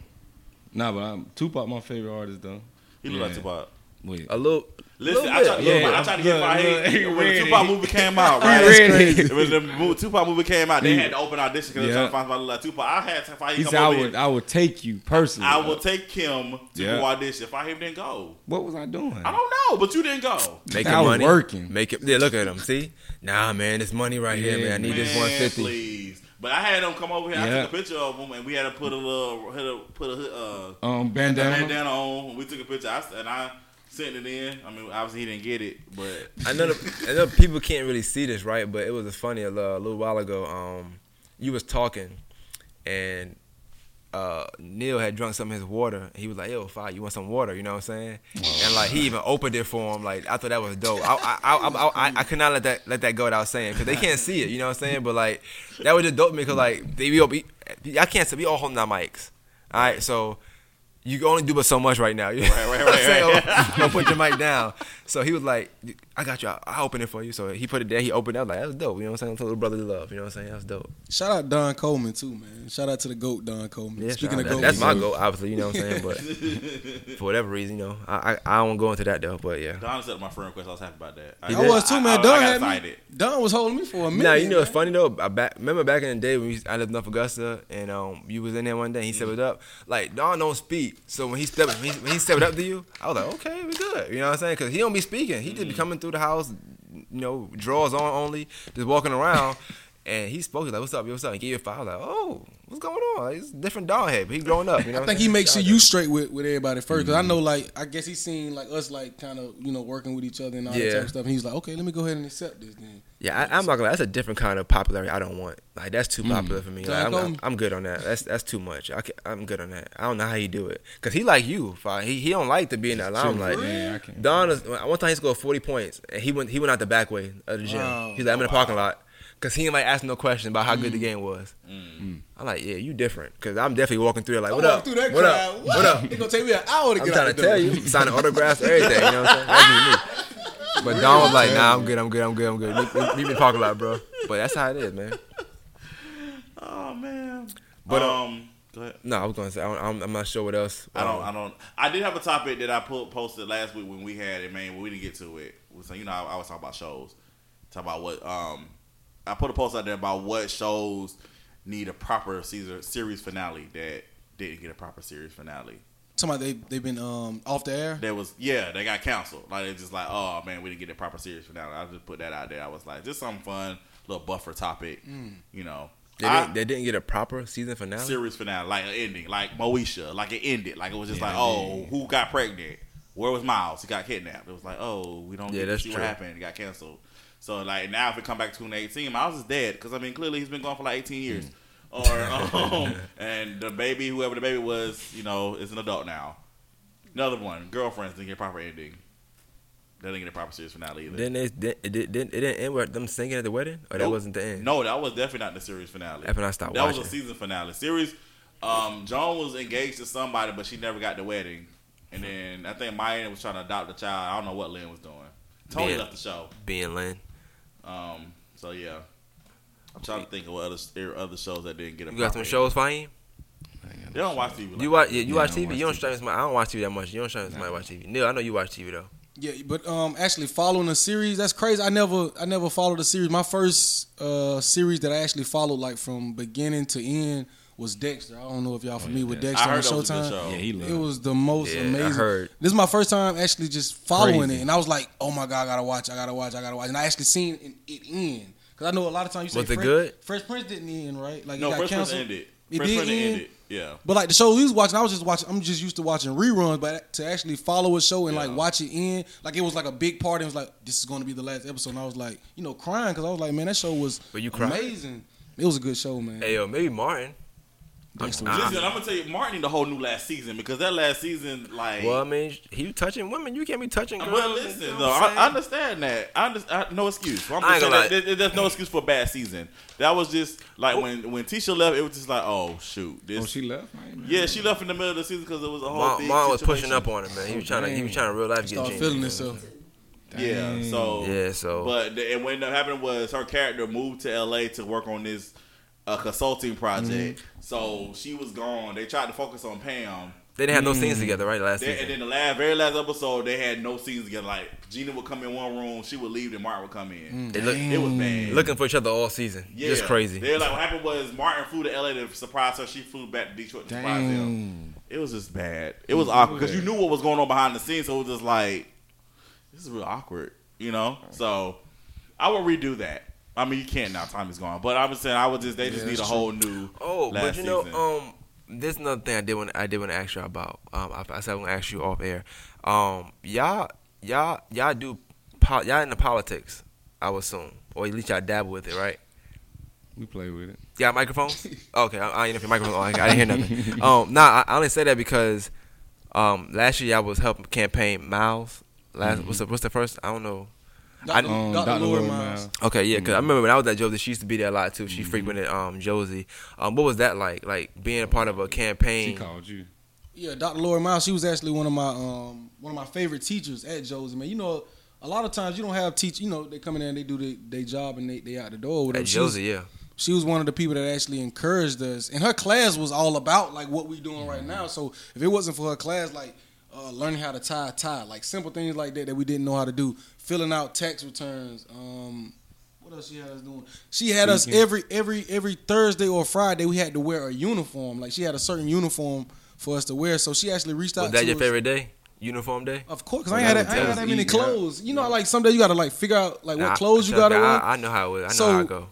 Nah, but I'm, Tupac my favorite artist though. he looked like Yeah. Tupac. Wait. A little. Listen, little I tried, bit. look, Yeah. I tried to get my Look, head look, he when the ready. Tupac movie came out. He Right, ready. when the mo- Tupac movie came out, they had to open audition because they Yeah. were trying to find somebody like Tupac. I had to find He him said I would. I would take you personally. I will take Kim to Yeah. go audition. If I him didn't go, What was I doing? I don't know, but you didn't go. Making I was money. working. Make it. Yeah, look at him. See, nah, man, this money right here, man. I need this 150. Please. But I had them come over here. I took a picture of them, and we had to put a little, put a uh, Um, bandana. bandana on. We took a picture, I, and I sent it in. I mean, obviously he didn't get it, but I know, the, I know people can't really see this, right? But it was funny a little, a little while ago. Um, you was talking, and uh, Neil had drunk some of his water. He was like, "Yo, Fi, you want some water?" You know what I'm saying? And like he even opened it for him. Like I thought that was dope. I I I, I, I, I could not let that let that go without saying because they can't see it. You know what I'm saying? But like that was just dope because like they we all be, I can't say we all holding our mics. All right, so. You can only do but so much right now. Know right, what I'm saying? right, Don't put your mic down. So he was like, "I got you. I'll, I'll open it for you." So he put it there. He opened it. I was like, "That's dope." You know what I'm saying? Little brotherly love. You know what I'm saying? That's dope. Shout out Don Coleman too, man. Shout out to the goat Don Coleman. Yeah, Speaking of that- goat, that's my man. goal, obviously. You know what I'm saying? But for whatever reason, you know, I I, I don't go into that though. But yeah. Don said my friend request. I was happy about that. He I did? was too, man. I, Don I, I had me. excited. Don was holding me for a minute. Nah, you know it's funny though. I back remember back in the day when we, I lived in North Augusta and um you was in there one day. and He stepped up like Don don't speak. So when he stepped when he, when he stepped up to you, I was like, okay, we good. You know what I'm saying? Because he don't be speaking. He just be mm-hmm. coming through the house, you know, drawers on only, just walking around. And he spoke. Like, "What's up? yo, What's up?" He gave you a five. Like, "Oh, what's going on? He's a different dog head, but he growing up." You know, I think he makes sure you straight with, with everybody first because I mm-hmm. know like I guess he's seen like us like kind of you know working with each other and all that Yeah. type of stuff. And he's like, okay, let me go ahead and accept this then. Yeah, I, I'm not gonna. lie, That's a different kind of popularity. I don't want. Like that's too popular mm. for me. Like, I'm, I'm, I'm good on that. That's that's too much. I can, I'm good on that. I don't know how you do it. Cause he like you. Fi. He he don't like to be in that limelight. Yeah, I can't. Don is, one time he scored 40 points and he went he went out the back way of the gym. Wow. He's like I'm in the oh, parking lot. Cause he ain't like asking no question about how good Mm. the game was. I'm like, yeah, you different. Cause I'm definitely walking through it like, what up? through that what crowd. up? What up? It's gonna take me an hour to I'm get trying to tell you, signing autographs, everything. You know what I'm saying? That's me. But Don was like, "Nah, I'm good. I'm good. I'm good. I'm good. Me in the parking lot, bro." But that's how it is, man. Oh man. But, uh, um, go ahead. No, I was gonna say I don't, I'm, I'm not sure what else. I don't. um, I don't. I did have a topic that I put, posted last week when we had it, man. But we didn't get to it. So you know, I, I was talking about shows. Talk about what. Um, I put a post out there about what shows need a proper season series finale that didn't get a proper series finale. Somebody they they've been um off the air. That was yeah, they got canceled. Like it's just like, oh man, we didn't get a proper series finale. I just put that out there. I was like, just something fun, little buffer topic. You know, They I- didn't, they didn't get a proper season finale. series finale, like an ending, like Moesha, like it ended, like it was just Yeah, like, oh, did. who got pregnant? Where was Miles? He got kidnapped. It was like, oh, we don't Yeah, get to that's see true. what happened. it got canceled. So like now, if it come back to 2018, Miles is dead because I mean clearly he's been gone for like 18 years. Mm. Or um, and the baby, whoever the baby was, you know, is an adult now. Another one, girlfriends didn't get a proper ending. They didn't get a proper series finale either. Then it, did, it didn't end with them singing at the wedding, or that wasn't the end. No, that was definitely not the series finale. After I stopped That was a season finale. Series. Um, Joan was engaged to somebody, but she never got the wedding. And then I think Maya was trying to adopt a child. I don't know what Lynn was doing. Tony Man. left the show. Being Lynn. Um, so yeah, I'm trying to think of what other there other shows that didn't get a. You got some proper shows, Fahim? ending. They don't watch TV. Like You watch? Yeah, you Yeah, watch I don't TV. watch You don't TV. stream as much. I don't watch TV that much. You don't stream as much. Watch TV. Neil, I know you watch TV though. Yeah, but um, actually following a series that's crazy. I never, I never followed a series. My first uh series that I actually followed like from beginning to end was Dexter. I don't know if y'all oh, familiar with I Dexter on heard that was a good Showtime. show. Yeah, he loved It was the most Yeah, I amazing. heard. This is my first time actually just following Crazy. it, and I was like, "Oh my god, I gotta watch! I gotta watch! I gotta watch!" And I actually seen it, it end because I know a lot of times you say Was it Fresh, good? Fresh Prince didn't end right, like no, it got Fresh Prince canceled. ended. It Fresh did Prince end? ended. Yeah. But like the show we was watching, I was just watching. I'm just used to watching reruns, but to actually follow a show and like watch it end, like it was like a big part. And it was like this is going to be the last episode. And I was like, you know, crying because I was like, man, that show was But you cried? amazing. It was a good show, man. Hey yo, maybe Martin. Dexter I'm- Listen, I'm gonna tell you, Martin need a whole new last season because that last season, like, Well, I mean, he touching women. You can't be touching girls. Well, you listen, know though, I'm I, understand that. I, under, I no excuse. So I'm I ain't gonna saying that there- there's no excuse for a bad season. That was just like when when Tisha left, it was just like, oh shoot, this. Oh, she left. I ain't know. yeah, she left in the middle of the season because it was a whole. Mom, Mom was situation. pushing up on him, man. He was trying to, he was trying to real life get Start Gene. feeling himself. Yeah, so Yeah, so but the, and what ended up happening was her character moved to L.A. to work on this uh, consulting project. Mm-hmm. So she was gone. They tried to focus on Pam. they didn't have no scenes together, right? Last They, and then the last, very last episode, they had no scenes together. Like Gina would come in one room, she would leave, and Martin would come in. They look, It was bad. looking for each other all season. Yeah, Just crazy. They like what happened was Martin flew to LA to surprise her. She flew back to Detroit to surprise him. It was just bad. It was awkward because you knew what was going on behind the scenes. So it was just like this is real awkward, you know. So I would redo that. I mean, you can't now. Time is gone. But I was saying I would just they just Yeah, need a that's whole new. Oh, last but you know, season. um, there's another thing I did want I did want to ask you about. Um, I, I said I'm gonna ask you off air. Um, y'all, y'all, y'all do, po- y'all into politics, I would assume, or at least y'all dabble with it, right? We play with it. Y'all microphones? okay, I, I ain't know if your microphone. Oh, I, I didn't hear nothing. um, nah, I, I only say that because, um, last year y'all was helping campaign Miles. Last, what's the what's the first? I don't know. I- Dr. Um, Dr. Dr. Laura Laura Miles. Miles. Okay, yeah, because I remember when I was at Josey, she used to be there a lot too. She frequented um Josey. Um, what was that like? Like being a part of a campaign. She called you. Yeah, Dr. Laura Miles. She was actually one of my um one of my favorite teachers at Josey. Man, you know, a lot of times you don't have teach. You know, they come in there and they do their they job and they they out the door. or Whatever. At She was- Josey, yeah. she was one of the people that actually encouraged us and her class was all about like what we doing right now so if it wasn't for her class like uh, learning how to tie a tie like simple things like that that we didn't know how to do filling out tax returns um what else she had us doing she had us every every every thursday or friday we had to wear a uniform like she had a certain uniform for us to wear so she actually reached out Was that to your us. favorite day? Uniform day? Of course, cause I Well, ain't had that that, I ain't had that that many was easy, yeah. clothes. You know, like someday you gotta like figure out like what Nah, clothes you gotta me, wear I, I know how it, I know So- how it go.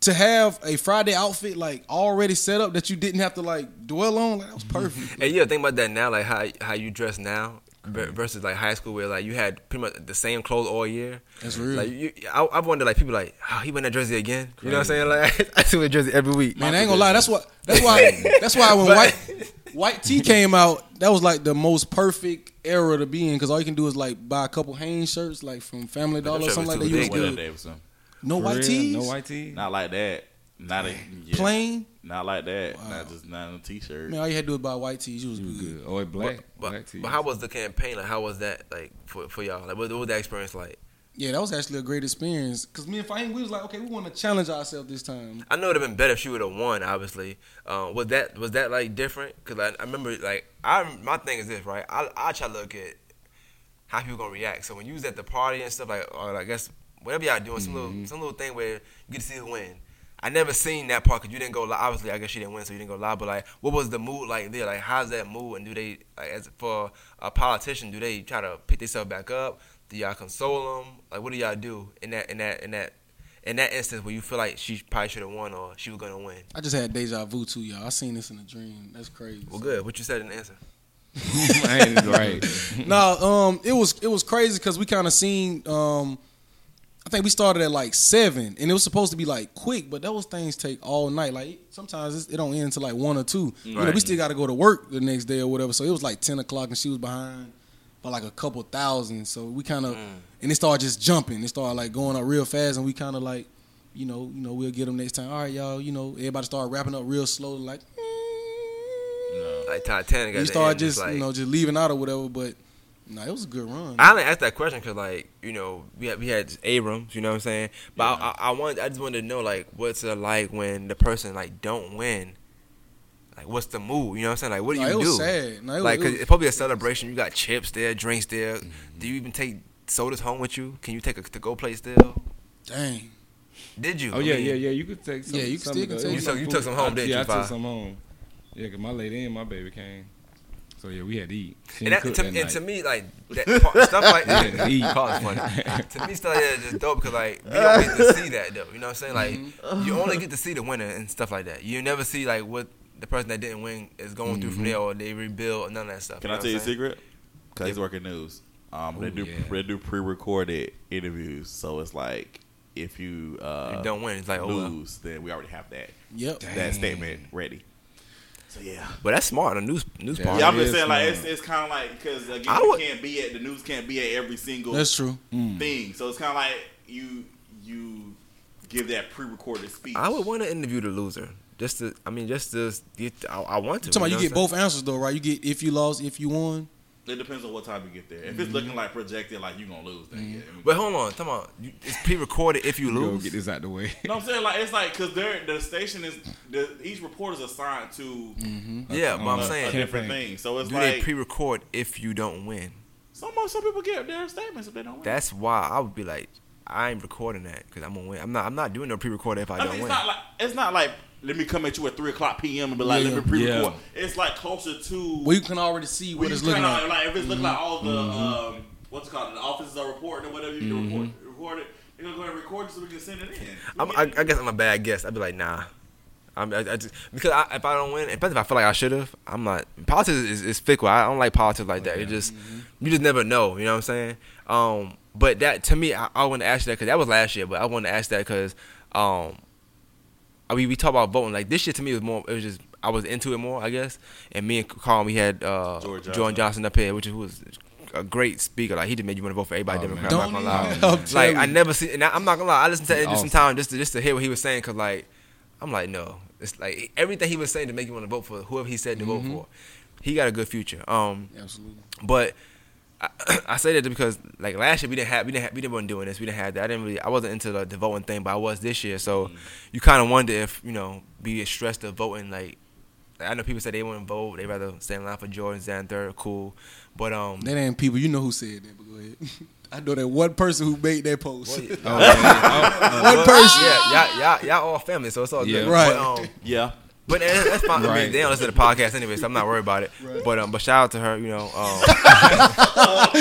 To have a Friday outfit like already set up that you didn't have to like dwell on, like that was mm-hmm. perfect. And you gotta think about that now, like how how you dress now ver- mm-hmm. versus like high school, where like you had pretty much the same clothes all year. That's real. Like you, I, I wonder, like people like, oh, he went that jersey again. You know what I'm saying? Like I see that jersey every week. Man, I ain't gonna lie. That's what. That's why. That's why when But- white white tee came out, that was like the most perfect era to be in because all you can do is like buy a couple Hanes shirts like from Family Dollar or something like that. You was good. Davidson. No For white real? tees. No white tee. Not like that. Not a yeah, Plain. Not like that. Not just not a t-shirt. Man, all you had to do was buy white tees. You was You was good. good. Oh, it black. But, black tee. but how was the campaign? Like how was that like for for y'all? Like what, what was that experience like? Yeah, that was actually a great experience because me and Fahim, we was like, okay, we want to challenge ourselves this time. I know it'd have been better if she would have won. Obviously, uh, was that was that like different? Because I, I remember like I my thing is this right. I I try to look at how people gonna react. So when you was at the party and stuff like, or I guess whatever y'all doing, some little some little thing where you get to see who win. I never seen that part because you didn't go live. Obviously, I guess she didn't win, so you didn't go live. But like, what was the mood like there? Like, how's that mood? And do they like as for a politician? Do they try to pick themselves back up? Do y'all console them? Like, what do y'all do in that in that in that in that instance where you feel like she probably should have won or she was gonna win? I just had deja vu too, y'all. I seen this in a dream. That's crazy. Well, good. What you said in the answer? Ain't right. no, um, it was it was crazy because we kind of seen. Um, I think we started at like seven, and it was supposed to be like quick, but those things take all night. Like sometimes it's, it don't end until like one or two. You know, we still got to go to work the next day or whatever. So it was like ten o'clock, and she was behind by like a couple thousand. So we kind of, mm. and it started just jumping. It started like going up real fast, and we kind of like, you know, you know, we'll get them next time. All right, y'all. You know, everybody started wrapping up real slow, like. No. Like Titanic. You start end, just like, you know just leaving out or whatever, but no, it was a good run. I only asked that question because, like, you know, we had we had Abrams, you know what I'm saying. But I, I, I want, I just wanted to know, like, what's it like when the person like don't win? Like, what's the mood? You know what I'm saying? Like, what do No, you it do? was sad. No, it was- like, it was- it's probably a celebration. You got chips there, drinks there. Mm-hmm. Do you even take sodas home with you? Can you take a to go plate still? Dang. Did you? Oh I yeah, mean, yeah, yeah. You could take some. Yeah, you some still can take it some. You took- you food. took some home, I, didn't yeah, you, I took some home. Yeah, cause my lady and my baby came. So yeah, we had to eat. She And, that, to, that and night. to me, like that part, stuff like that, Yeah, he- call it funny. to me, stuff like that is just dope because like we don't get to see that though. You know what I'm saying? Like Mm-hmm. you only get to see the winner and stuff like that. You never see like what the person that didn't win is going through from Mm-hmm. there or they rebuild or none of that stuff. Can you I tell you a what I'm saying? secret? Cause he's working news. Um, they do yeah. they do pre-recorded interviews, so it's like if you uh You don't win, it's like, oh, well. lose, then we already have that Yep. that statement ready. So yeah. But that's smart. The news news Yeah. part. Yeah, I'm just is saying, like it's, it's kind of like because again, I you would- can't be at the news, can't be at every single That's true. Mm. thing. So it's kind of like you you give that pre-recorded speech. I would want to interview the loser. Just to, I mean, just to get. I, I want to. Talking about you know get both answers though, right? You get if you lost, if you won. It depends on what time you get there. If Mm-hmm. it's looking like projected, like you gonna lose, then yeah. saying? But hold on, come on. You- It's pre-recorded if you Go lose. get this out the way. No, I'm saying like it's like because they're the station is the each report is assigned to Yeah, but I'm a, a saying, different Campaign. thing. So it's do they like pre-record if you don't win? some some people get their statements if they don't win. That's why I would be like, I ain't recording that because I'm gonna win. I'm not. I'm not doing no pre-recorded if I, I don't mean, it's win. not like it's not like let me come at you at three o'clock p.m. and be like, Yeah, let me pre-record. yeah. It's like closer to Well, you can already see what it's looking like. like if it's looking like all the um, what's it called the offices are reporting or whatever you can record, record it. They're gonna go ahead and record it so we can send it in. I'm, I, I guess I'm a bad guest. I'd be like, nah. I'm, I, I just, because I, if I don't win, especially if I feel like I should have, I'm not. Politics is, is fickle. I don't like politics like that. It just you just never know. You know what I'm saying? Um, but that to me, I, I want to ask you that because that was last year. But I want to ask that because, um, I mean, we talk about voting like this shit To me, was more. It was just I was into it more, I guess. And me and Carl, we had uh, George Jordan Johnson. Johnson up here, which was a great speaker. Like he just made you want to vote for everybody Oh, Democrat. man. I'm not Don't gonna lie. Like I never see, and I, I'm not gonna lie. I listened to it He's just some awesome. time just to just to hear what he was saying, cause like I'm like no, it's like everything he was saying to make you want to vote for whoever he said to Mm-hmm. vote for. He got a good future. Um, Absolutely. but I, I say that because like last year we didn't have we didn't have, we didn't wasn't doing this we didn't have that I didn't really I wasn't into the, the voting thing but I was this year so Mm-hmm. you kind of wonder if you know be stressed of voting like I know people say they wouldn't vote they rather stay in line for Jordan Zan third cool but um That ain't people. You know who said that, but go ahead. I know that one person who made that post. well, Oh, yeah. one person. yeah y'all, y'all y'all all family so it's all Yeah. good Right. but, um, Yeah. But that- that's fine. I mean, they don't listen to the podcast anyway, so I'm not worried about it. But um, but shout out to her, you know. Um, no,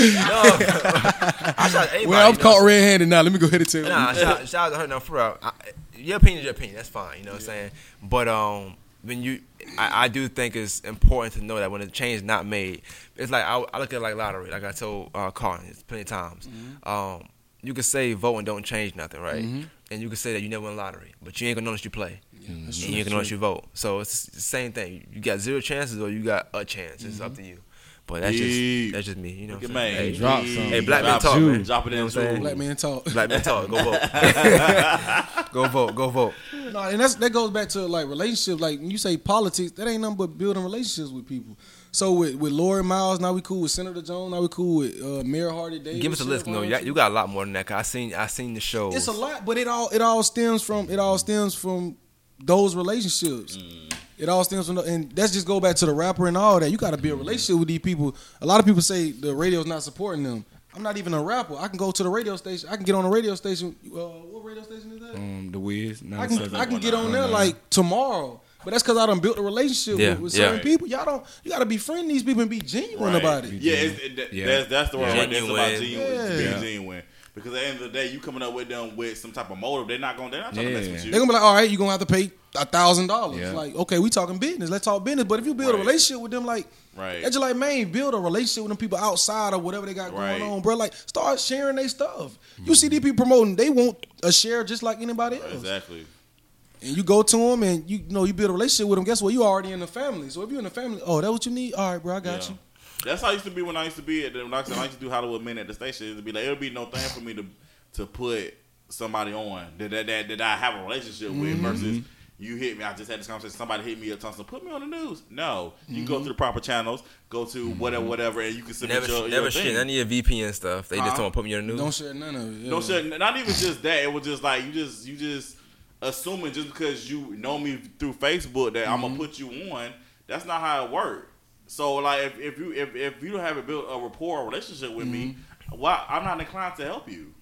I shout anybody, Well, I'm you know. caught red-handed now. Let me go ahead and tell you. Nah, shout, shout out to her. No, for real. I, your opinion is your opinion. That's fine. You know what I'm saying. But um, when you, I, I do think it's important to know that when a change is not made, it's like I, I look at it like lottery. Like I told uh, Carl plenty of times. Um, you can say vote and don't change nothing, right? And you can say that you never win lottery, but you ain't gonna notice you play. and you ain't gonna notice you vote. So it's the same thing. You got zero chances, or you got a chance. It's up to mm-hmm. you. But that's Deep. just that's just me. You know. What I'm me. saying? Hey, drop Hey, some. Hey, black man drop talk, it. man. Drop it You know in what I'm saying? too. Black man talk. Black man talk. Go vote. go vote. Go vote. No, and that's that goes back to like relationships. Like when you say politics, that ain't nothing but building relationships with people. So with with Lori Miles, now we cool with Senator Jones. Now we cool with uh, Mayor Hardie Davis. Give us a list. No, you, you got a lot more than that. Cause I seen I seen the show. It's a lot, but it all it all stems from it all stems from those relationships. It all stems from, the, and that's just go back to the rapper and all that. You got to build a relationship with these people. A lot of people say the radio's not supporting them. I'm not even a rapper. I can go to the radio station. I can get on a radio station. Uh, what radio station is that? Um, the Wiz. I can I can get on there like tomorrow. But that's because I done built a relationship Yeah, with, with yeah. certain people. Y'all don't. You got to befriend these people and be genuine Right. about it. Yeah, it's, it, that- Yeah. that's that's the word right there. It's about Genuine. genuine, Yeah. being Yeah. genuine. Because at the end of the day, you coming up with them with some type of motive. They're not going. They're not trying to mess Yeah. with you. They're gonna be like, all right, you're gonna have to pay a thousand dollars. Like, okay, we talking business. Let's talk business. But if you build a relationship with them, like, Right. that's just like, man, build a relationship with them people outside of whatever they got Right. going on, bro. Like, start sharing their stuff. You see these people promoting, they want a share just like anybody else. Exactly. And you go to them and you, you know you build a relationship with them. Guess what? You already in the family. So if you're in the family, oh, that what you need? All right, bro, I got Yeah. you. That's how I used to be when I used to be at the when I used to, I used to do Hollywood Men at the station. It'd be like it'd be no thing for me to to put somebody on that that that, that I have a relationship with Mm-hmm. versus you hit me. I just had this conversation. Somebody hit me up, Thompson, put me on the news. No, you Mm-hmm. go to the proper channels, go to whatever, whatever, and you can submit never your, never your shit thing. none of your VPN stuff. They Huh? just don't put me on the news. Don't share none of it. Yeah. No shit. Not even just that. It was just like you just you just assuming just because you know me through Facebook that I'm Mm-hmm. gonna put you on. That's not how it works. So like if, if you if, if you don't have a built a rapport or relationship with me, Mm-hmm. why I'm not inclined to help you.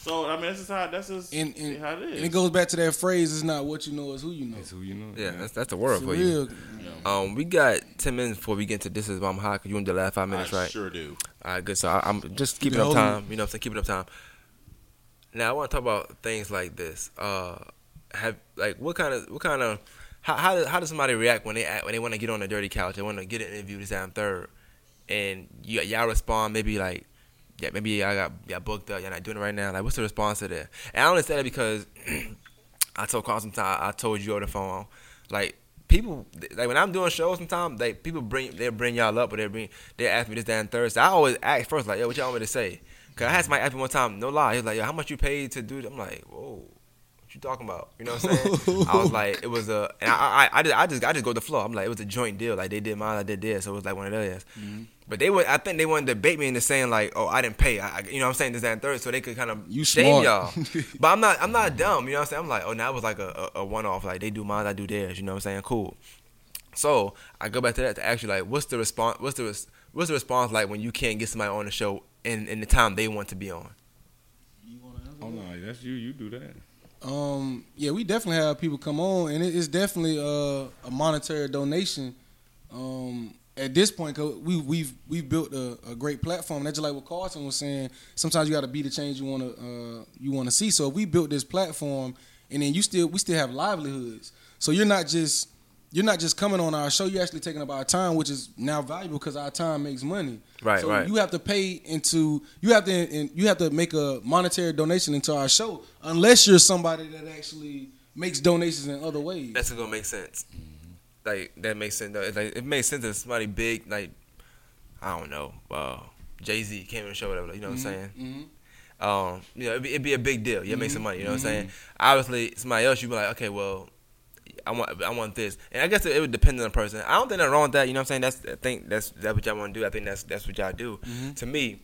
So I mean that's just how that's just And, and, how it is. and it goes back to that phrase: "It's not what you know, it's who you know." That's who you know. Yeah, that's that's the word For for you. real. Um, we got ten minutes before we get into this is I'm hot. Cause you want the last five minutes, I right? sure do. All right, good. So I, I'm just keeping up time. You know, what I'm saying keeping up time. Now I want to talk about things like this. Uh, have like what kind of what kind of how how does, how does somebody react when they act, when they want to get on the dirty couch? They want to get an interview this time third, and you y'all respond maybe like. Yeah, maybe I got got booked up. You're not doing it right now. Like, what's the response to that? And I only say that because I told Carl sometime. I told you over the phone. Like people, like when I'm doing shows, sometimes they people bring they bring y'all up, or they bring they ask me this, third. So I always ask first, like, yo, what y'all want me to say? Cause I had somebody ask one time, no lie, he was like, yo, how much you paid to do? It? I'm like, whoa. What you talking about? You know what I'm saying? I was like, it was a, and I, I, I just, I just, I just go with the flow. I'm like, it was a joint deal. Like they did mine, I did theirs, so it was like one of theirs. Mm-hmm. But they would, I think they wanted to bait me into saying like, oh, I didn't pay. I, I- you know what I'm saying? This, that, and third, so they could kind of You shame smart. y'all. but I'm not, I'm not dumb. You know what I'm saying? I'm like, oh, now it was like a, a, a one off. Like they do mine, I do theirs. You know what I'm saying? Cool. So I go back to that to ask you like, what's the response? What's the res- what's the response like when you can't get somebody on the show in, in the time they want to be on? You want to ask? Oh no, that's you. You do that. Um, yeah, we definitely have people come on, and it, it's definitely uh, a monetary donation. Um, at this point, 'cause we we've we've built a, a great platform. That's just like what Carlton was saying. Sometimes you got to be the change you want to uh, you want to see. So if we built this platform, and then you still we still have livelihoods. So you're not just you're not just coming on our show. You're actually taking up our time, which is now valuable because our time makes money. Right, so right. you have to pay into you have to and you have to make a monetary donation into our show unless you're somebody that actually makes donations in other ways. That's gonna make sense. Like that makes sense. Like it makes sense if somebody big, like I don't know, uh, Jay Z came on the show, whatever. You know what I'm saying? Mhm. Um, you know, it'd be, it'd be a big deal. You make Mm-hmm. some money. You know what I'm saying? Obviously, somebody else, you'd be like, okay, well, I want I want this, and I guess it, it would depend on the person. I don't think nothing wrong with that. You know what I'm saying? That's I think that's that's what y'all want to do. I think that's that's what y'all do. To me,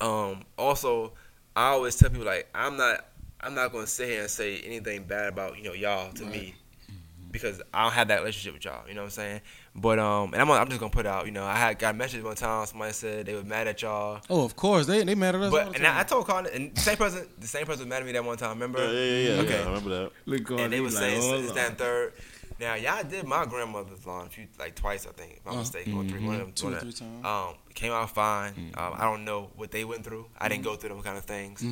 um, also, I always tell people like I'm not I'm not gonna sit here and say anything bad about you know y'all to me because I don't have that relationship with y'all. You know what I'm saying? But um, and I'm I'm just gonna put out. You know, I had got a message one time. Somebody said they were mad at y'all. Oh, of course they they mad at us. all But the and I, I told Colin, and the same person, the same person was mad at me that one time. Remember? Yeah, yeah, yeah. yeah, Okay. yeah, I remember that. Look, and they he was like, saying hold this, on. that, third. Now y'all did my grandmother's lawn a few, like twice, I think, if I'm Uh-huh. mistaken, or three, one of them, Two or three times. Um, came out fine. Um, I don't know what they went through. I didn't go through them kind of things.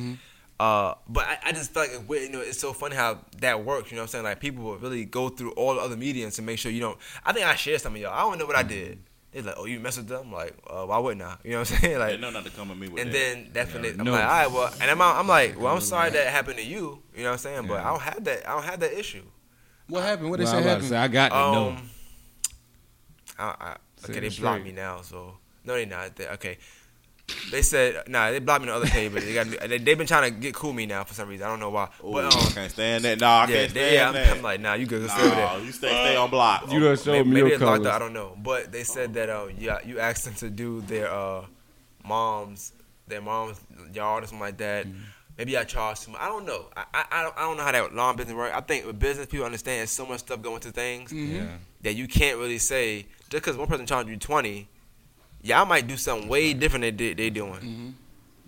Uh, but I, I just feel like it- you know it's so funny how that works. You know what I'm saying? Like people will really go through all the other mediums to make sure you don't. I think I shared some of y'all. I don't know what I did. They're like, oh, you messed with them? Like, uh, why wouldn't I? You know what I'm saying? They Like, know not to come at me with and that. then definitely, I'm no. like, all right, well, and I'm, I'm like, well, I'm sorry that happened to you. You know what I'm saying? But I don't have that. I don't have that issue. what happened? What did they Well, say I'm about to happened? say, I got to know. Um, I, I, okay, they blocked me now, so no, they not. They, okay, they said nah, they blocked me on the other page, but they got me. They, they've been trying to get cool me now for some reason. I don't know why. Ooh, but I um, can't stand that. Nah, I yeah, can't they, stand yeah, I'm, that. I'm like, nah, you good? Go stay over there. you stay, stay on block. You done showed maybe, me maybe your it's locked colors. I don't know, but they said that uh, yeah, you asked them to do their uh, moms, their moms yard or something like that. Mm-hmm. Maybe I charged too much. I don't know. I, I, I don't I don't know how that lawn business works. I think with business people understand there's so much stuff going to things Mm-hmm. Yeah. that you can't really say just because one person charged you twenty, y'all might do something way different than they, they doing. Mm-hmm.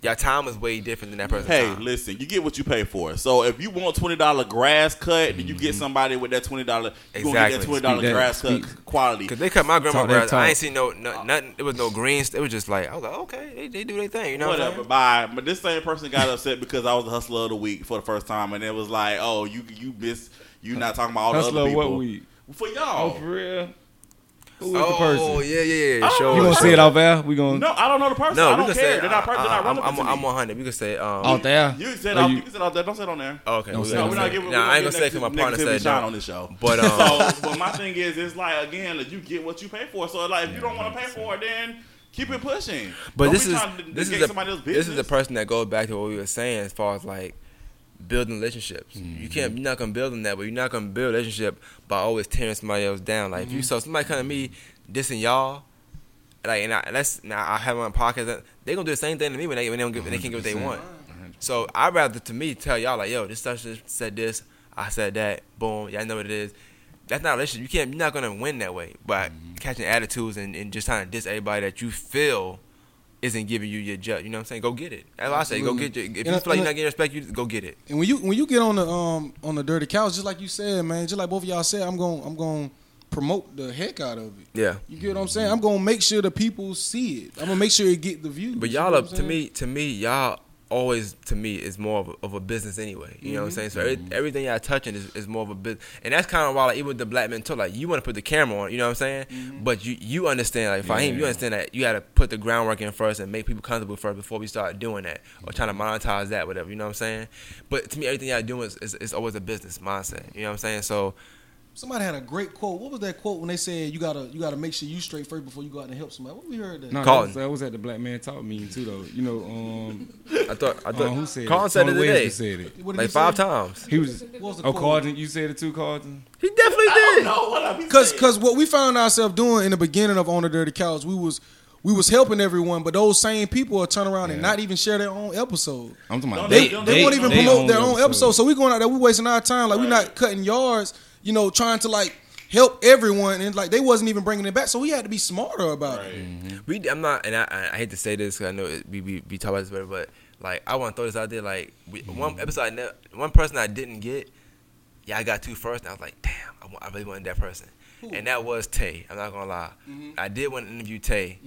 Y'all time is way different than that person's Hey, time. listen, you get what you pay for. So if you want twenty dollar grass cut, then you get somebody with that twenty dollar. You gonna get that Exactly. twenty dollar Speak that- grass cut speak. quality. Cause they cut my grandma Talk that grass. I talk. ain't seen no, no nothing. It was no greens. It was just like I was like, okay, they, they do their thing. You know what I'm Whatever. saying? Bye. But this same person got upset because I was the hustler of the week for the first time, and it was like, oh, you you miss you not talking about all the Hustler, other people. what week? For y'all. Oh, for real? Who is Oh the person? Oh yeah, yeah, yeah. I don't Show. You gonna say it out there? We gonna no, I don't know the person. No, I we don't can care. say. they're not, they're not I, relevant I'm, to I'm, me. I'm 100. We can say. Um, out there? You can say it Or off. you- You can say it out there. Don't say it on there. oh, okay. Don't we say. No, we're not giving. Nah, I ain't gonna say giving because my partner negativity said shine on this show. But um, so, but my thing is, it's like again, like, you get what you pay for. So, like, if you don't want to pay for it, then keep it pushing. But Don't this is this is negate the this is the person that goes back to what we were saying as far as like building relationships. Mm-hmm. You can't you're not gonna build in that, but you're not gonna build a relationship by always tearing somebody else down. Like Mm-hmm. you saw somebody come to me dissing y'all, like and, I, that's now I have my podcast that they gonna do the same thing to me when they when they don't get they can get what they 100%. want. So I'd rather to me tell y'all like, yo, this such and said this, I said that, boom, y'all know what it is. That's not a relationship. You can't. You're not gonna win that way by Mm-hmm. catching attitudes and, and just trying to diss everybody that you feel isn't giving you your judge. You know what I'm saying? Go get it. As I say. Go get your. If And you feel like you're not getting respect, you go get it. And when you when you get on the um on the dirty couch, just like you said, man, just like both of y'all said, I'm going I'm going to promote the heck out of it. Yeah. You get what I'm saying? I'm gonna make sure the people see it. I'm gonna make sure it get the views. But You y'all know are to me. To me, y'all always to me is more of a, of a business anyway. You know what I'm mm-hmm. saying? So every, mm-hmm. everything y'all touching is, is more of a business, and that's kind of why like even with the black men too. Like you want to put the camera on, you know what I'm saying? Mm-hmm. But you you understand like Fahim, you understand that you got to put the groundwork in first and make people comfortable first before we start doing that or trying to monetize that whatever. You know what I'm saying? But to me, everything y'all doing is, is, is always a business mindset. You know what I'm saying? So Somebody had a great quote. What was that quote when they said you gotta you gotta make sure you straight first before you go out and help somebody? What we heard that? No, that Colin. was, that was at the Black Man Talk meeting too, though. You know, um, I thought I uh, thought who said Colin it? said it today, Wesley said it. What did like five say? times. He was. What was the Oh, quote? Carlton, you said it too, Carlton. He definitely I did. don't know what I'm Cause, saying. cause what we found ourselves doing in the beginning of On the Dirty Couch, we was we was helping everyone, but those same people will turn around and not even share their own episode. I'm talking about They- They don't- they, won't even they promote their own own episode. So we going out there, we wasting our time. Like we Right. not cutting yards, you know, trying to like help everyone, and like they wasn't even bringing it back. So we had to be smarter about it. Right. Mm-hmm. We, I'm not, and I, I- I hate to say this because I know it, we, we we talk about this better, but like I want to throw this out there. Like we, one mm-hmm. episode, I never, one person I didn't get, yeah, I got two first, and I was like, damn, I, wa- I really wanted that person, and that was Tay. I'm not gonna lie, mm-hmm. I did want to interview Tay,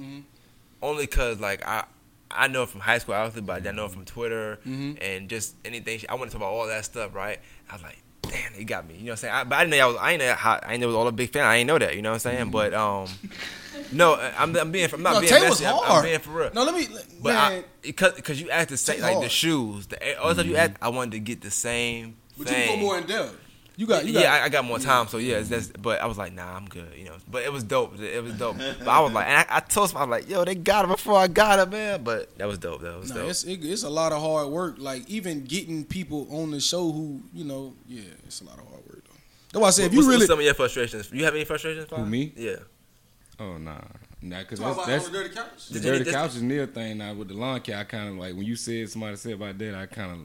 only cause like I. I know from high school, obviously, but I know from Twitter and just anything. I want to talk about all that stuff, right? I was like, damn, he got me. You know what I'm saying? I, but I didn't know I was. I ain't know how, I ain't know was all a big fan. I ain't know that. You know what I'm saying? Mm-hmm. But um, no, uh, I'm, I'm being. I'm not No, being Tay messy. I'm, I'm hard. being for real. No, let me, But man. I, because because you asked the same Tay like the shoes, the all the stuff you mm-hmm. asked, I wanted to get the same but you thing. go more in depth. You got, you yeah. I, I got more time, so yeah, it's that's, but I was like, nah, I'm good, you know. But it was dope. It was dope. but I was like, and I, I told him, I was like, yo, they got it before I got it, man. But that was dope. That was No, dope. it's it, it's a lot of hard work. Like even getting people on the show who you know, yeah, it's a lot of hard work. Though. That's why I said if you what's, really what's some of your frustrations? You have any frustrations? Paul? me? Yeah. Oh nah, nah, because that's, that's the dirty couch. the Did dirty any- couch is near thing now with the lawn care. I kind of like when you said somebody said about that, I kind of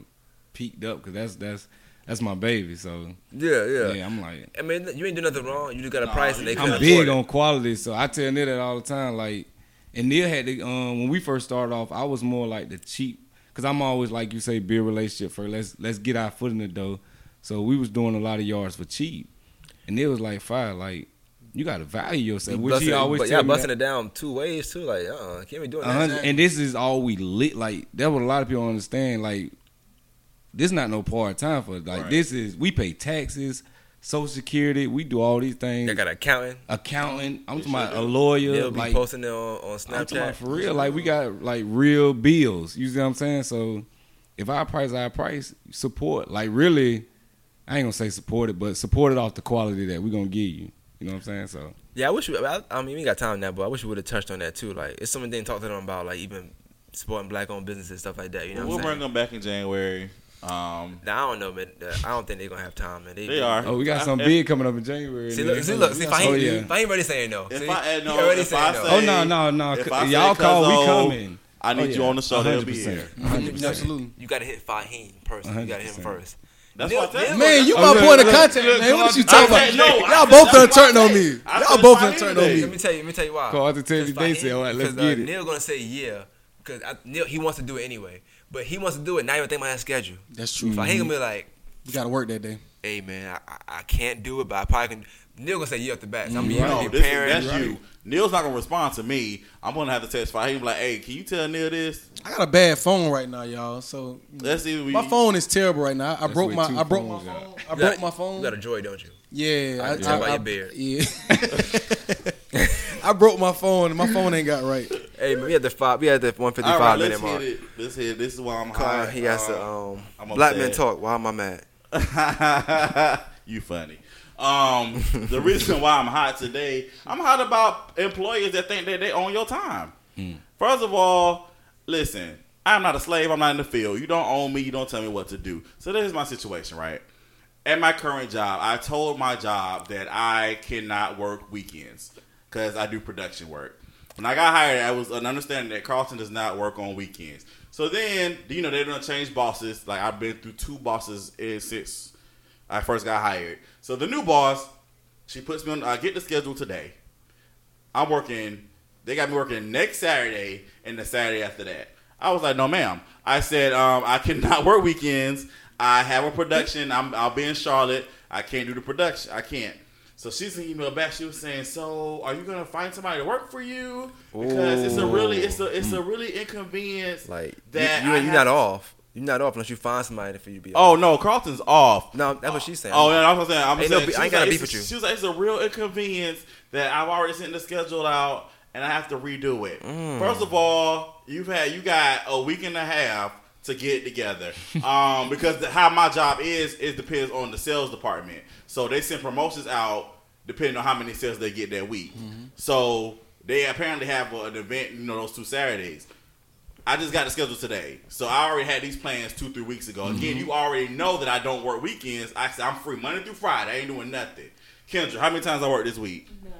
peaked up because that's that's that's my baby. So Yeah, yeah, yeah. I'm like I mean, you ain't do nothing wrong. You just got a Nah, price and they I'm big on quality, so I tell Neil that all the time. Like, and Neil had to um, when we first started off, I was more like the cheap because I'm always like you say, build relationship first. Let's let's get our foot in the door. So we was doing a lot of yards for cheap, and it was like fire. Like you got to value yourself, which busting, he always but yeah, busting that. it down two ways too. Like, uh, can't be doing that. and this is all we lit. Like that's what a lot of people understand. Like this is not no part time for us. Like Right. this is we pay taxes, social security. We do all these things. They got accounting. accounting. I'm They talking about sure a lawyer. They'll be like posting it on, on I'm talking about Snapchat. for real. Like we got like real bills. You see what I'm saying? So if our price our price, support. Like really, I ain't gonna say support it, but support it off the quality that we gonna give you. You know what I'm saying? So Yeah, I wish. We, I, I mean, we got time now, but I wish we would have touched on that too. Like, it's something they didn't talk to them about, like even supporting black-owned businesses and stuff like that. You know we'll what I'm bring saying? them back in January. Um, Now I don't know, man. Uh, I don't think they're gonna have time, man. they are. oh, we got I- some if- big coming up in January. See, man. look, see, look, see, Oh, Fahim, yeah. Fahim already saying no. If see? I He no, already if saying I no. Oh no, no, no! If c- I say Y'all call, we coming. I need Oh, you on the show. They'll be 100%. here. 100%. Absolutely. You gotta hit Fahim personally. You gotta hit him first. That's Neil- what I said. Neil- Man, you Oh, my look, point of look, contact, look, man. What you talking about? no. Y'all both that's done what turned on me. Y'all both Fahim done turned on me. Let me. me tell you. Let me tell you why. Call to tell you, they say, all right, let's uh, get it. Neil gonna say yeah because Neil he wants to do it anyway, but he wants to do it. Not even think about his schedule. That's true. So he gonna be like, We got to work that day. "Hey man, I, I, I can't do it, but I probably can." Neil gonna say yeah off the bat. So I'm mm, being No, be this is, preparing. that's you. Neil's not gonna respond to me. I'm gonna have to text Fahim like, "Hey, can you tell Neil this?" I got a bad phone right now, y'all. So Let's see. If we, my phone is terrible right now. I That's broke my I broke my phone. out. I broke got- my phone. You got a joy, don't you? Yeah, I I, can tell by I, your beard. Yeah, I broke my phone. and My phone ain't got right. Hey, man, we had the five. We had the one fifty all five minute let's mark. hit it. Let's hit. it. This is why I'm Car, high. he has Um, to um I'm black men upset. talk. Why am I mad? you funny. Um, the reason why I'm hot today, I'm hot about employers that think that they own your time. First of all, listen, I'm not a slave. I'm not in the field. You don't own me. You don't tell me what to do. So this is my situation, right? At my current job, I told my job that I cannot work weekends because I do production work. When I got hired, I was an understanding that Carlton does not work on weekends. So then, you know, they're gonna change bosses. Like I've been through two bosses eh, since I first got hired. So the new boss, she puts me on. I get the schedule today. I'm working. They got me working next Saturday and the Saturday after that. I was like, no, ma'am. I said, um, I cannot work weekends. I have a production. I'm, I'll be in Charlotte. I can't do the production. I can't. So she sent an email back. She was saying, "So, are you gonna find somebody to work for you? Because it's a really, it's a, it's a really inconvenience. Like that you, you, you're not off. You're not off unless you find somebody for you to be. Oh off. no, Carlton's off. no, that's what she's saying. Oh, yeah, that's what I'm saying. I'm Ain't saying, no I ain't gotta like, beef with you. She was like, it's a real inconvenience that I've already sent the schedule out and I have to redo it. Mm. First of all, you've had you got a week and a half to get together. um, because the, how my job is, it depends on the sales department. So they send promotions out depending on how many sales they get that week. Mm-hmm. So they apparently have an event, you know, those two Saturdays. I just got the schedule today, so I already had these plans two, three weeks ago. Again, you already know that I don't work weekends. I said I'm free Monday through Friday. I ain't doing nothing. Kendra, how many times I worked this week? None.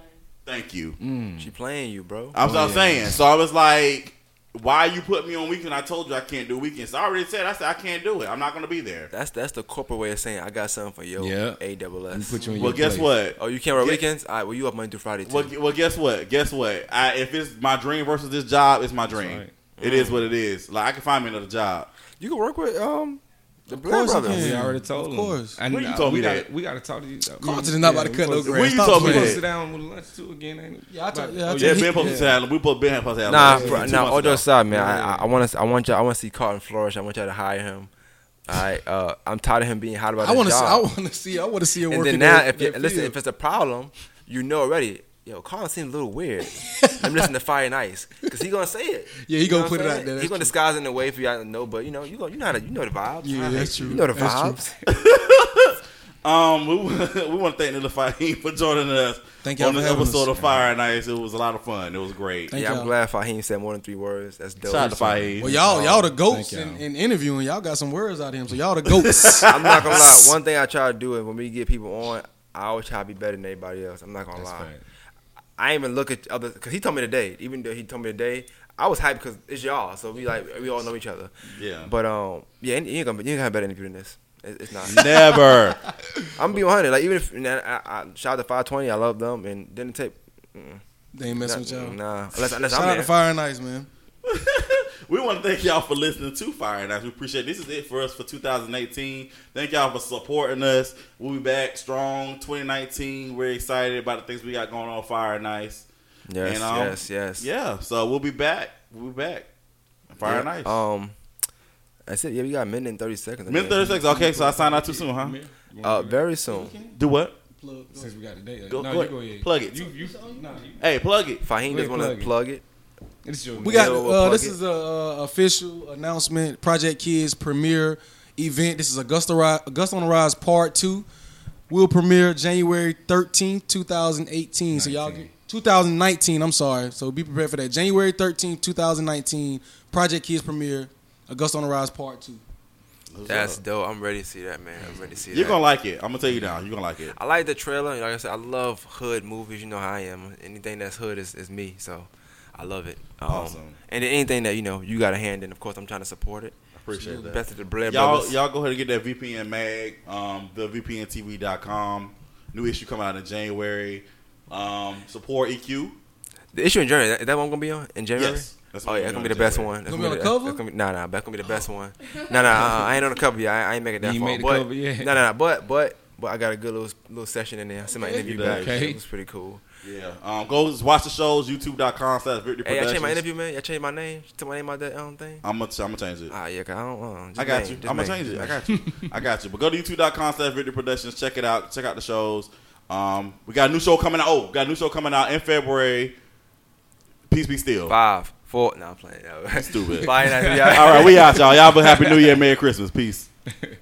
Thank you. She playing you, bro. I'm, I'm saying. So I was like, why you put me on weekend? I told you I can't do weekends. So I already said I said I can't do it. I'm not gonna be there. That's that's the corporate way of saying I got something for your Yeah. A double S. put you in Well, your guess place. what? Oh, you can't work Get- weekends? All right, well you up Monday through Friday too. Well, well, guess what? Guess what? I, if it's my dream versus this job, it's my dream. right. It is what it is. Like I can find me another job. you can work with um the Of course Brothers. can. We already told of him. course. And, When you uh, told we me gotta, that? We got to talk to you. Carlton is not about to cut no grass. When you Stop told me We playing. that? supposed to sit down with lunch too again, ain't it? Yeah, I told- About- yeah, I oh, told Yeah, he- Ben supposed to yeah. have. We put Ben supposed to have. Nah, like, bro, two nah. All ago. jokes aside, man. I, Yeah. I, I want to, I want you, I want to see Carlton flourish. I want y'all to hire him. All right, uh, I'm tired of him being hot about the floor. I his want to see. I job. want to see. I want to see him and then now, if you listen, if it's a problem, you know already. Yo, Colin seems a little weird. I'm listening to Fire and Ice because he gonna say it. Yeah, he You gonna put it I'm out there, He that's gonna disguise it in a way for y'all to know, but you know, you go, you know how to, you know the vibes. Yeah, that's true. You know the That's vibes. Um, we, we want to thank Nilla Fahim for joining us Thank y'all on for this episode us. of Fire and Ice. It was a lot of fun. It was great. Thank yeah, I'm glad Fahim said more than three words. That's dope. Shout out to Fahim. Well, y'all, y'all the goats in, y'all. in interviewing. Y'all got some words out of him, so y'all the goats. I'm not gonna lie. One thing I try to do is when we get people on, I always try to be better than anybody else. I'm not gonna That's lie. fact. I even look at other because he told me today. Even though he told me today, I was hyped because it's y'all. So we like we all know each other. Yeah. But um, yeah, you ain't gonna you ain't gonna have a better interview than this. It, it's not. Never. I'm gonna be 100. Like even if I, I, I shout out to 520, I love them and didn't take. mm, They ain't messing Nah, with y'all. Nah, unless, unless Shout I'm out there. to Fire and Ice, man. we want to thank y'all for listening to Fire and Ice. We appreciate it. This is it for us for 2018. Thank y'all for supporting us. We'll be back strong 2019. We're excited about the things we got going on Fire and Ice. Yes, And, um, yes, yes. Yeah, so we'll be back. We'll be back. Fire Yeah, and Ice. Um, that's it. Yeah, we got a minute and 30 seconds. I Minute guess. 36. Okay, so I signed out too soon, huh? Uh, want me to- very soon. Do what? Since we got the date. Go- no, go you go ahead. Plug it. You, you, nah, you, Hey, plug it. Fahim Go just want to plug plug it. It's your We got uh, this is a uh, official announcement. Project Kids premiere event. This is Augusta Rise, Augusta on the Rise Part Two. Will premiere January thirteenth, two thousand eighteen. So y'all, 19. get- 2019. I'm sorry. So be prepared for that. January thirteenth, two thousand nineteen. Project Kids premiere. Augusta on the Rise Part Two. That's dope. I'm ready to see that, man. I'm ready to see it. You're that. going to like it. I'm going to tell you now. You're going to like it. I like the trailer. Like I said, I love hood movies. You know how I am. Anything that's hood is, is me. So I love it. Um, Awesome. And anything that you know you got a hand in, of course, I'm trying to support it. Appreciate that. Best of the Blair Y'all, brothers. y'all go ahead and get that VPN mag, um, the VPNTV.com. New issue coming out in January. Um, support EQ. The issue in January. Is that what I'm gonna be on in January? Yes. That's Oh yeah, we're that's gonna be doing the best one. That's Gonna be on the- the cover? That's gonna be, nah, nah, that's gonna be the best one. Nah, nah, uh, I ain't on the cover yet. I, I ain't making that You far. made the but, cover yet. Nah, nah, nah, but but but I got a good little little session in there. I sent my interview back. Okay. It was pretty cool. Yeah. Um, go watch the shows. YouTube.com slash Victory Hey, I changed my Productions. interview, man. I changed my name. Took my name out that um thing. I'm gonna, I'm gonna change it. Ah, yeah, 'cause I don't. Uh, just I got name, you. just I'm gonna name, change it. I got you. I got you. But go to youtube.com slash Victory Productions. Check it out. Check out the shows. Um, we got a new show coming out. Oh, we got a new show coming out in February. Peace be still. Five, four. No, I'm playing. Stupid. Five, nine, yeah. All right, we out, y'all. Y'all have a happy New Year, Merry Christmas. Peace.